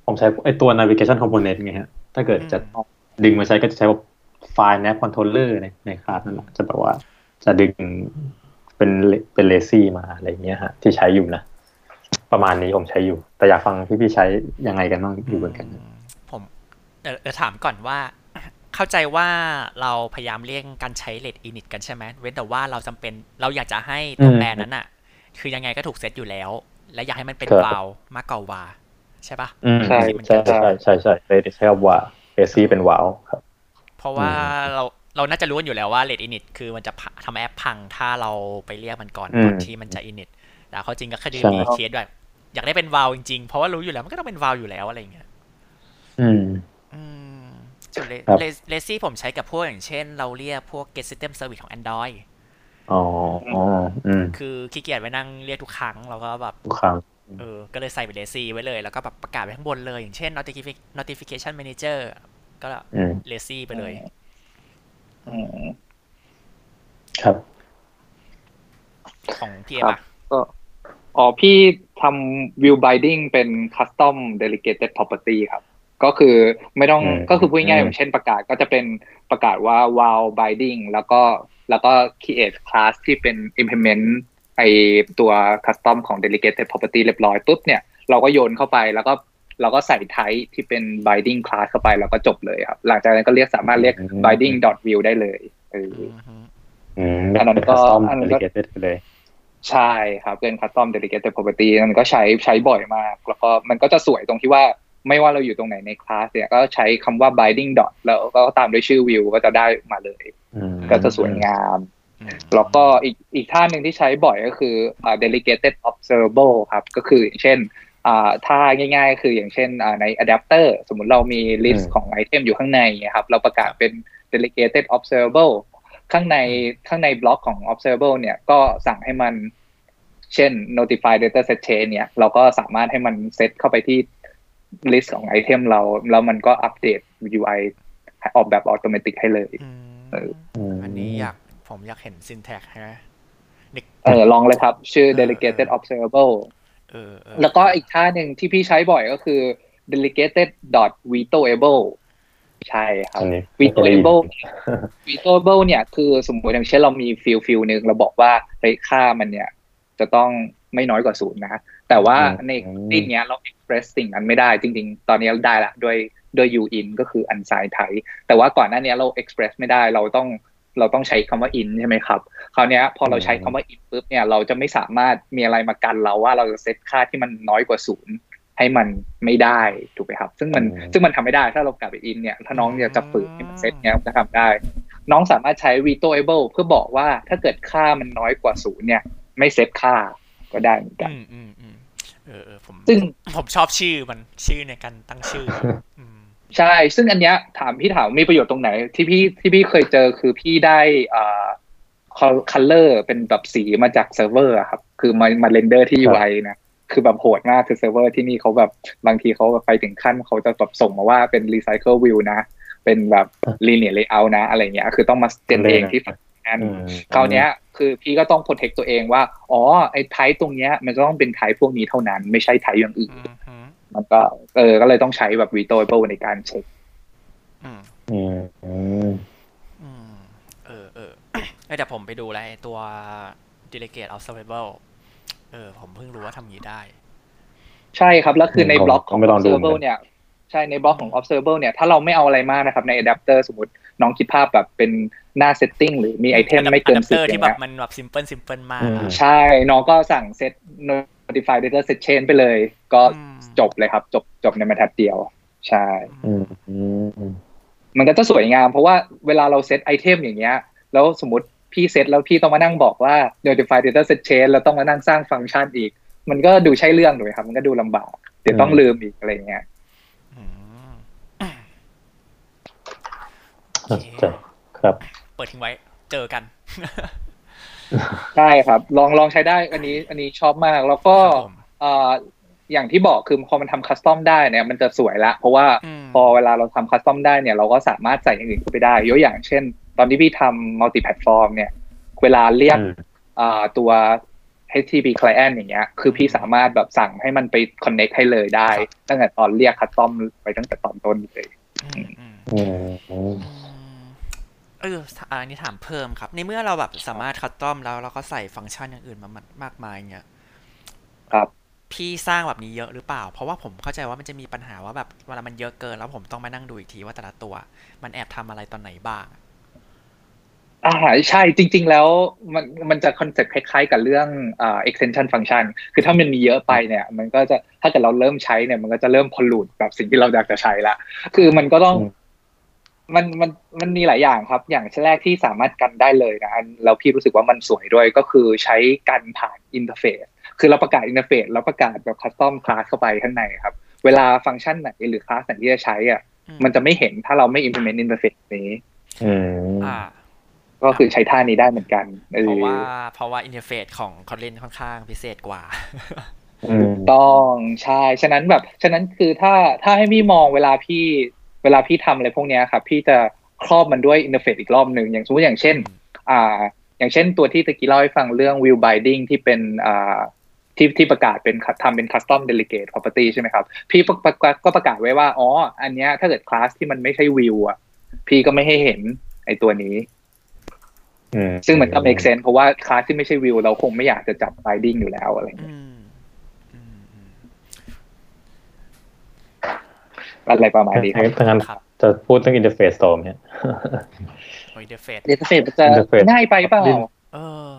ผมใช้ไอตัว navigation component ไงฮะ ถ้าเกิดจะดึงมาใช้ก็จะใช้ว่าไฟล์ nav controller ในในคลาสนั่นแหละจะแบบว่าจะดึงเป็นเป็น lazy มาอะไรเงี้ยฮะ ที่ใช้อยู่นะ ประมาณนี้ผมใช้อยู่ แต่อยากฟังพี่พี่ๆใช้ยังไงกันบ้างอยู่เหมือนกันอืมผมเดี๋ยวเดี๋ยวถามก่อนว่าเข้าใจว่าเราพยายามเลี่ยงการใช้ lateinit กันใช่ไหมเว้นแต่ว่าเราจำเป็นเราอยากจะให้ตัวอืมแปรนั้นอะคือยังไงก็ถูกเซตอยู่แล้ว และอยากให้มันเป็นครับ valมากกว่าวา ใช่ปะอืมใช่ใช่ใช่ใช่ใช่เลยใช้คำว่า lazy เป็นว้าวครับ เพราะว่าอืมเราเราน่าจะรู้กันอยู่แล้วว่า lateinit คือมันจะพะทำแอปพังถ้าเราไปเรียกมันก่อนอืมก่อนที่มันจะ init แต่เขาจริงก็คือใช่มีเคสแบบอยากได้เป็น val จริงๆ เพราะว่ารู้อยู่แล้วมันก็ต้องเป็น val อยู่แล้วอะไรอย่างเงี้ยอืมอืมส่วนเลครับ lazy ผมใช้กับพวกอย่างเช่น เราเรียกพวก get system service ของ Android อ๋ออ๋ออืมคือขี้เกียจไปนั่งเรียกทุกครั้งเราก็แบบทุกครั้งเออ ก็เลยใส่เป็นเลซี่ไว้เลย แล้วก็แบบประกาศไว้ข้างบนเลย อย่างเช่น notification notification manager ก็อืมเลซี่ไปเลยอืมครับ ของพีเอครัอะบก็อ๋อพี่ทำ view binding เป็น custom delegated property ครับ ก็คือไม่ต้องอืมก็คือพูดง่ายๆอืมอย่างเช่นประกาศก็จะเป็นประกาศว่า wow binding แล้วก็ แล้วก็ create class ที่เป็น implement ไอตัว custom ของ delegated property เรียบร้อยปุ๊บเนี่ยเราก็โยนเข้าไปแล้วก็เราก็ใส่ type ที่เป็น binding class เข้าไปแล้วก็จบเลยครับ หลังจากนั้นก็เรียกสามารถเรียก binding dot view ได้เลยเอออือฮึอืมอันนั้นเป็นก็ custom อันนั้นก็ delegated ไปเลยใช่ครับเป็น custom delegated property มันก็ใช้ใช้บ่อยมาก แล้วก็มันก็จะสวยตรงที่ว่า ไม่ว่าเราอยู่ตรงไหนในคลาสเนี่ยก็ใช้คำว่า binding dot แล้วก็ตามด้วยชื่อ view ก็จะได้มาเลยอืมก็จะสวยงามอืมแล้วก็อีกอีกท่าหนึ่งที่ใช้บ่อยก็คืออ่า delegated observable ครับ ก็คืออย่างเช่นอ่าถ้าง่ายๆ คืออย่างเช่นอ่าใน adapter สมมุติเรามี list ของไอเทมอยู่ข้างในครับ เราประกาศเป็น delegated observable ข้างในข้างในบล็อกของ observable เนี่ยก็สั่งให้มัน เช่น notify data set change เนี่ย เราก็สามารถให้มันเซตเข้าไปที่ list ของ item เรา แล้วมันก็อัปเดต UI ออกแบบอัตโนมัติให้เลยอืมเออมอันนี้อยากผมอยากเห็น syntax ฮะนึกเออลองเลยครับ ชื่อเออ delegated observable เออเออแล้วก็อีกท่าหนึ่งที่พี่ใช้บ่อยก็คือ delegated dot vetoable ใช่ครับอันนี้ไม่เคยได้ยิน vetoable vetoable เนี่ยคือสมมติอย่างเช่นเรามี field field หนึ่งเราบอกว่าเฮ้ยค่ามันเนี่ย จะต้องไม่น้อยกว่าศูนย์นะ แต่ว่าอืมในที่เนี้ยเรา express สิ่งนั้นไม่ได้จริง ๆ ตอนนี้เราได้ละด้วยด้วย uin ก็คือ unsigned type แต่ว่าก่อนหน้านี้เรา express ไม่ได้เราต้องเราต้องใช้คำว่า in ใช่ไหมครับ คราวเนี้ยพอเราใช้คำว่า in ปุ๊บเนี่ยเราจะไม่สามารถมีอะไรมากันเราว่าเราจะเซตค่าที่มันน้อยกว่าศูนย์ให้มันไม่ได้ถูกไหมครับ ซึ่งมันอืมซึ่งมันทำไม่ได้ถ้าเรากลับไป in เนี่ยถ้าน้องอยากจะฝึกให้มันเซตเนี่ยจะทำได้ น้องสามารถใช้ vetoable เพื่อบอกว่าถ้าเกิดค่ามันน้อยกว่าศูนย์เนี่ยไม่เซตค่า ก็ได้เหมือนกันอืมอืมอืมเออเออผมซึ่งผมชอบชื่อมันชื่อในการตั้งชื่ออืมใช่ ซึ่งอันเนี้ยถามพี่ถามมีประโยชน์ตรงไหน ที่พี่ที่พี่เคยเจอคือพี่ได้อ่า color เป็นแบบสีมาจากเซิร์ฟเวอร์อะครับ คือมามา render ที่ครับ UI นะ คือแบบโหดมากคือเซิร์ฟเวอร์ที่นี่เขาแบบบางทีเขาแบบไปถึงขั้นเขาจะแบบส่งมาว่าเป็น recycle view นะ เป็นแบบ linear layout นะ อะไรเงี้ย คือต้องมาเจนเองที่ นั่นอืมคราวเนี้ย คือพี่ก็ต้อง protect ตัวเองว่า อ๋อ ไอ้ไทป์ตรงเนี้ย มันจะต้องเป็นไทป์พวกนี้เท่านั้น ไม่ใช่ไทป์อย่างอื่นอืมอืมมันก็ เออ ก็เลยต้องใช้แบบ vetoable ในการเช็ค อืมอืมอืมอืมเออเออเอ้ยแต่ผมไปดูแล้วไอ้ตัว delegate observable เออ ผมเพิ่งรู้ว่าทำอย่างนี้ได้ ใช่ครับ แล้วคือในผมบล็อกของไม่ลองดู observable เนี่ย ใช่ ในบล็อกของ observable เนี่ย ถ้าเราไม่เอาอะไรมากนะครับ ใน adapter สมมติ น้องคิดภาพแบบเป็นหน้า setting หรือมีไอเทมไม่เกินอะแดปสิเตบอร์อที่ย่างแบเงี้บยมันแบบ simple simple มากอืมอะใช่น้องก็สั่ง set notify data set change ไปเลย ก็อืมจบเลยครับ จบจบในบรรทัดเดียว ใช่อืมอืมอืมมันก็จะสวยงาม เพราะว่าเวลาเราเซตไอเทมอย่างเงี้ย แล้วสมมติพี่เซตแล้วพี่ต้องมานั่งบอกว่า notify data set change แล้วต้องมานั่งสร้างฟังก์ชันอีก มันก็ดูใช่เรื่องถูกไหมครับ มันก็ดูลำบาก เดี๋ยวต้องลืมอีกอะไรเงี้ย อืม โอน่าเคสนใจครับ เปิดทิ้งไว้ เจอกันใช่ครับ ลองลองใช้ได้ อันนี้ อันนี้ชอบมาก แล้วก็ครับผมเอ่ออย่างที่บอกคือพอมันทำคัสตอมได้เนี่ยมันจะสวยละ เพราะว่าอืมพอเวลาเราทำคัสตอมได้เนี่ยเราก็สามารถใส่อย่างอื่นเข้าไปได้ยกอย่างเช่น ตอนที่พี่ทำ multiplatform เนี่ย เวลาเรียกอืมอ่าตัว HTTP client อย่างเงี้ย คือพี่สามารถแบบสั่งให้มันไป connect ให้เลยได้ ตั้งแต่ตอนเรียก custom ไปตั้งแต่ตอนต้นเลย เอออันนี้ถามเพิ่มครับ ในเมื่อเราแบบสามารถ custom แล้วเราก็ใส่ฟังก์ชันอย่างอื่นมามากมายเงี้ยครับพี่สร้างแบบนี้เยอะหรือเปล่า เพราะว่าผมเข้าใจว่ามันจะมีปัญหาว่าแบบเวลามันเยอะเกิน แล้วผมต้องมานั่งดูอีกทีว่าแต่ละตัว มันแอบทำอะไรตอนไหนบ้างอ่าใช่จริง ๆ แล้วมันมันจะคอนเซ็ปต์คล้ายๆ กับเรื่องอ่า extension function คือถ้ามันมีเยอะไปเนี่ย มันก็จะถ้าเกิดเราเริ่มใช้เนี่ย มันก็จะเริ่ม pollute แบบสิ่งที่เราอยากจะใช้ละคือมันก็ต้องอื มมันมันมันมีหลายอย่างครับ อย่างแรกที่สามารถกันได้เลยนะอันแล้วพี่รู้สึกว่ามันสวยด้วยก็คือใช้กันผ่าน interface คือเราประกาศ interface แล้วประกาศแบบ custom class เข้าไปข้างในครับ เวลาฟังก์ชันไหนหรือคลาสไหนที่จะใช้อะอืมมันจะไม่เห็นถ้าเราไม่ implement interface นี้อืมอ่าก็คือใช้ท่านี้ได้เหมือนกันเอเพราะอว่าเพราะว่า interface ของ Kotlin ค่อนข้างพิเศษกว่าอืมต้องใช่ ฉะนั้นแบบ ฉะนั้นคือถ้าถ้าให้พี่มองเวลาพี่ เวลาพี่ทำอะไรพวกเนี้ยครับพี่จะครอบมันด้วย interface อีกรอบหนึ่งอย่างสมมติอย่างเช่น อ่า อย่างเช่นตัวที่ตะกี้เล่าให้ฟังเรื่อง view binding ที่เป็นอ่าที่ที่ประกาศเป็นทำเป็น custom delegate property ใช่ไหมครับ พี่ประประประก็ประกาศไว้ว่า อ๋อ อันเนี้ยถ้าเกิดคลาสที่มันไม่ใช่ view อะ พี่ก็ไม่ให้เห็นไอตัวนี้อืมซึ่งมันก็ make sense เพราะว่าคลาสที่ไม่ใช่ view เราคงไม่อยากจะจับ binding อยู่แล้วอะไรเงี้ยอืมอืมอืม อะไรประมาณนี้ครับถ้างั้นครับจะพูดเรื่อง interface ต่อไหมฮะโอ้ยเดฟเฟดเดทเฟซจะ Interface ง่ายไปเปล่าเออ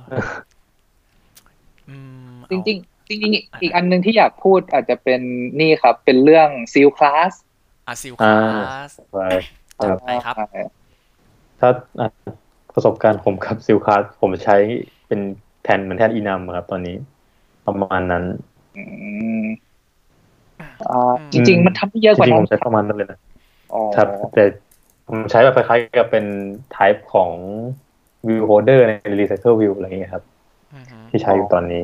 อืมจริงๆจริงๆอีกอันหนึงที่อยากพูดอาจจะเป็นนี่ครับ เป็นเรื่องซิลคลาสอาซิลคอ่าลาสไปครับไปครับถ้าอะประสบการณ์ผมกับซิลคาสผมใช้เป็นแทนเหมือนแทนอีนัมครับตอนนี้ ประมาณนั้น อืมอ่าจริง ๆ มันทำได้เยอะจกว่าริงๆนั้ผนมใช้ประมาณนั้นเลยนะอ๋อครับแต่ผมใช้แบบคล้ายๆกับเป็น type ของ view holder ใน recycle view อะไรอย่างเงี้ยครับอือฮึที่ใช้อยู่ตอนนี้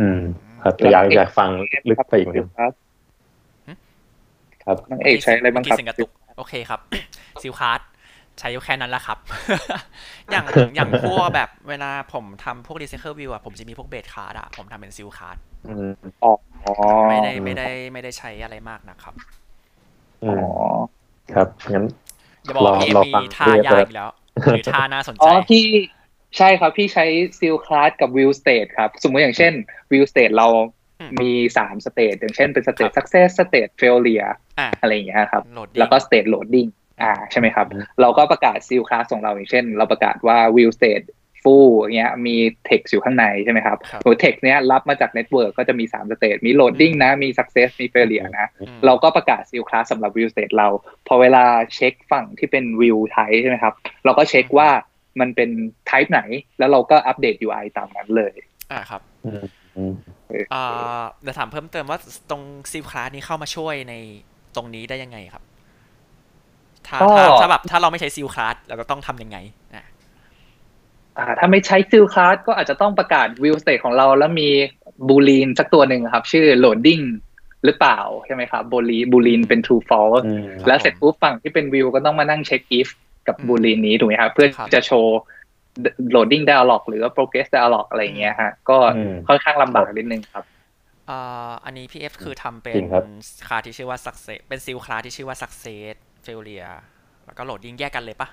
อืม ครับแต่อยากอยากฟังลึกไปอีกนิดครับครับนางเอกใช้อะไรบ้างครับเมื่กี้เสียกระตุกโอเคครับ sealed class ใช้อยู่แค่นั้นแหละครับ อย่างอย่างพวกแบบเวลาผมทำพวก Recycle View อะผมจะมีพวก base class อะผมทำเป็น sealed class อืมอ๋อไม่ได้ไม่ได้ไม่ได้ใช้อะไรมากนะครับอือ๋อมครับงั้นอย่าบอกว่าพี่รอมีฟังท่ายากอีกแล้วหรือท่าน่าสนอ๋ใจอพี่ใช่ครับพี่ใช้ sealed class กับ view state ครับ สมมติอย่างเช่น view state เราอืมมีสาม state อย่างเช่นเป็น state ครับ success state failure อะอะไรอย่างเงี้ยครับโหลดแล้วก็ state loading อ่าใช่ไหมครับอืมเราก็ประกาศ sealed class ของเราอย่างเช่น เราประกาศว่า view state full อย่า งเงี้ยมี text อยู่ข้างในใช่ไหมครับครับโดย text เนี้ยรับมาจาก network ก็จะมี3 state มี loading นะ มี success มี failure นะอืมเราก็ประกาศซิลคลาสสำหรับ view state เรา พอเวลาเช็คฝั่งที่เป็น view type ใช่ไหมครับ เราก็เช็คว่ามันเป็น type ไหน แล้วเราก็อัปเดต UI ตามนั้นเลย อะครับอืมอืมอ่าเดี๋ยวถามเพิ่มเติมว่าตรงซิลคลาสนี้เข้ามาช่วยในตรงนี้ได้ยังไงครับ ถ้าก็ถ้าถ้าแบบถ้าเราไม่ใช้ซิลคลาสเราก็ต้องทำยังไงอะอ่า ถ้าไม่ใช้ซิลคลาสก็อาจจะต้องประกาศ view state ของเรา แล้วมีบูลีนสักตัวหนึ่งครับ ชื่อ loading หรือเปล่าใช่ไหมครับบูลีบูลีนเป็น true false อืมแล้วเสร็จปุ๊บฝั่งที่เป็น view ก็ต้องมานั่งเช็ค if กับบูลีนนี้ถูกไหมครับเพื่อจะโชว์ loading dialog หรือว่า progress dialog อะไรอย่างเงี้ยฮะก็อืมค่อนข้างลำบากนิดนึงครับอ่าอันนี้พี่เอฟคือทำเป็จรินงครับคลาสที่ชื่อว่า success เป็นซิลคลาสที่ชื่อว่า success failure แล้วก็โหลดดิ้งแยกกันเลยปะ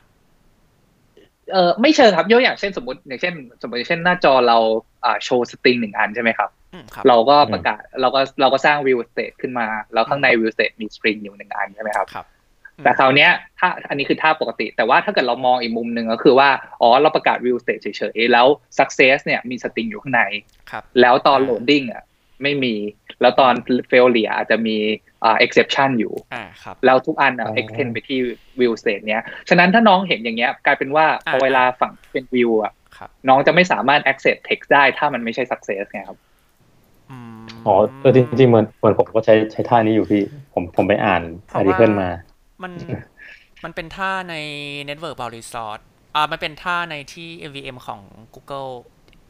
เออไม่เชิงครับยกอย่างเช่นสมมติอย่างเช่น สมมติอย่างเช่นหน้าจอเราอ่าโชว์สตริงหนึ่งอันใช่ไหมครับอืมครับเราก็ประกาศเราก็เราก็สร้าง view state ขึ้นมา แล้วข้างใน view state มีสตริงอยู่หนึ่งอันใช่ไหมครับครับแต่คราวเนี้ยถ้าอันนี้คือท่าปกติ แต่ว่าถ้าเกิดเรามองอีกมุมหนึ่งก็คือว่า อ๋อ เราประกาศ view state เฉยๆ แล้ว success เนี่ยมีสตริงอยู่ข้างในครับแล้วตอน loading อะ ไม่มี แล้วตอน failure อาจจะมีอ่า exception อยู่อ่าครับแล้วทุกอันอะอ๋อ extend ไปที่ view state เนี้ยฉะนั้นถ้าน้องเห็นอย่างเงี้ยกลายเป็นว่าพออ่าเวลาฝั่งเป็น view อะครับน้องจะไม่สามารถ access text ได้ถ้ามันไม่ใช่ success ไงครับอืมอ๋อเออจริงๆเหมือนเหมือนผมก็ใช้ใช้ท่านี้อยู่พี่ ผมผมไปอ่านเพอาราะร์ติว่าเคิลมา มันมันเป็นท่าใน Network Bound Resort อ่ามันเป็นท่าในที่ MVM ของ Google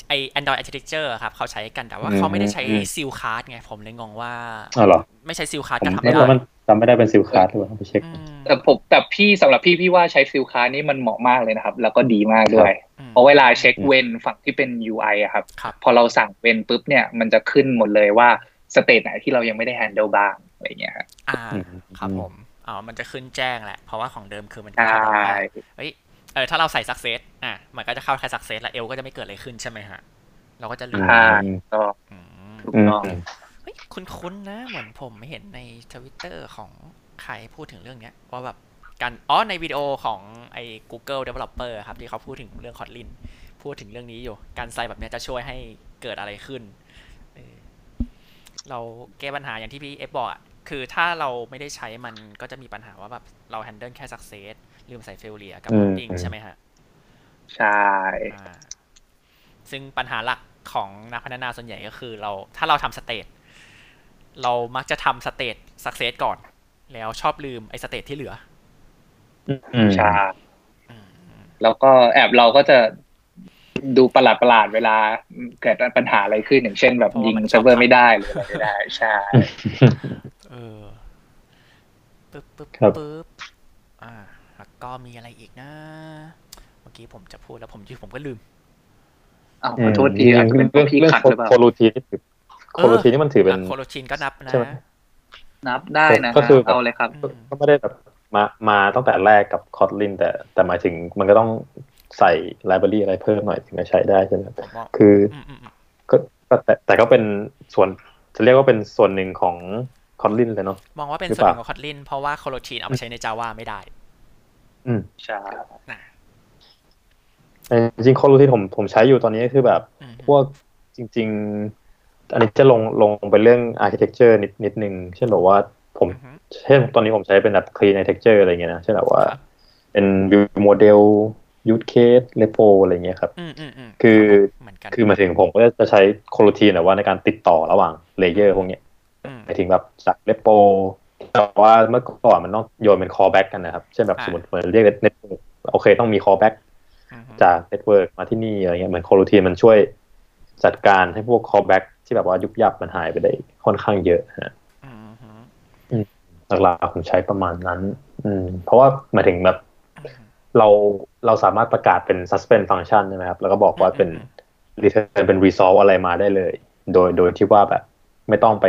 ไอ Android Architecture อะครับเขาใช้กันแต่ว่าเขาไม่ได้ใช้อืม sealed class ไงผมเลยงงว่าอ๋อเหรอไม่ใช้ sealed class ผมก็ทำไม่ได้รู้มันจำไม่ได้เป็น sealed class หรือเปล่าไปเช็คอืมแต่ผมแต่พี่สำหรับพี่พี่ว่าใช้ฟิลคาร์นี่มันเหมาะมากเลยนะครับ แล้วก็ดีมากด้วยอืมเพราะเวลาเช็คอืม when ฝั่งที่เป็น UI อะครับครับ พอเราสั่ง when ปุ๊บเนี่ยมันจะขึ้นหมดเลยว่า state ไหนที่เรายังไม่ได้ handle บ้างอะไรเงี้ยครับอ่าอืมครับผมอ๋อมันจะขึ้นแจ้งแหละ เพราะว่าของเดิมคือมันใช่เข้าแบบว่าเฮ้ย เออถ้าเราใส่ success อะมันก็จะเข้าแค่ success แล้วเอลก็จะไม่เกิดอะไรขึ้นใช่ไหมฮะ เราก็จะลืมใช่ก็อืมถูกอืมต้องเฮ้ยคุ้นๆนะเหมือนผมเห็นในทวิตเตอร์ของใครพูดถึงเรื่องเนี้ยว่าแบบการอ๋อในวิดีโอของไอ้ Google Developer ครับ ที่เขาพูดถึงเรื่อง Kotlin พูดถึงเรื่องนี้อยู่ การใส่แบบเนี้ยจะช่วยให้เกิดอะไรขึ้นเออเราแก้ปัญหาอย่างที่พี่เอฟบอกอะ คือถ้าเราไม่ได้ใช้มันก็จะมีปัญหาว่าแบบเรา handle แค่ success ลืมใส่ failure กับอืม loading ใช่ไหมฮะ ใช่อ่าซึ่งปัญหาหลักของนักพัฒนาส่วนใหญ่ก็คือเราถ้าเราทำ state เรามักจะทำ state success ก่อน แล้วชอบลืมไอ้ state ที่เหลืออืมใช่อืมแล้วก็แอบเราก็จะดูประหลาดประหลาดๆเวลาเกิดปัญหาอะไรขึ้นอย่างเช่นแบบยิงเซิร์ฟเวอร์ไม่ได้หรืออะไรไม่ได้ ใช่เออปึ๊บปึ๊บครับ ปึ๊บอ่า แล้วก็มีอะไรอีกนะ เมื่อกี้ผมจะพูดแล้วผมยืผมก็ลืม อ้าวขอโทษทีอาจจะเป็นเพราะพี่เรื่องขัดหรือเปล่าโคโรทีนนี่ถือโคโรทีนนี่มันถือเป็น โคโลชินก็นับนะ ใช่ไหม นับได้นะก็ฮะคือเอาเลยครับ อืม ก็ไม่ได้แบบมามาตั้งแต่แรกกับคอ t ลินแต่แต่หมายถึงมันก็ต้องใส่ไลบรารีอะไรเพิ่มหน่อยถึงจะใช้ได้ใช่ไหมผมว่าคืออืมอืมอืมก็ก็แต่แต่ก็เป็นส่วนจะเรียกว่าเป็นส่วนหนึ่งของ ค Kotlin เลยเนาะมองว่าเป็นหรือส่วนเปหล่านึ่งของ Kotlin เพราะว่า coroutine เอาไปใช้ใน Java ไม่ได้ อืมใช่นะแต่จริงๆ Kotlin ผมผมใช้อยู่ตอนนี้ก็คือแบบอืมพวกจริง ๆ อันนี้จะลงลงไปเรื่อง architecture นิดนิดนึงเช่นแบบว่าผมอือฮึเช่นตอนนี้ผมใช้เป็นแบบ clean architecture อะไรเงี้ยนะเช่นแบบว่าครับเป็น view model use case repo อะไรเงี้ยครับอืมอืมอืมคือเหมือนกันคือหมายถึงผมก็จะใช้ coroutine แบบว่าในการติดต่อระหว่างเลเยอร์พวกเนี้ยม หมายถึงแบบจาก repo แต่ว่าเมื่อก่อนมันต้องโยนเป็น callback กันนะครับ เช่นแบบอ่าสมมติเหมือนเรียก network โอเคต้องมี callback อือฮึจาก network มาที่นี่อะไรเงี้ยเหมือน coroutine มันช่วยจัดการให้พวก callback ที่แบบว่ายุบยับมันหายไปได้ค่อนข้างเยอะฮะอืมฮึหลักๆผมใช้ประมาณนั้น อืม เพราะว่าหมายถึงแบบอืมเราเราสามารถประกาศเป็น suspend function ใช่ไหมครับ แล้วก็บอกว่าเป็น return เป็น resolve อะไรมาได้เลย โดยโดยที่ว่าแบบ ไม่ต้องไป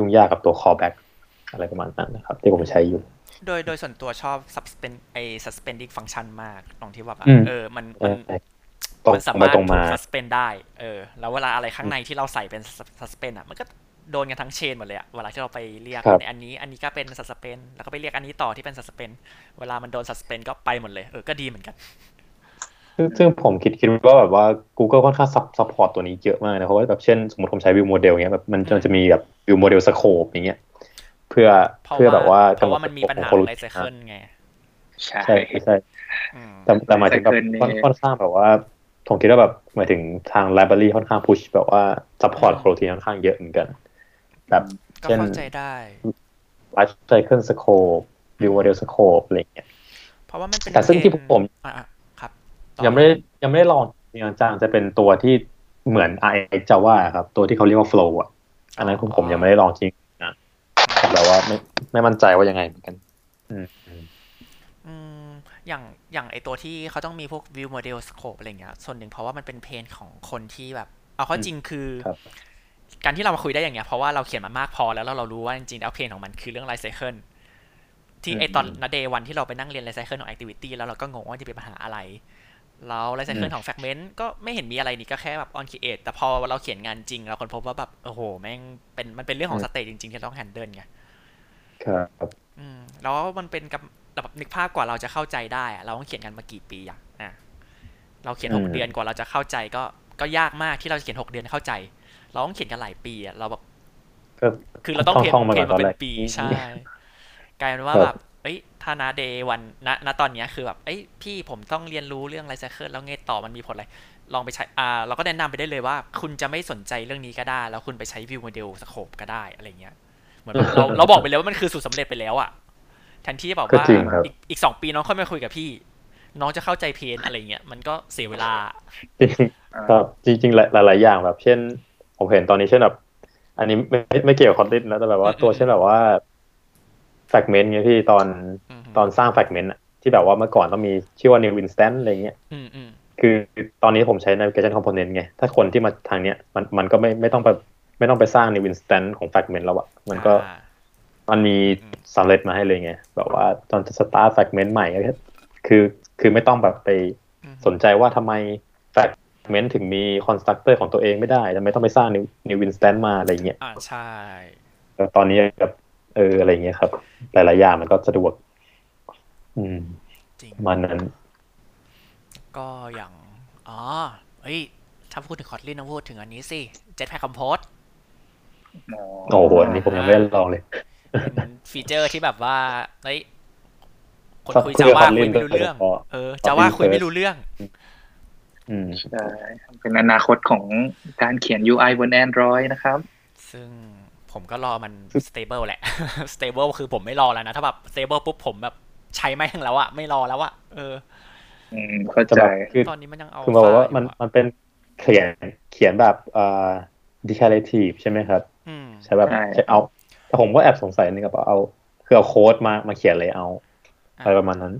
ยุ่งยากกับตัว callback อะไรประมาณนั้นนะครับ ที่ผมใช้อยู่ โดยโดยส่วนตัวชอบ suspend ไอ suspending function มาก ตรงที่ว่าแบบอืมเออมันมันตรงมันสาไปมารถตรงถูมาก suspend ได้ เออ แล้วเวลาอะไรข้างในที่เราใส่เป็น suspend อะ มันก็โดนกันทั้ง chain หมดเลยอะเวลาที่เราไปเรียกครับในอันนี้ อันนี้ก็เป็น suspend แล้วก็ไปเรียกอันนี้ต่อที่เป็น suspend เวลามันโดน suspend ก็ไปหมดเลย เออ ก็ดีเหมือนกัน ซึ่งซึ่งผมคิดคิดว่าแบบว่า Google ค่อนข้างซับ support ตัวนี้เยอะมากนะ เพราะว่าแบบเช่นสมมติผมใช้ View Model เงี้ยแบบมันมันจะมีแบบ View Model Scope อย่างเงี้ยเพื่อเพราะเพื่อแบบว่าเพราะว่ามันมีปัญหาขขอองง coroutine lifecycle ไง ใช่ใช่ใช่อืมแต่แต่หมายถึงแบบ Cycle นี่ค่อนค่อนข้างแบบว่าผมคิดว่าแบบหมายถึงทาง library ค่อนข้างพุชแบบว่า support อืม coroutine ค่อนข้างเยอะเหมือนกัน แบบก็เช่นเข้าใจได้ life cycle scope view model scope อะไรอย่างเงี้ยเพราะว่ามันเป็นแต่ซึ่งที่ผม ยังไม่ได้ยังไม่ได้ลองจริงๆจังจะเป็นตัวที่เหมือน RX Java ครับ ตัวที่เขาเรียกว่า flow อะ อันนั้นผมผมยังไม่ได้ลองจริงนะแต่ว่าไม่ไม่มั่นใจว่ายังไงเหมือนกัน อืมอืมอืมอย่างอย่างไอตัวที่เขาต้องมีพวก view model scope อะไรเงี้ย ส่วนหนึ่งเพราะว่ามันเป็นเพนของคนที่แบบ เอาเข้าจริงคือครับการที่เรามาคุยได้อย่างเงี้ย เพราะว่าเราเขียนมามากพอแล้วแล้วเรารู้ว่าจริงๆแล้วเพนของมันคือเรื่อง life cycle ที่ไอตอนนเดวันที่เราไปนั่งเรียน life cycle ของ activity แล้วเราก็งงว่าจะเป็นปัญหาอะไร แล้ว life cycle ของ fragment ก็ไม่เห็นมีอะไรนี่ก็แค่แบบ on create แต่พอเราเขียนงานจริง เราคนพบว่าแบบโอ้โหแม่งเป็นมันเป็นเรื่องของ state จริง ๆ ที่เราต้อง handle ไงครับอืมแล้วมันเป็นกับแบบนึกภาพกว่าเราจะเข้าใจได้อะเราต้องเขียนกันมากี่ปีอะอะเราเขียนหกอืมเดือนกว่าเราจะเข้าใจก็ก็ยากมากที่เราจะเขียนหกเดือนเข้าใจ เราต้องเขียนกันหลายปีอะเราแบบก็คือเราต้องเพนท่องๆมาเพก่อนนตอนมาเป็แรนกปีใช่กลายเป็นว่าครับแบบ เอ้ยธานาเดวันณณตอนเนี้ยคือแบบ เอ้ยพี่ผมต้องเรียนรู้เรื่องไลเซเคิลแล้วไงต่อมันมีผลอะไร ลองไปใช้อ่าเราก็แนะนำไปได้เลยว่า คุณจะไม่สนใจเรื่องนี้ก็ได้ แล้วคุณไปใช้วิวโมเดลสโคปก็ได้อะไรเงี้ย เหมือนแบบเราเราบอกไปแล้วว่ามันคือสูตรสำเร็จไปแล้วอะแทนที่จะบอกก็ว่าจริงครับอีกอีกสองปีน้องค่อยมาคุยกับพี่ น้องจะเข้าใจเพนอะไรเงี้ยมันก็เสียเวลาจริงครับจริง ๆ หลายหลายๆอย่างแบบ เช่น ผมเห็นตอนนี้เช่นแบบ อันนี้ไม่ไม่ไม่เกี่ยวกับคอนเทนต์นะแต่แบบว่าอืมตัวอืมเช่นแบบว่า แฟกเมนต์ไงพี่ตอนอืมตอนสร้างแฟกเมนต์ที่แบบว่าเมื่อก่อนต้องมีชื่อว่า new instant อะไรเงี้ยอืมอืมคือตอนนี้ผมใช้ navigation component ไง ถ้าคนที่มาทางเนี้ยมันมันก็ไม่ไม่ต้องไปไม่ต้องไปสร้าง new instant ของ fragment แล้วอะมันก็อ่ามันมีอืมสำเร็จมาให้เลยไง แบบว่าตอนจะ start fragment ใหม่ก็คือคือไม่ต้องแบบไปอืมสนใจว่าทำไม fragment ถึงมี constructor ของตัวเองไม่ได้ทำไมต้องไปสร้าง new new instant มาอะไรเงี้ยอ่าใช่แล้วตอนนี้แบบ เอออะไรเงี้ยครับ หลายๆอย่างมันก็สะดวก อืมจริงประมาณนั้น ก็อย่างอ๋อเฮ้ย ถ้าพูดถึงคอร์ดลินต้องพูดถึงอันนี้สิ Jetpack Compose โอ้โหอันนี้ผมยังไม่ได้ลองเลยเป็นฟีเจอร์ที่แบบว่าเฮ้ยคนครับคุยคุยจากับว่า Kotlin คุยไม่รู้เรื่องโดยเฉพาะเออจาว่าคุยไม่รู้เรื่องอืมใช่เป็นอนาคตของการเขียน UI บน Android นะครับ ซึ่ง ผมก็รอมัน stable แหละ stable คือผมไม่รอแล้วนะ ถ้าแบบ stable ปุ๊บผมแบบใช้ไม่ทั้งแล้วอะไม่รอแล้วอะเอออืมเข้าจะใจแบบคือตอนนี้มันยังเอาคือมาบอกว่าไฟล์มันอยู่อะมันเป็นเขียนเขียนแบบเอ่อ declarative ใช่ไหมครับอืมใช่แบบใช่ใช่เอาแต่ผมก็แอบสงสัยนึงกับเอาคือเอาโค้ดมามาเขียนเลยเอาอะไรประมาณนั้น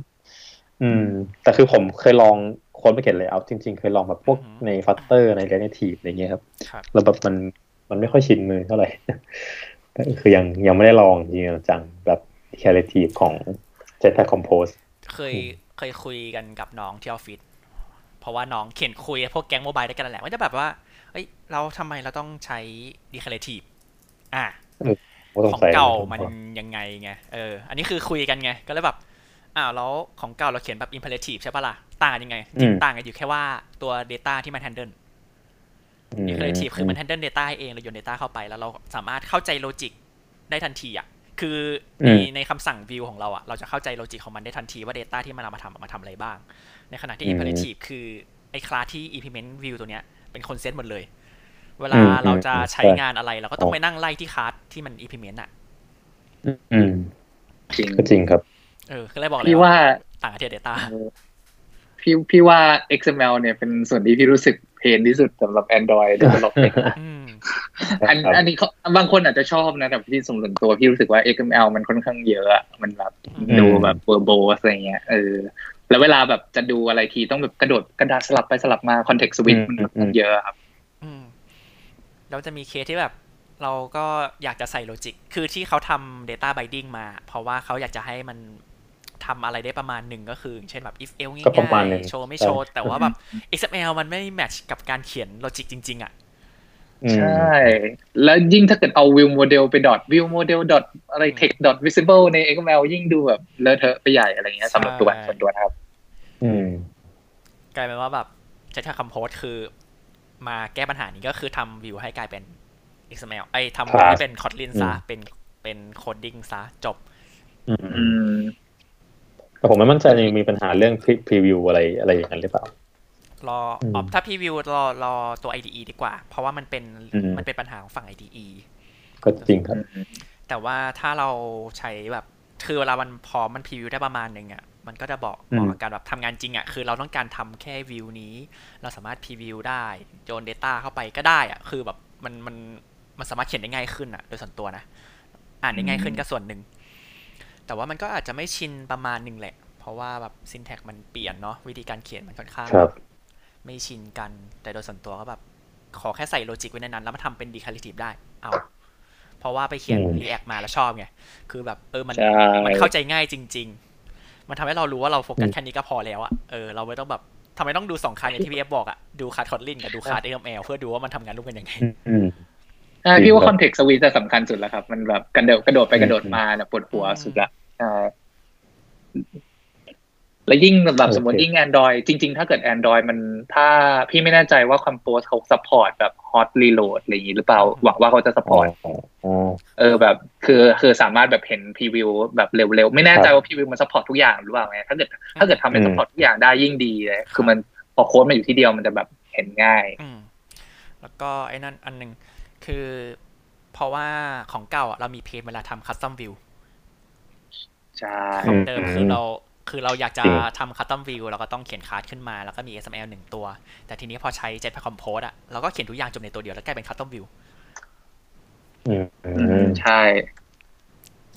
อืม แต่คือผมเคยลองโค้ดมาเขียนเลยเอาจริง ๆ เคยลองแบบพวกใน Flutter ใน Reactive อะไรเงี้ยครับครับแล้วแบบมัน มันไม่ค่อยชินมือเท่าไหร่ก็คือยังยังไม่ได้ลองจริงๆจังแบบ declarative ของ Jetpack Compose เคยเคยคุยกันกับน้องที่ออฟฟิศเพราะว่าน้องเขียนคุยพวกแก๊งโมบายด้วยกันนั่นแหละว่าจะแบบว่าเอ้ย เราทำไมเราต้องใช้ declarative อะเออของเก่ามันยังไงไงเออ อันนี้คือคุยกันไง ก็เลยแบบอ้าวแล้วของเก่าเราเขียนแบบ imperative ใช่ปะล่ะ ต่างกันยังไงจริงต่างกันอยู่แค่ว่าตัว data ที่มัน handle imperative คือมัน handle data เองเราโยน data เข้าไปแล้วเราสามารถเข้าใจ logic ได้ทันทีอะคือในในคำสั่ง view ของเราอะเราจะเข้าใจ logic ของมันได้ทันทีว่า data ที่มันเอามาทำมาทำอะไรบ้าง ในขณะที่ imperative คือไอ้คลาสที่ implement view ตัวเนี้ยเป็นคนเซตหมดเลย เวลาเราจะใช้งานอะไรเราก็ต้องไปนั่งไล่ที่คลาสที่มัน implement อะอืมจริงก็จริงครับ เออก็เลยบอกเลยพี่ว่าต่างกันที่ data พี่พี่ว่า XML เนี่ยเป็นส่วนที่พี่รู้สึก pain ที่สุดสำหรับ Android development อืมอันอันนี้เขาบางคนอาจจะชอบนะ แต่พี่ส่วนตัวพี่รู้สึกว่า XML มันค่อนข้างเยอะอะมันแบบอืมดูแบบ verbose อะไรเงี้ยเออแล้วเวลาแบบจะดูอะไรทีต้องแบบกระโดดกระดาษสลับไปสลับมา context switch มันแบบมันเยอะครับอืมแล้วจะมีเคสที่แบบ เราก็อยากจะใส่ logic คือที่เขาทำ Data Binding มา เพราะว่าเขาอยากจะให้มัน ทำอะไรได้ประมาณหนึ่งก็คือ เช่นแบบ if else ง่ก็ประมาณหนึ่ายงๆโชว์ไม่โชว์ใช่แต่ว่าแบบ XML มันไม่แมทช์กับการเขียนโลจิกจริง ๆ อะอืมใช่ แล้วยิ่งถ้าเกิดเอา view model ไป dot view model dot อะไร text dot visible ใน XML ยิ่งดูแบบเลอะเทอะไปใหญ่อะไรเงี้ยสำหรับตัวใช่ส่วนตัวนะครับ อืมกลายเป็นว่าแบบใช้ทางคำโพสคือ มาแก้ปัญหานี้ก็คือทำวิวให้กลายเป็น XML ไอ้ทำ Class ให้เป็น Kotlin ซะอืมเป็นเป็น coding ซะจบ อืมอืม แต่ผมไม่มั่นใจยังมีปัญหาเรื่อง preview อะไรอะไรอย่างนั้นหรือเปล่ารออืมอ๋อถ้า preview รอรอตัว IDE ดีกว่า เพราะว่ามันเป็นอืมมันเป็นปัญหาของฝั่ง IDE ก็จริงครับ แต่ว่าถ้าเราใช้แบบคือเวลามันพอมัน preview ได้ประมาณหนึ่งอะมันก็จะบอกอืมบอกกับการแบบทำงานจริงอะคือเราต้องการทำแค่วิวนี้ เราสามารถ preview ได้โยน Data เข้าไปก็ได้อะคือแบบมันมันมันสามารถเขียนได้ง่ายขึ้นอะ โดยส่วนตัวนะ อ่านได้ง่ายขึ้นก็ส่วนหนึ่ง แต่ว่ามันก็อาจจะไม่ชินประมาณหนึ่งแหละ เพราะว่าแบบซินแท็กมันเปลี่ยนเนาะวิธีการเขียนมันค่อนข้างครับไม่ชินกัน แต่โดยส่วนตัวก็แบบขอแค่ใส่โลจิกไว้ในนั้น แล้วมาทำเป็นดีคาลิทีฟได้เอาเพราะว่าไปเขียนอืม React มาแล้วชอบไง คือแบบเออมันใช่มันเข้าใจง่ายจริง ๆ มันทำให้เรารู้ว่าเราโฟกัสอืมแค่นี้ก็พอแล้วอะเออเราไม่ต้องแบบทำไมต้องดูสองคันอย่างที่พี่เอฟบอกอะดูคาร์ดคอตลินกับดูคาร์ด XML เพื่อดูว่ามันทำงานร่วมกันยังไงอืมใช่ พี่ว่าจริงครับ context switch จะสำคัญสุดแล้วครับ มันแบบกระโดดกระโดดไปกระโดดมาเนี่ยปวดหัวอืมสุดละใช่แล้วยิ่งแบบโอเคสมมติยิ่ง Android จริง ๆ ถ้าเกิด Android มันถ้าพี่ไม่แน่ใจว่า Compose เขา support แบบ hot reload อะไรอย่างนี้หรือเปล่า หวังว่าเขาจะอ๋อ support อ๋อเออแบบ คือคือสามารถแบบเห็น preview แบบเร็วๆ ไม่แน่ใจครับว่า preview มัน support ทุกอย่างหรือเปล่าไงถ้าเกิดถ้าเกิดทำให้อืม support ทุกอย่างได้ยิ่งดีเลยคือมันพอโค้ดมาอยู่ที่เดียวมันจะแบบเห็นง่ายอืมแล้วก็ไอ้นั่นอันหนึ่ง คือเพราะว่าของเก่าอะเรามี pain เวลาทำ custom view ใช่ของเดิมอืมคือเราคือเราอยากจะจริงทำ custom view เราก็ต้องเขียนคาร์ดขึ้นมา แล้วก็มี XML หนึ่งตัว แต่ทีนี้พอใช้ Jetpack Compose อะเราก็เขียนทุกอย่างจบในตัวเดียวแล้วกลายเป็น custom viewอืมอืมใช่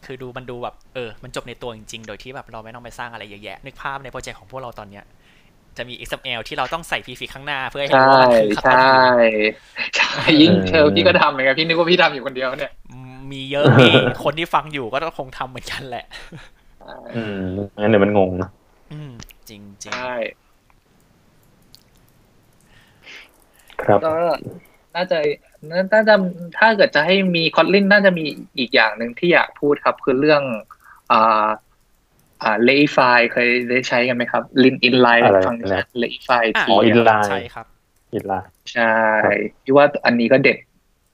คือดูมันดูแบบเออ มันจบในตัวจริงๆ โดยที่แบบเราไม่ต้องไปสร้างอะไรเยอะแยะนึกภาพในโปรเจกต์ของพวกเราตอนเนี้ย จะมี XML ที่เราต้องใส่ prefix ข้างหน้าเพื่อให้เห็นใช่ว่ามันคือ custom ใช่ view ใช่ยิ่งเชลพี่ก็ทำเหมือนกันพี่นึกว่าพี่ทำอยู่คนเดียวเนี่ย มีเยอะมีคนที่ฟังอยู่ก็ต้องคงทำเหมือนกันแหละ อืมงั้นเดี๋ยวมันงงนะอืม จริงจริงใช่ครับก็น่าจะน่าจะถ้าเกิดจะให้มีคอ t ลินน่าจะมีอีกอย่างหนึ่งที่อยากพูดครับ คือเรื่องอ่า อ่าเลย์ไฟเคยได้ใช้กันไหมครับลินอินไลน์อะไรฟังนะเลย์ไฟอะทีอ๋อ inline ใช่ครับอินไลน์ใช่พี่ว่าอันนี้ก็เด็ด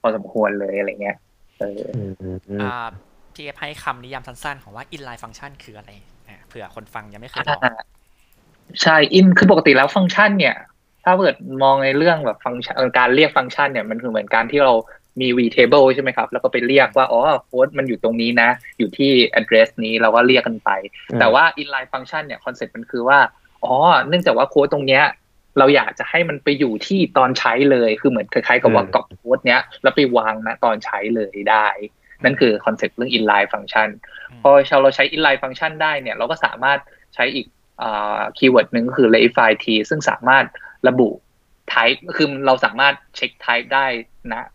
พอสมควรเลยอะไรเงี้ยเอออืมอืมอืมอ่าพี่เอฟให้คำนิยามสั้นๆ ของว่า inline function คืออะไรอะเผื่อคนฟังยังไม่เคยลองใช่อินคือปกติแล้วฟังก์ชันเนี่ย ถ้าเกิดมองในเรื่องแบบฟังก์ชันเอ่อการเรียกฟังก์ชันเนี่ยมันคือเหมือนการที่เรา มี vtable ใช่ไหมครับ แล้วก็ไปเรียกว่า อ๋อโค้ดมันอยู่ตรงนี้นะ อยู่ที่ address นี้เราก็เรียกกันไป แต่ว่า inline function เนี่ยคอนเซ็ปต์มันคือว่า อ๋อ เนื่องจากว่าโค้ดตรงเนี้ยเราอยากจะให้มันไปอยู่ที่ตอนใช้เลย คือเหมือนคล้ายๆกับว่าอืมก๊อปโค้ดเนี้ยแล้วไปวางนะตอนใช้เลยได้ นั่นคือคอนเซ็ปต์เรื่อง inline function พอเราใช้ inline function ได้เนี่ย เราก็สามารถใช้อีก keyword หนึ่งก็คือ reified T ซึ่งสามารถระบุ type คือเราสามารถเช็ค type ได้นะ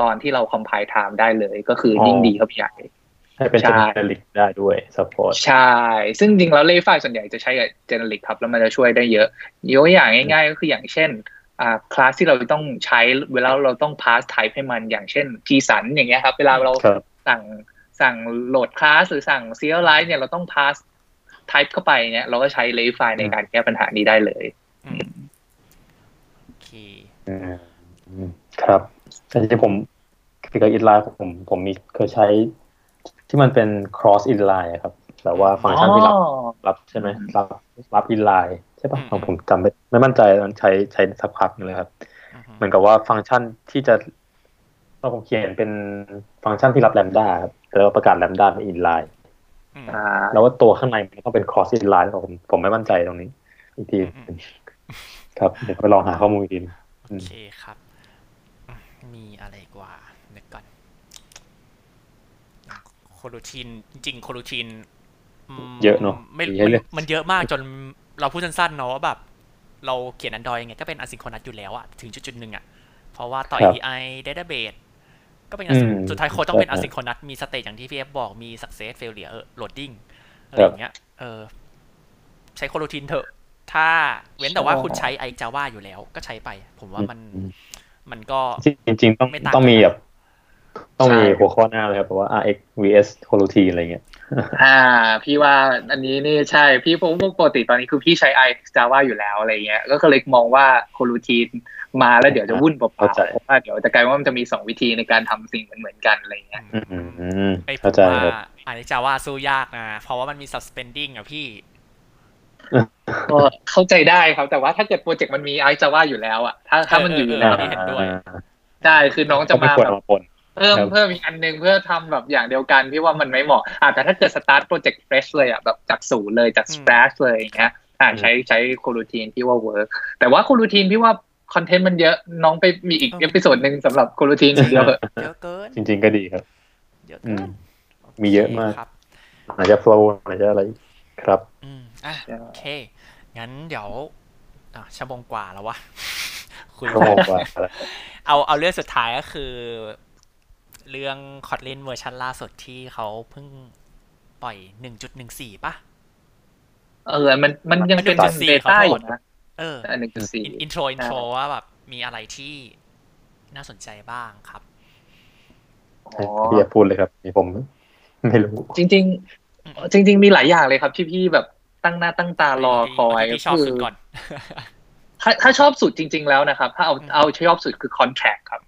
ตอนที่เรา compile time ได้เลย ก็คือยิ่งดีเข้าไปใหญ่ให้เป็นใช่ generic ได้ด้วย support ใช่ ซึ่งจริงแล้ว reified ส่วนใหญ่จะใช้กับ generic ครับ แล้วมันจะช่วยได้เยอะยกตัวอย่างง่าย ๆ ก็คืออย่างเช่นอ่าคลาสที่เราต้องใช้เวลาเราต้อง pass type ให้มันอย่างเช่น Gson อย่างเงี้ยครับ เวลาเราครับสั่งสั่งโหลดคลาสหรือสั่ง CLI เนี่ยเราต้อง pass type เข้าไปเนี่ยเราก็ใช้ Leafy ในการแก้ปัญหานี้ได้เลยอืมโอเคอืมครับ แต่ที่ผมคือกับ inline ผมผมมีเคยใช้ที่มันเป็น cross inline อะครับแบบว่าฟังก์ชันที่รับรับใช่ไหมรับรับอินไลน์ใช่ปะอืมของผมจำไม่ไม่มั่นใจมันใช้ใช้สักพักหนึงเลยครับอือฮึเหมือนกับว่าฟังก์ชันที่จะเราผมเขียนเป็นฟังก์ชันที่รับแลมด้าครับแล้วประกาศแลมด้าเป็นอินไลน์อืมอ่าแล้วว่าตัวข้างในมันต้องเป็น cross inline ผมผมไม่มั่นใจตรงนี้ อีกทีอืมครับเดี๋ยวไปลองหาข้อมูลอีกทีโอเคครับอืมมีอะไรกว่านึกก่อน โครูทีนจริงๆโครูทีนมเยอะเนาะไม่มีให้มันเลือกมันเยอะมากจนเราพูดสั้นๆเนาะว่าแบบ เราเขียน Android ยังไงก็เป็น asynchronous อยู่แล้วอะถึงจุดๆหนึ่งอะเพราะว่าต่อครับ API database ก็เป็นอืม async- สุดท้ายโค้ดต้องเป็นใช่ asynchronous มี state อย่างที่พี่เอฟบอกมี success failure เออ loading อะไรอย่างเงี้ยเออใช้ coroutine เถอะ ถ้าเว้นแต่ว่าคุณใช้ RxJava อยู่แล้ว ก็ใช้ไป ผมว่ามันอืมมันก็จริงๆต้องไม่ต่างต้องมีกันแบบ ต้องมีใช่หัวข้อหน้าเลยครับแบบว่า RX vs coroutine อะไรเงี้ย อ่า พี่ว่าอันนี้นี่ใช่ พี่พวกปกติตอนนี้คือพี่ใช้ i Java อยู่แล้วอะไรเงี้ย ก็เลยมองว่าโคลูทีนมาแล้วเดี๋ยวจะวุ่นเปล่าเข้าใจๆเพราะว่าเดี๋ยวจะกลายว่ามันจะมีสองวิธีในการทำสิ่งเหมือนๆกันอะไรเงี้ยอืมไอ้ยผเข้ามใจว่าครับ i Java สู้ยากนะ เพราะว่ามันมี suspending อะพี่ก็เข้าใจได้ครับ แต่ว่าถ้าเกิดโปรเจกต์มันมี i Java อยู่แล้วอะถ้าถ้ามันอยู่อยู่แล้วเออเห็นด้วยใช่คือน้องจะไม่มาควรแบบ เอามาปนเพิ่มครับเพิ่มอีกอันหนึงเพื่อทำแบบอย่างเดียวกันพี่ว่ามันไม่เหมาะอ่าแต่ถ้าเกิดสตาร์ทโปรเจกต์ fresh เลยอะแบบจากศูนย์เลยจากอืม scratch เลยอย่างเงี้ยอ่าใช้ใช้ coroutine พี่ว่าเวิร์กแต่ว่า coroutine พี่ว่าคอนเทนต์มันเยอะน้องไปมีอีก episode หนึ่งสำหรับ coroutine อย่างเดียวเถอะเยอะเกินจริง ๆก็ดีครับเยอะอืเกิมนมีเยอะมากโคครับอาจจะ flow อาจจะอะไรครับอืมอะโอเคงั้นเดี๋ยวอะชั่วโมงกว่าแล้ววะคุยก็มองว่าอะไรเอาเอาเรื่องสุดท้ายก็คือ เรื่อง Kotlin เวอร์ชันล่าสุดที่เขาเพิ่งปล่อย 1.14 ป่ะ เออ มันมันยังเป็นมัน1.4เบต้าขอโทษอยู่นะเออหนึ่งจุดสี่ intro intro ว่าแบบมีอะไรที่น่าสนใจบ้างครับอ๋อพี่อย่าพูดเลยครับนี่ผมไม่รู้ จริง ๆ จริง ๆ มีหลายอย่างเลยครับที่พี่แบบตั้งหน้าตั้งตารอคอยที่ชอบสุดก่อนถ้าถ้าชอบสุดจริง ๆ แล้วนะครับ ถ้าเอาอืมเอาชอบสุดคือ contract ครับ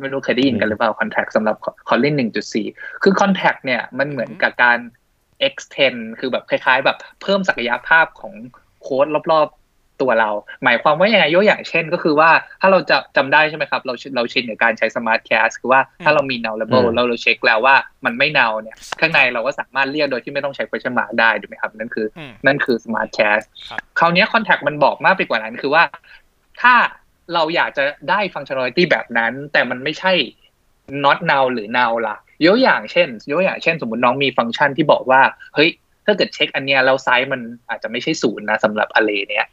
ไม่รู้เคยได้ยินกันหรือเปล่า contract สำหรับ Kotlin 1.4คือ contract เนี่ยมันเหมือนกับการ extend คือแบบคล้ายๆ แบบเพิ่มศักยภาพของโค้ดรอบๆตัวเรา หมายความว่ายังไงยกอย่างเช่นก็คือว่าถ้าเราจะจำได้ใช่ไหมครับ เราเราชินกับการใช้ smart cast คือว่าถ้าเรามี nullable อืมเราเราเช็คแล้วว่ามันไม่ null เนี่ยข้างในเราก็สามารถเรียกโดยที่ไม่ต้องใช้ question mark ได้ถูกไหมครับ นั่นคืออืมนั่นคือ smart cast ครับคราวเนี้ย contact มันบอกมากไปกว่านั้นคือว่า ถ้า เราอยากจะได้ functionality แบบนั้น แต่มันไม่ใช่ not now หรือ now ล่ะยกอย่างเช่นยกอย่างเช่น สมมติน้องมีฟังก์ชันที่บอกว่า เฮ้ย ถ้าเกิดเช็คอันเนี้ยแล้วไซส์มันอาจจะไม่ใช่ศูนย์นะสำหรับ array เนี้ย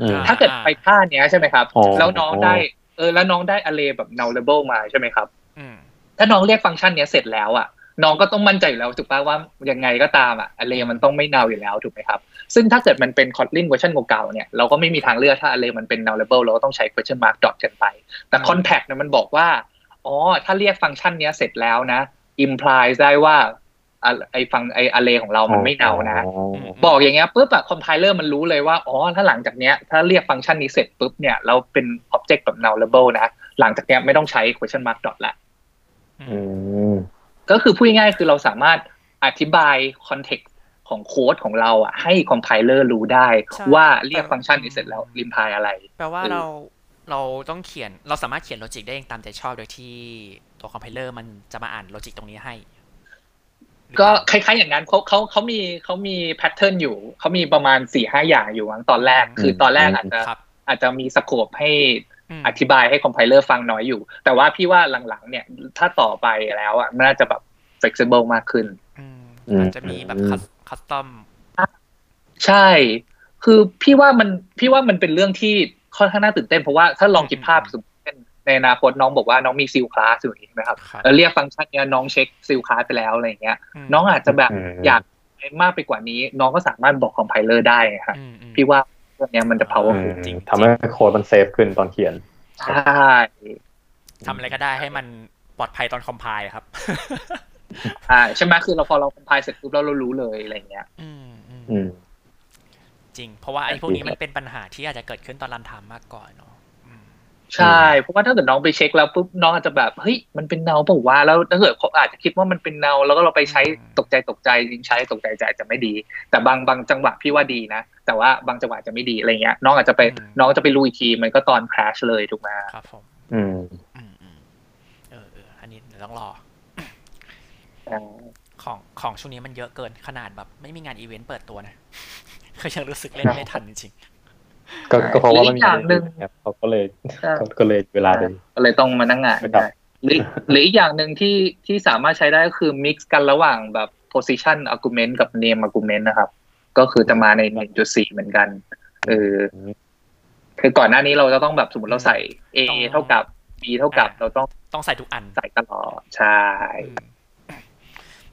อืมถ้าเกิดไปท่าเนี้ยใช่ไหมครับอ๋อแล้วน้องได้ เออ แล้วน้องได้ array แบบ nullable มาใช่ไหมครับอืมถ้าน้องเรียกฟังก์ชันเนี้ยเสร็จแล้วอะ น้องก็ต้องมั่นใจอยู่แล้วถูกป่ะว่ายังไงก็ตามอะ array มันต้องไม่ null อยู่แล้วถูกไหมครับ ซึ่งถ้าเกิดมันเป็น Kotlin เวอร์ชันเก่าๆเนี่ยเราก็ไม่มีทางเลือกถ้า array มันเป็น nullable เราก็ต้องใช้ question mark dot กันไป แต่อืม contact เนี่ยมันบอกว่าอ๋อถ้าเรียกฟังก์ชันเนี้ยเสร็จแล้วนะ imply ได้ว่าอะไอฟังไอ array ของเรามันไม่ null นะอ๋อบอกอย่างเงี้ยปุ๊บอะคอมไพเลอร์มันรู้เลยว่าอ๋อถ้าหลังจากเนี้ยถ้าเรียกฟังก์ชันนี้เสร็จปุ๊บเนี่ยเราเป็น object แบบ nullable นะ หลังจากเนี้ยไม่ต้องใช้ question mark dot ละอืม ก็คือพูดง่ายๆคือเราสามารถอธิบาย context ของโค้ดของเราอะให้ compiler รู้ได้ใช่ว่าเรียกฟังก์ชันนี้เสร็จแล้วริมพายอะไร แปลว่าเออเราเราต้องเขียนเราสามารถเขียน logic ได้เองตามใจชอบโดยที่ตัว compiler มันจะมาอ่าน logic ตรงนี้ให้หรือก็เปล่าคล้ายๆอย่างนั้นเขาเขาเขามีเขามี pattern อยู่เขามีประมาณสี่ห้าอย่างอยู่มั้งตอนแรก คือตอนแรกอาจจะครับอาจจะมี scope ให้ อืมอธิบายให้ compiler ฟังน้อยอยู่ แต่ว่าพี่ว่าหลังๆ เนี่ย ถ้าต่อไปแล้วอะมันน่าจะแบบ flexible มากขึ้นอืมอืมอาจจะมีแบบอืม custom ใช่ คือพี่ว่ามันพี่ว่ามันเป็นเรื่องที่ค่อนข้างน่าตื่นเต้นเพราะว่าถ้าลองคิดภาพสมมติเช่นในอนาคตน้องบอกว่าน้องมี sealed class อยู่อย่างนี้ใช่ไหมครับครับแล้วเรียกฟังก์ชันเนี้ยน้องเช็ค sealed class ไปแล้วอะไรอย่างเงี้ย น้องอาจจะแบบอืมอยากให้มากไปกว่านี้ น้องก็สามารถบอก compiler ได้ครับอืมอืมพี่ว่าเรื่องเนี้ยมันจะอื powerful มจริงทำให้โค้ดมัน safe ขึ้นตอนเขียน ใช่ทำอะไรก็ได้ให้มันปลอดภัยตอน compile ครับอ่าใช่ไหมคือเราพอเรา compile เสร็จปุ๊บแล้วเรารู้เลยอะไรเงี้ยอืมอืมอืมจริง เพราะว่าไอ้พวกนี้มันเป็นปัญหาที่อาจจะเกิดขึ้นตอน runtime มากกว่า null ะอืม ใช่ เพราะว่าถ้าเกิดน้องไปเช็คแล้วปุ๊บน้องอาจจะแบบเฮ้ยมันเป็น null เปล่าวะแล้วถ้าเกิดเขาอาจจะคิดว่ามันเป็นเนาแล้วก็เราไปใช้ตกใจตกใจจริงใช้ตกใจจะอาจจะไม่ดี แต่บางบางจังหวะพี่ว่าดีนะ แต่ว่าบางจังหวะจะไม่ดีอะไรเงี้ย น้องอาจจะไปน้องจะไปรู้อีกทีมันก็ตอนคราชเลยถูกไหมครับผมอืมอืมอืมเออเอออันนี้เดี๋ยวต้องรออ่าของของช่วงนี้มันเยอะเกินขนาดแบบ ไม่มีงานอีเวนต์เปิดตัวนะก็ยังรู้สึกเล่นไม่ทันจริงก็ ก็เพราะว่ามันมีอีกอย่างหนึ่งครับเขาก็เลยใช่เขาก็เลยเวลาเลยก็เลยต้องมานั่งงานครับได้หรือหรืออีกอย่างหนึ่งที่ที่สามารถใช้ได้ก็คือ mix กันระหว่างแบบ position argument กับ name argument นะครับ ก็คือจะมาใน 1.4 เหมือนกันเออคือก่อนหน้านี้เราจะต้องแบบสมมติเราใส่ A เท่ากับ B เท่ากับเราต้องๆต้องใส่ทุกอันใส่ตลอดใช่อืม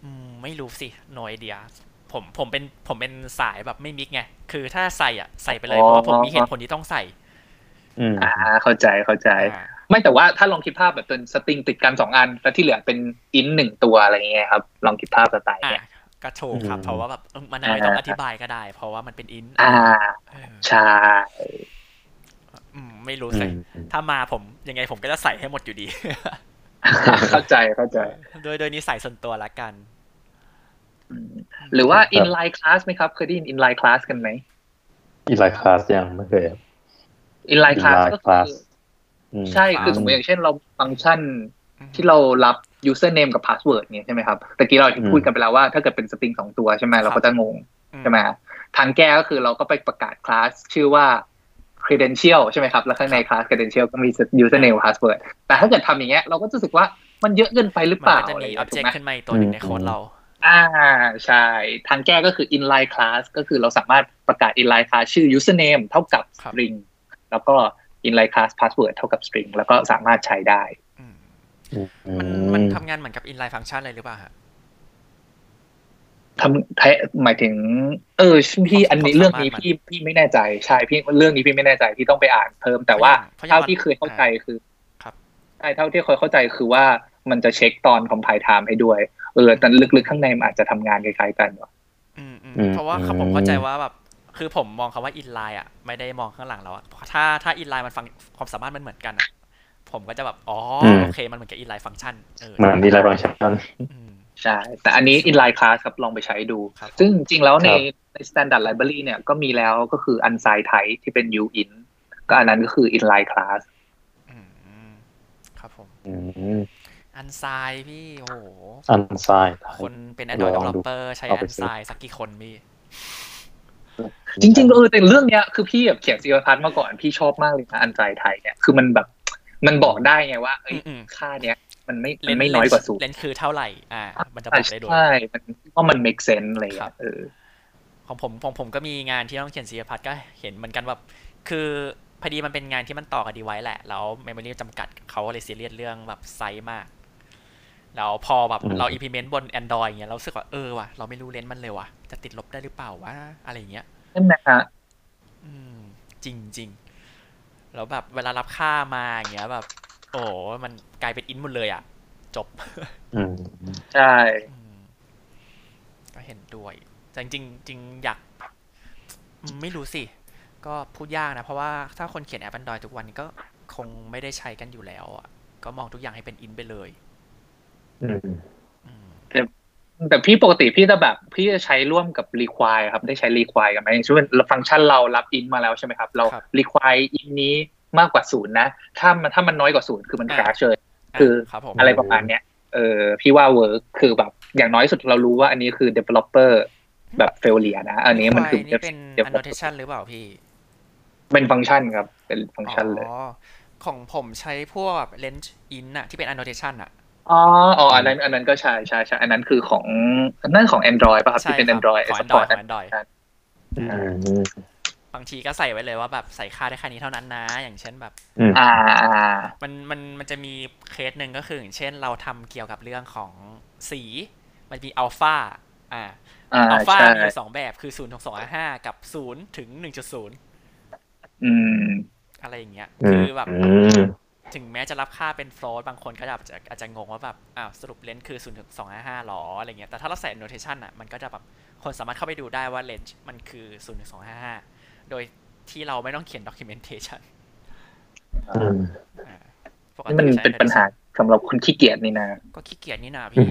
อืมไม่รู้สิ no idea ผมผมเป็นผมเป็นสายแบบไม่มิกไงคือถ้าใส่อะใส่ไปเลยเพราะว่าผมมีเหตุผลที่ต้องใส่ อืมอ่า เข้าใจเข้าใจอ่าไม่แต่ว่าถ้าลองคิดภาพแบบเป็นสตริงติดกันสองอัน แล้วที่เหลือเป็นอินหนึ่งตัวอะไรเงี้ยครับ ลองคิดภาพสไตล์อะเนี้ยก็ถูกครับอืมเพราะว่าแบบเออมันไม่ต้องอธิบายก็ได้ เพราะว่ามันเป็นอินอ่าเออใช่อืมไม่รู้อืสิมถ้ามาผมยังไงผมก็จะใส่ให้หมดอยู่ดี เข้าใจเข้าใจ โดยโดยนิสัยส่วนตัวละกันอืม หรือว่า inline class ไหมครับ เคยได้ยิน inline class กันไหมอีไลคลาสยังไม่เคยครับ inline class inline ก็คือ class อืมใช่คือสมมติอย่างเช่นเราฟังก์ชันที่เรารับ username กับ password เนี่ยใช่ไหมครับตะกี้เราพูดกันไปแล้วว่าถ้าเกิดเป็นสตริงสองตัวใช่ไหมเราก็จะงงใช่ไหมทางแก้ก็คือเราก็ไปประกาศคลาสชื่อว่า credential ใช่ไหมครับ แล้วข้างในคลาส credential ก็มี username password แต่ถ้าเกิดทำอย่างเงี้ยเราก็จะรู้สึกว่ามันเยอะเกินไปหรือมัเปนล่าก็จะอะไรมีอย่างอเงี้อยบเจกถูกไหมต์ขึ้นมาอีกตัวหนึ่งในโค้ดเรา อ่าใช่ ทางแก้ก็คือ inline class ก็คือเราสามารถประกาศ inline class ชื่อ username เท่ากับครับ string แล้วก็ inline class password เท่ากับ string แล้วก็สามารถใช้ได้อืมอืมันมันทำงานเหมือนกับ inline function เลยหรือเปล่าฮะทำแท้หมายถึง เออพี่อันนี้ความสามารถเรื่องนี้มันพี่พี่ไม่แน่ใจใช่พี่เรื่องนี้พี่ไม่แน่ใจพี่ต้องไปอ่านเพิ่มแต่ว่าเพราะอย่างเท่าที่เคยเข้าใจคือ ครับใช่เท่าที่เคยเข้าใจคือว่ามันจะเช็คตอนคอมไพล์ไทม์ให้ด้วย เออแต่ลึกๆข้างในมันอาจจะทำงานคล้ายๆกันว่ะอืมอืมอืมเพราะว่าอืมผมเข้าใจว่าแบบคือผมมองคำว่า inline อะไม่ได้มองข้างหลังแล้วอะถ้าถ้า inline มันฟังความสามารถมันเหมือนกันอะผมก็จะแบบอ๋ออมโอเคมันเหมือนกับ inline function เออเหมือนอีไลฟังก์ชันอืมใช่แต่อันนี้ inline class ครับลองไปใช้ดูครับซึ่งจริงๆแล้วในครับใน standard library เนี่ยก็มีแล้วก็คือ unsigned type ที่เป็น uin ก็อันนั้นก็คือ inline class อืมครับผม อืมอันไซพี่ โอ้โห อันไซด์คนเป็น Android ลองดู developer ใช้เอาอัไปนซื้ไซอสักกี่คนพี่ จริงๆเออแต่เรื่องเนี้ยคือพี่แบบเขียนซีพัทมาก่อนพี่ชอบมากเลยนะอันไซน์ไทยเนี่ยคือมันแบบมันบอกได้ไงว่าเอ้ยอืมค่าเนี้ยมันไม่เลมันนไม่น้อยกว่าศูนย์เลนคือเท่าไหร่ อ่า มันจะบใช่อกได้ด้วยใช่มันว่ามัน make sense อะไรครัเงี้บยเออของผมของผมก็มีงานที่ต้องเขียน C พัทก็เห็นเหมือนกันแบบคือพอดีมันเป็นงานที่มันต่อกับดีไวแหละ แล้ว memory จำกัดเขาก็เลยซีเรียสเรื่องแบบไซส์มาก แล้วพอแบบอืมเรา implement บน Android อย่างเงี้ยเรารู้สึกว่าเออว่ะเราไม่รู้ range มันเลยว่ะ จะติดลบได้หรือเปล่าวะอะไรอย่างเงี้ยใช่ไหมฮะอืม จริงจริงแล้วแบบเวลารับค่ามาอย่างเงี้ยแบบ โอ้มันกลายเป็น int หมดเลยอะ จบ อืมใช่อืมก็เห็นด้วยแต่จริงๆจริงอยากอืมไม่รู้สิ ก็พูดยากนะ เพราะว่าถ้าคนเขียนแอป Android ทุกวันนี้ก็คงไม่ได้ใช้กันอยู่แล้วอะ ก็มองทุกอย่างให้เป็นอินไปเลย อืมอืมแต่พี่ปกติพี่จะแบบ พี่จะใช้ร่วมกับ require ครับ ได้ใช้ require กันไหมอย่างเช่นฟังก์ชันเรารับ in มาแล้วใช่ไหมครับ เรา require in นี้มากกว่าศูนย์นะ ถ้ามันถ้ามันน้อยกว่าศูนย์คือมัน crash เลยคือครับผมอะไรประมาณเนี้ยเออพี่ว่าเวิร์กคือแบบอย่างน้อยสุดเรารู้ว่าอันนี้คือ developer แบบ failure นะ อันนี้มันคือนี่เป็น dev- annotation หรือเปล่าพี่ เป็นฟังก์ชันครับ เป็นฟังก์ชันเลยอ๋อของผมใช้พวก range in อะที่เป็น annotation อะ อ๋ออ๋ออันนั้นอันนั้นก็ใช่ใช่ใช่อันนั้นคือของนั่นของ Android ป่ะครับใช่ที่เป็นครับ Android ของ support Android ของ Android อืมบางทีก็ใส่ไว้เลยว่าแบบใส่ค่าได้แค่นี้เท่านั้นนะ อย่างเช่นแบบอืมอ่าอ่ามันมันมันจะมีเคสหนึ่งก็คืออย่างเช่นเราทำเกี่ยวกับเรื่องของสี มันมีอัลฟาอ่าอ่าอัลฟาใช่มีอยู่สองแบบคือศูนย์ถึงสองห้ากับศูนย์ถึงหนึ่งจุดศูนย์อืมอะไรอย่างเงี้ยอืคืมอแบบอืม ถึงแม้จะรับค่าเป็น float บางคนก็อาจจะอาจจะงงว่าแบบอ้าวสรุปเลนส์คือ0ถึง255หรออะไรเงี้ยแต่ถ้าเราใส่ notation อะมันก็จะแบบคนสามารถเข้าไปดูได้ว่าเลนส์มันคือ0ถึง255โดยที่เราไม่ต้องเขียน documentation อืมอ่าปกนี่ติมันใช้เป็นปัญหาสำหรับคนขี้เกียจนี่นะก็ขี้เกียจนี่นาพี่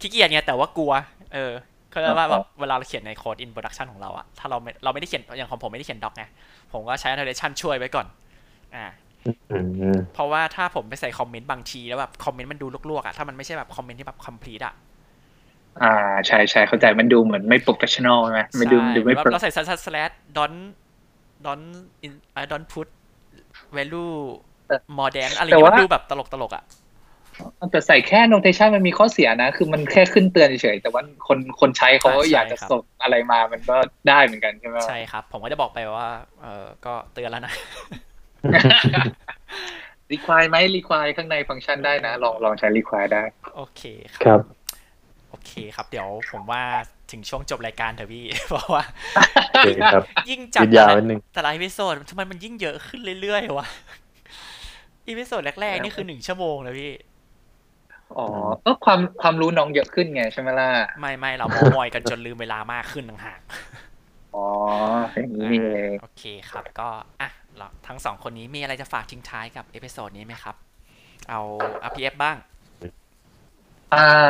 ขี้เกียจไงแต่ว่ากลัว เออเขาเรียกว่าแบบเวลาเราเขียนในโค้ด in production ของเราอะถ้าเราไม่เราไม่ได้เขียนอย่างของผมไม่ได้เขียนด็อกไงผมก็ใช้ annotation ช่วยไว้ก่อน อ่าอืมเพราะว่าถ้าผมไปใส่คอมเมนต์บางทีแล้วแบบคอมเมนต์มันดูลวกๆอะถ้ามันไม่ใช่แบบคอมเมนต์ที่แบบ complete อะอ่าใช่ใช่เข้าใจมันดูเหมือนไม่ professional ใช่ไหมไม่ดูใช่ดูไม่แบบโปรเราใส่ slash slash don't don't in uh, don't put value more than อะไรเงี้ยมันดูแบบตลกตลกๆอะแต่ใส่แค่ annotation มันมีข้อเสียนะ คือมันแค่ขึ้นเตือนเฉยๆแต่ว่าคนคนใช้เขาอยากจะส่งอะไรมามันก็ได้เหมือนกันใช่ไหมใช่ครับ ผมก็จะบอกไปว่า เออก็เตือนแล้วนะ require ไหม require ข้างในฟังก์ชันได้นะ ลองลองใช้ require ได้ โอเคคครับรับ โอเคครับ เดี๋ยวผมว่าถึงช่วงจบรายการเถอะพี่ เพราะว่าโอเคครับยิ่งจัดยืดยาวนิดนึงแต่ละ episode ทำไมมันยิ่งเยอะขึ้นเรื่อยๆวะ episode แรกๆ นี่คือหนึ่งชั่วโมงเลยพี่ อ๋อเออความความรู้น้องเยอะขึ้นไงใช่ไหมล่ะ ไม่ไม่เราเม้ามอยกันจนลืมเวลามากขึ้นต่างหาก อ๋ออย่างนี้นี่เองโอเคครับก็อะ เราทั้งสองคนนี้มีอะไรจะฝากทิ้งท้ายกับ episode นี้ไหมครับ เอา RPF บ้างอ่า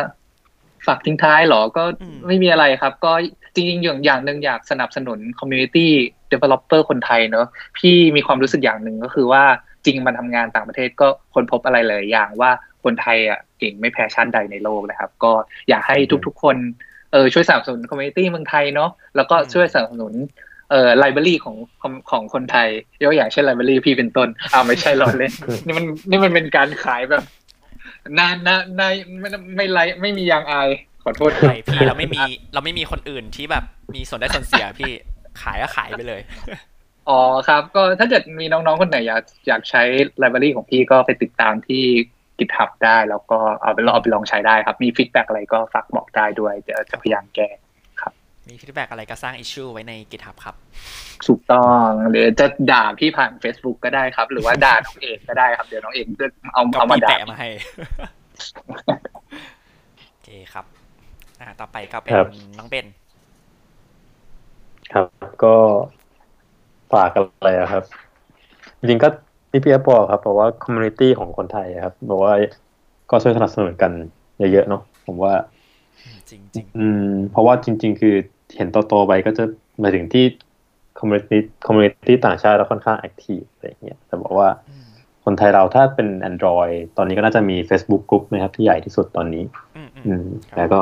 ฝากทิ้งท้ายเหรอ ก็อืมไม่มีอะไรครับ ก็จริงๆ อย่างอย่างหนึ่งอยากสนับสนุน community developer คนไทยเนอะพี่มีความรู้สึกอย่างหนึ่งก็คือว่าจริงมันทำงานต่างประเทศก็ค้นพบอะไรหลายอย่างว่าคนไทยอะเก่งไม่แพ้ชาติใดในโลกนะครับ ก็อยากให้ทุกๆคนเออช่วยสนับสนุน community เมืองไทยเนาะแล้วก็ช่วยสนับสนุน เอ่อ library ของของของคนไทยยกอย่างเช่น library พี่เป็นต้นอ้าวไม่ใช่หรอเล่นนี่มันนี่มันเป็นการขายแบบนานนะนายไม่ไม่ไรไม่มียางอายขอโทษใช่พี่เราไม่มีเราไม่มีคนอื่นที่แบบมีส่วนได้ส่วนเสียพี่ขายก็ขายไปเลยอ๋อครับ ก็ถ้าเกิดมีน้องๆคนไหนอยากอยากใช้ library ของพี่ก็ไปติดตามที่ GitHub ได้ แล้วก็เอาไปลองเอาไปลองใช้ได้ครับ มีฟีดแบ็กอะไรก็ฝากบอกได้ด้วยเดี๋ยวจะพยายามแก้ มี feedback อะไรก็สร้าง issue ไว้ใน GitHub ครับ ถูกต้องหรือจะด่าพี่ผ่าน Facebook ก็ได้ครับ หรือว่าด่าน้องเอกก็ได้ครับ เดี๋ยวน้องเอกจะเอาก็เอามามีด่าแปะมาให้โอเคครับ อ่า ต่อไปก็เป็นครับน้องเบนครับ ก็ฝากอะไรอะครับ จริงๆก็ที่พี่เอฟบอกครับบอกว่า community ของคนไทยอะครับบอกว่าก็ช่วยสนับสนุนกันเยอะๆเนาะผมว่าจริงจริงอืมเพราะว่าจริง ๆ คือ เห็นโตๆไปก็จะมาถึงที่ community community ต่างชาติแล้วค่อนข้าง active อะไรอย่างเงี้ยแต่บอกว่าๆอืมคนไทยเราถ้าเป็น Android ตอนนี้ก็น่าจะมี Facebook กลุ่มนะครับ ที่ใหญ่ที่สุดตอนนี้ อืมอืมอืมครับแล้วก็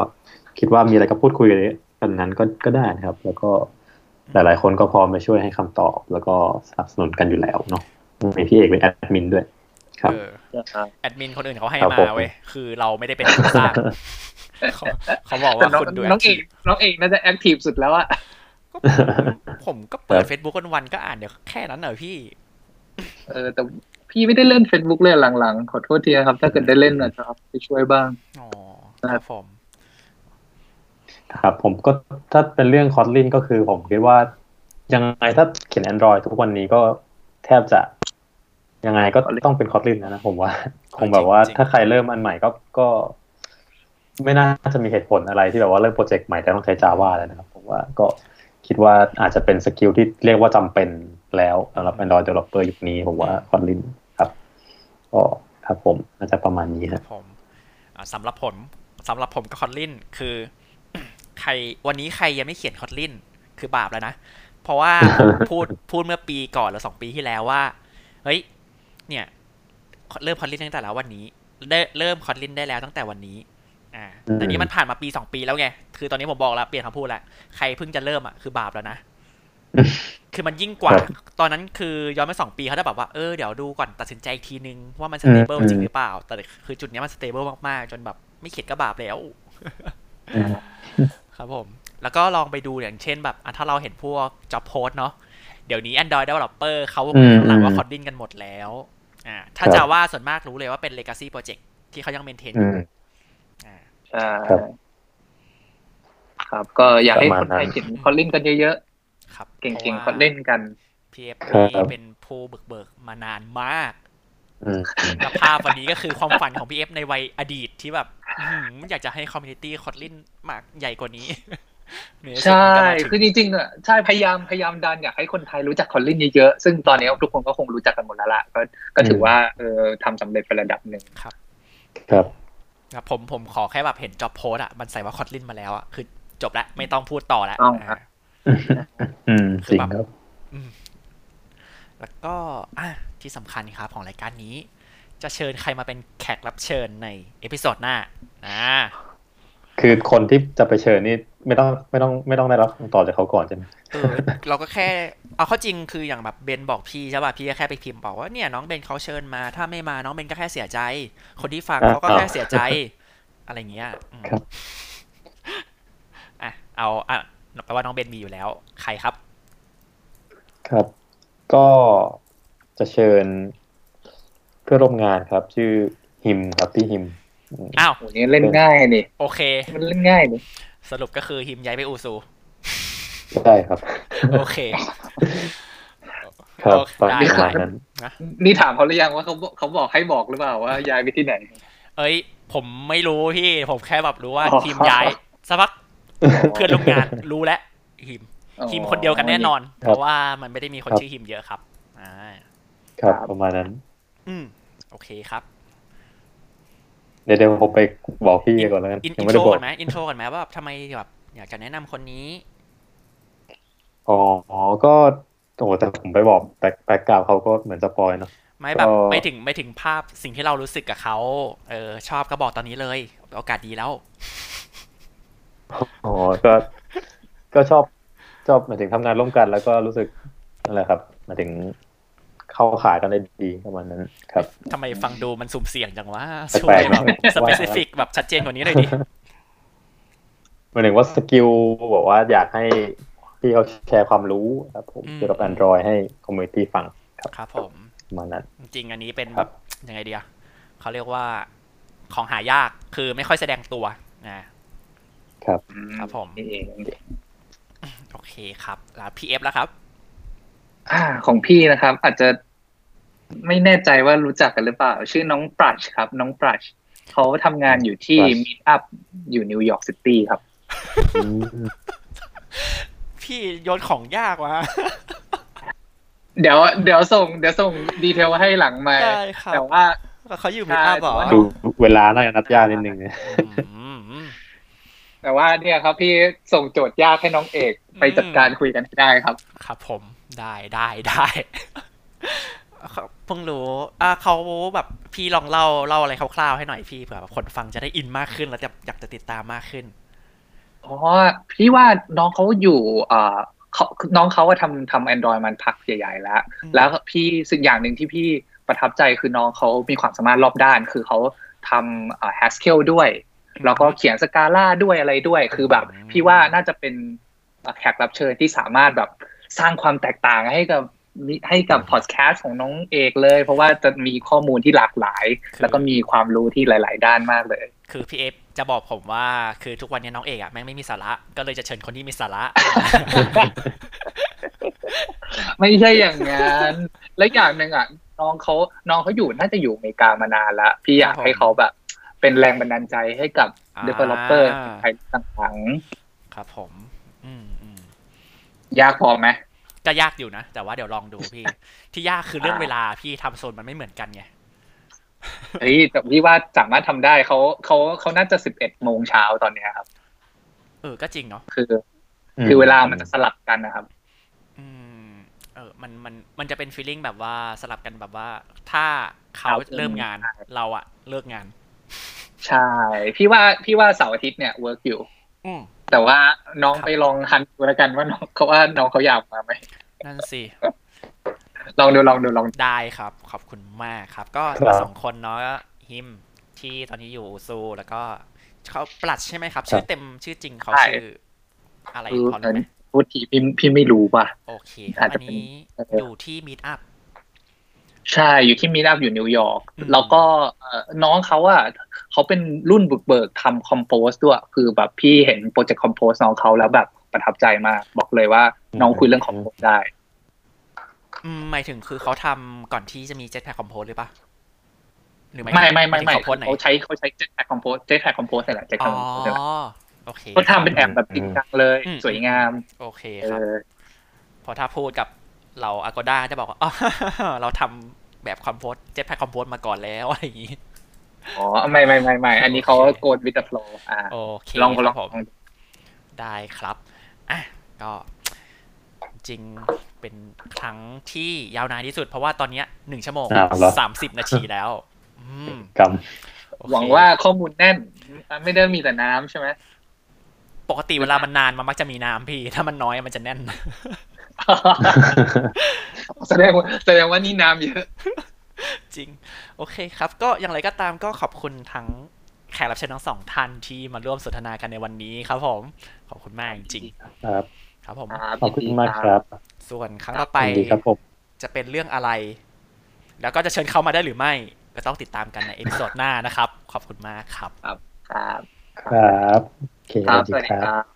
คิดว่ามีอะไรก็พูดคุยกันนั้นก็ก็ได้นะครับ แล้วก็หลาย ๆ คนก็พร้อมมาช่วยให้คำตอบ แล้วก็สนับสนุนกันอยู่แล้วเนาะมีพี่เอกเป็นแอดมินด้วยครับ เออแอดมินคนอื่นเขาให้ครับมาผมเว้ยคือเราไม่ได้เป็นผู้สร้างเขาเขาบอกแต่ว่าน้องคุณดูน้องเอกน้องเอกน่าจะ active สุดแล้วอะก็ผมผมก็เปิดครับ Facebook วันๆก็อ่านเดี๋ยวแค่นั้นเหรอพี่ เออ แต่พี่ไม่ได้เล่น Facebook เลยหลังๆ ขอโทษทีนะครับ ถ้าเกิดได้เล่นอาจจะเอาไปช่วยบ้าง อ๋อคครัรับบผม ครับ ผมก็ถ้าเป็นเรื่องคอ t ลินก็คือผมคิดว่า ยังไงถ้าเขียน Android ทุกวันนี้ก็แทบจะ ยังไงก็ต้องเป็นคอ t ลินนะนะผมว่า คงแบบว่าถ้าใครเริ่มอันใหม่ก็ก็ ไม่น่าจะมีเหตุผลอะไรที่แบบว่าเริ่ม project ใหม่แต่ต้องใช้ Java แล้วนะครับผมว่าก็คิดว่าอาจจะเป็น skill ที่เรียกว่าจำเป็นแล้วสำหรับ Android developer ยุคนี้ผมว่าคอ t ลินครับก็ครับผมน่าจะประมาณนี้คครัรับบผมอ่าสำหรับผมสำหรับผมกับคอ t ลินคือ ใครวันนี้ใครยังไม่เขียนคอ t ลินคือบาปแล้วนะ เพราะว่าผมพูดพูดเมื่อปีก่อนหรือสองปีที่แล้วว่า เฮ้ย เนี่ยเริ่มคอ t ลินตั้งแต่แล้ววันนี้ได้เริ่มคอ t ลินได้แล้วตั้งแต่วันนี้ อ่า แต่นี่มันผ่านมาปีสองปีแล้วไง คือตอนนี้ผมบอกแล้วเปลี่ยนคำพูดแล้วใครเพิ่งจะเริ่มอะคือบาปแล้วนะ คือมันยิ่งกว่าครับตอนนั้นคือย้อนไปสองปีเขาจะแบบว่า เออเดี๋ยวดูก่อนตัดสินใจอีกทีนึง ว่ามัน stable จริงอืมหรือเปล่า แต่คือจุดเนี้ยมัน stable มากๆ จนแบบไม่เขียนก็บาปแล้วอืมครับผม แล้วก็ลองไปดูอย่างเช่นแบบอะถ้าเราเห็นพวก job post เนาะ เดี๋ยวนี้ Android developer เขาอืมข้างหลังว่าอืม coding กันหมดแล้ว อ่าถ้าครับจะว่าส่วนมากรู้เลยว่าเป็น legacy project ที่เขายัง maintain ออืยู่มอ่าใช่ครับครับ ก็อยากให้ประมาณคนไทยนั้นเขียนคอลลินกันเยอะครับๆเก่งๆพคอราะลว่าลินกันพี่เอฟครับนี่เป็นผู้บึกเบิกมานานมากอืมและภาพวันนี้ก็คือความฝันของพี่เอฟในวัยอดีตที่แบบอื้อหืออยากจะให้ community Kotlin มากใหญ่กว่านี้ ในที่สุดใช่มันก็มาถึงคือจริงๆอะใช่พยายามพยายามดันอยากให้คนไทยรู้จัก Kotlin เยอะๆซึ่งตอนนี้ทุกคนก็คงรู้จักกันหมดแล้วล่ะก็ก็ถือว่าเออทำสำเร็จไประดับหนึ่งครับ ครับครับผมผมขอแค่แบบเห็น job post อะมันใส่ว่า Kotlin มาแล้วอะคือจบละไม่ต้องพูดต่อแล้วต้องครับอืมจริงครับแล้วก็อะที่สำคัญครับของรายการนี้ จะเชิญใครมาเป็นแขกรับเชิญใน episode หน้าอ่า คือคนที่จะไปเชิญนี่ไม่ต้องไม่ต้องไม่ต้องได้รับคำตอบจากเขาก่อนใช่ไหมเออเราก็แค่เอาเข้อจริงคืออย่างแบบเบนบอกพี่ใช่ป่ะพี่ก็แค่ไปพิมพ์บอกว่าเนี่ยน้องเบนเขาเชิญมา ถ้าไม่มาน้องเบนก็แค่เสียใจ คนที่ฟังเขาก็แค่เสียใจ อะไรเงี้ยอืมครับอะเอาอะแปลว่าน้องเบนมีอยู่แล้ว ใครครับ ครับ ก็จะเชิญเพื่อนร่วมงานครับ ชื่อฮิมครับพี่ฮิม อืมอ้าวโหนี่เล่นง่ายนี่ โอเค มันเล่นง่ายนี่ สรุปก็คือฮิมย้ายไปอูซู ใช่ครับ โอเค ครับโอเคประได้มาณนั้นนี่ถามเขาหรือยังว่าเขาเขาบอกให้บอกหรือเปล่าว่าย้ายไปที่ไหน เอ้ย ผมไม่รู้พี่ ผมแค่แบบรู้ว่าอ๋อทีมย้ายสักพักเพื่อนร่วมงานรู้แล้วฮิมฮิมคนเดียวกันแน่นอน เพราะว่ามันไม่ได้มีคนชื่อฮิมเยอะครับ อ่า ครับประมาณนั้น อืม โอเคครับ เดี๋ยวเดี๋ยวผมไปบอกพี่ก่อนแล้วกันอินยังไม่ได้บอก intro ก่อนไหม intro ก่อนไหมว่าแบบทำไมแบบอยากจะแนะนำคนนี้อ๋อก็โอ้แต่ผมไปบอก back background เขาก็เหมือน spoil เนาะไม่แบบก็ไม่ถึงไม่ถึงภาพสิ่งที่เรารู้สึกกับเขาเออชอบก็บอกตอนนี้เลยโอกาสดีแล้วอ๋อก็ก็ชอบชอบหมายถึงทำงานร่วมกันแล้วก็รู้สึกนั่นแหละครับหมายถึง เข้าขากันได้ดีประมาณนั้น ครับทำไมฟังดูมันสุ่มเสี่ยงจังวะแปลกๆช่วยแบบนะ specific แบบชัดเจนกว่านี้หน่อยดิหมายถึงว่า skill บอกว่าอยากให้พี่เขาแชร์ความรู้ครับผมอืมเกี่ยวกับ Android ให้ community ฟังครับครับผมประมาณนั้น จริงๆอันนี้เป็นครับแบบยังไงเดียเขาเรียกว่าของหายากคือไม่ค่อยแสดงตัวนะครับ ครับผมนี่เองโอเคครับ แล้วพี่เอกแล้วครับ อ่าของพี่นะครับ อาจจะ ไม่แน่ใจว่ารู้จักกันหรือเปล่า ชื่อน้องปรัชครับ น้องปรัชเขาทำงานอยู่ที่ Meetup อยู่นิวยอร์กซิตี้ครับอืมพี่โยนของยากวะ เดี๋ยวเดี๋ยวส่งเดี๋ยวส่งดีเทลให้หลังมา ได้ครับ แต่ว่า เขาอยู่มิตอัพเหรอใช่ดูเวลาน่าจะนัดยากนิดนึงนะอืมอืม แต่ว่าเนี่ยครับพี่ส่งโจทย์ยากให้น้องเอกไปจัดการคุยกันให้ได้ครับ ครับผมได้ได้ได้ครับ เพิ่งรู้อ่าเขาแบบพี่ลองเล่าเล่าอะไรคร่าวๆให้หน่อยพี่เผื่อแบบคนฟังจะได้อินมากขึ้นแล้วจะอยากจะติดตามมากขึ้นอ๋อพี่ว่าน้องเขาอยู่อ่าเขาน้องเขาว่าทำทำแอนดรอยมันพักใหญ่ๆแล้วอืมแล้วพี่สิ่งอย่างหนึ่งที่พี่ประทับใจคือน้องเขามีความสามารถรอบด้าน คือเขาทำอ่า Haskell ด้วย แล้วก็เขียนสกาล่าด้วยอะไรด้วย คือแบบอืมพี่ว่าน่าจะเป็นแขกรับเชิญที่สามารถแบบสร้างความแตกต่างให้กับ ให้กับพอดแคสต์ของน้องเอกเลย เพราะว่าจะมีข้อมูลที่หลากหลาย แล้วก็มีความรู้ที่หลาย ๆ ด้านมากเลย คือพี่เอฟจะบอกผมว่าคือทุกวันนี้น้องเอกอะแม่งไม่มีสาระ ก็เลยจะเชิญคนที่มีสาระ ไม่ใช่อย่างนั้นและอย่างหนึ่งอะน้องเขาน้องเขาอยู่น่าจะอยู่อเมริกามานานละพี่อยากครับผมให้เขาแบบ เป็นแรงบันดาลใจให้กับอ่า developer ไทยต่างครับผม อืมอืมๆยากพอไหม ก็ยากอยู่นะ แต่ว่าเดี๋ยวลองดูพี่ ที่ยากคือเรื่องอ่าเวลาพี่ทำโซนมันไม่เหมือนกันไงเฮ้ยแต่พี่ว่าสามารถทำได้เขาเขาเขาน่าจะสิบเอ็ดโมงเช้าตอนเนี้ยครับ เออก็จริงเนาะคือ คือเวลามันจะสลับกันนะครับ อืม เออ มันมันมันจะเป็น feeling แบบว่าสลับกันแบบว่า ถ้าเขาครับเริ่มงานใช่เราอะเลิกงาน ใช่ พี่ว่าพี่ว่าเสาร์อาทิตย์เนี่ย work อยู่ อืม แต่ว่าน้องครับไปลอง hunt ดูแล้วกันว่าน้องเขาว่าน้องเขาอยากมาไหมนั่นสิลองดูลองดูลองดูได้ครับ ขอบคุณมากครับ ก็ครับสองคนเนาะฮิมที่ตอนนี้อยู่อูซูแล้วก็เขาปรัชใช่ไหมครับ ชื่อเต็มชื่อจริงเขาชื่อ อะไรคือพอรู้ไหมพูดทีพี่พี่ไม่รู้ป่ะโอเคครับอาจจะเป็นนี้เออออยู่ที่มีดอัพ ใช่อยู่ที่ Meetup อยู่นิวยอร์กอืมแล้วก็เอ่อน้องเขาอะเขาเป็นรุ่นบุกเบิกทำ Compose ด้วยคือแบบพี่เห็น project Compose น้องเขาแล้วแบบประทับใจมาก บอกเลยว่าน้องคุยเรื่องคอมโพสได้อืมหมายถึงคือเขาทำก่อนที่จะมี Jetpack Compose หรือปะหรือหายถึงไม่ไม่ไม่หายถึงไม่เขาโพสต์ไหนเขาใช้เขาใช้ Jetpack Compose Jetpack Compose นี่แหละ Jetpack อ๋อ Compose นี่แหละโอเคเขาทำเป็นแอปแบบจริงจังเลยอืมสวยงาม โอเคเอครับอเพอถ้าพูดกับ เรา Agoda จะบอกว่าอ๋อเราทำแบบคอมโพส Jetpack Compose มาก่อนแล้วอะไรอย่างงี้อ๋อไม่ไม่ไม่ไม่อันนี้เขาโอเคโกดวิดโฟล์อ่าโอเคลองคลรัอบงผมได้ครับอะก็จริงเป็นครั้งที่ยาวนานที่สุด เพราะว่าตอนเนี้ยหนึ่งชั่วโมงอ้าวเหรอสามสิบนาทีแล้วอืมกรรมโอเคหวังว่าข้อมูลแน่น ไม่ได้มีแต่น้ำใช่ไหมปกติเวลามันนานมันมักจะมีน้ำพี่ ถ้ามันน้อยมันจะแน่น แสดงว่าแสดงว่านี่น้ำเยอะ จริง โอเคครับ ก็อย่างไรก็ตามก็ขอบคุณทั้งแขกรับเชิญทั้งสองท่านที่มาร่วมสนทนากันในวันนี้ครับผม ขอบคุณมากจริงๆครับครับผมขอบคุณมากครับ ส่วนครั้งต่อไปยินดีครับผมจะเป็นเรื่องอะไร แล้วก็จะเชิญเขามาได้หรือไม่ ก็ต้องติดตามกันใน episode หน้านะครับ ขอบคุณมากครับ ครับ ครับโอเคครับสสวัวัสสดีดีครับครับ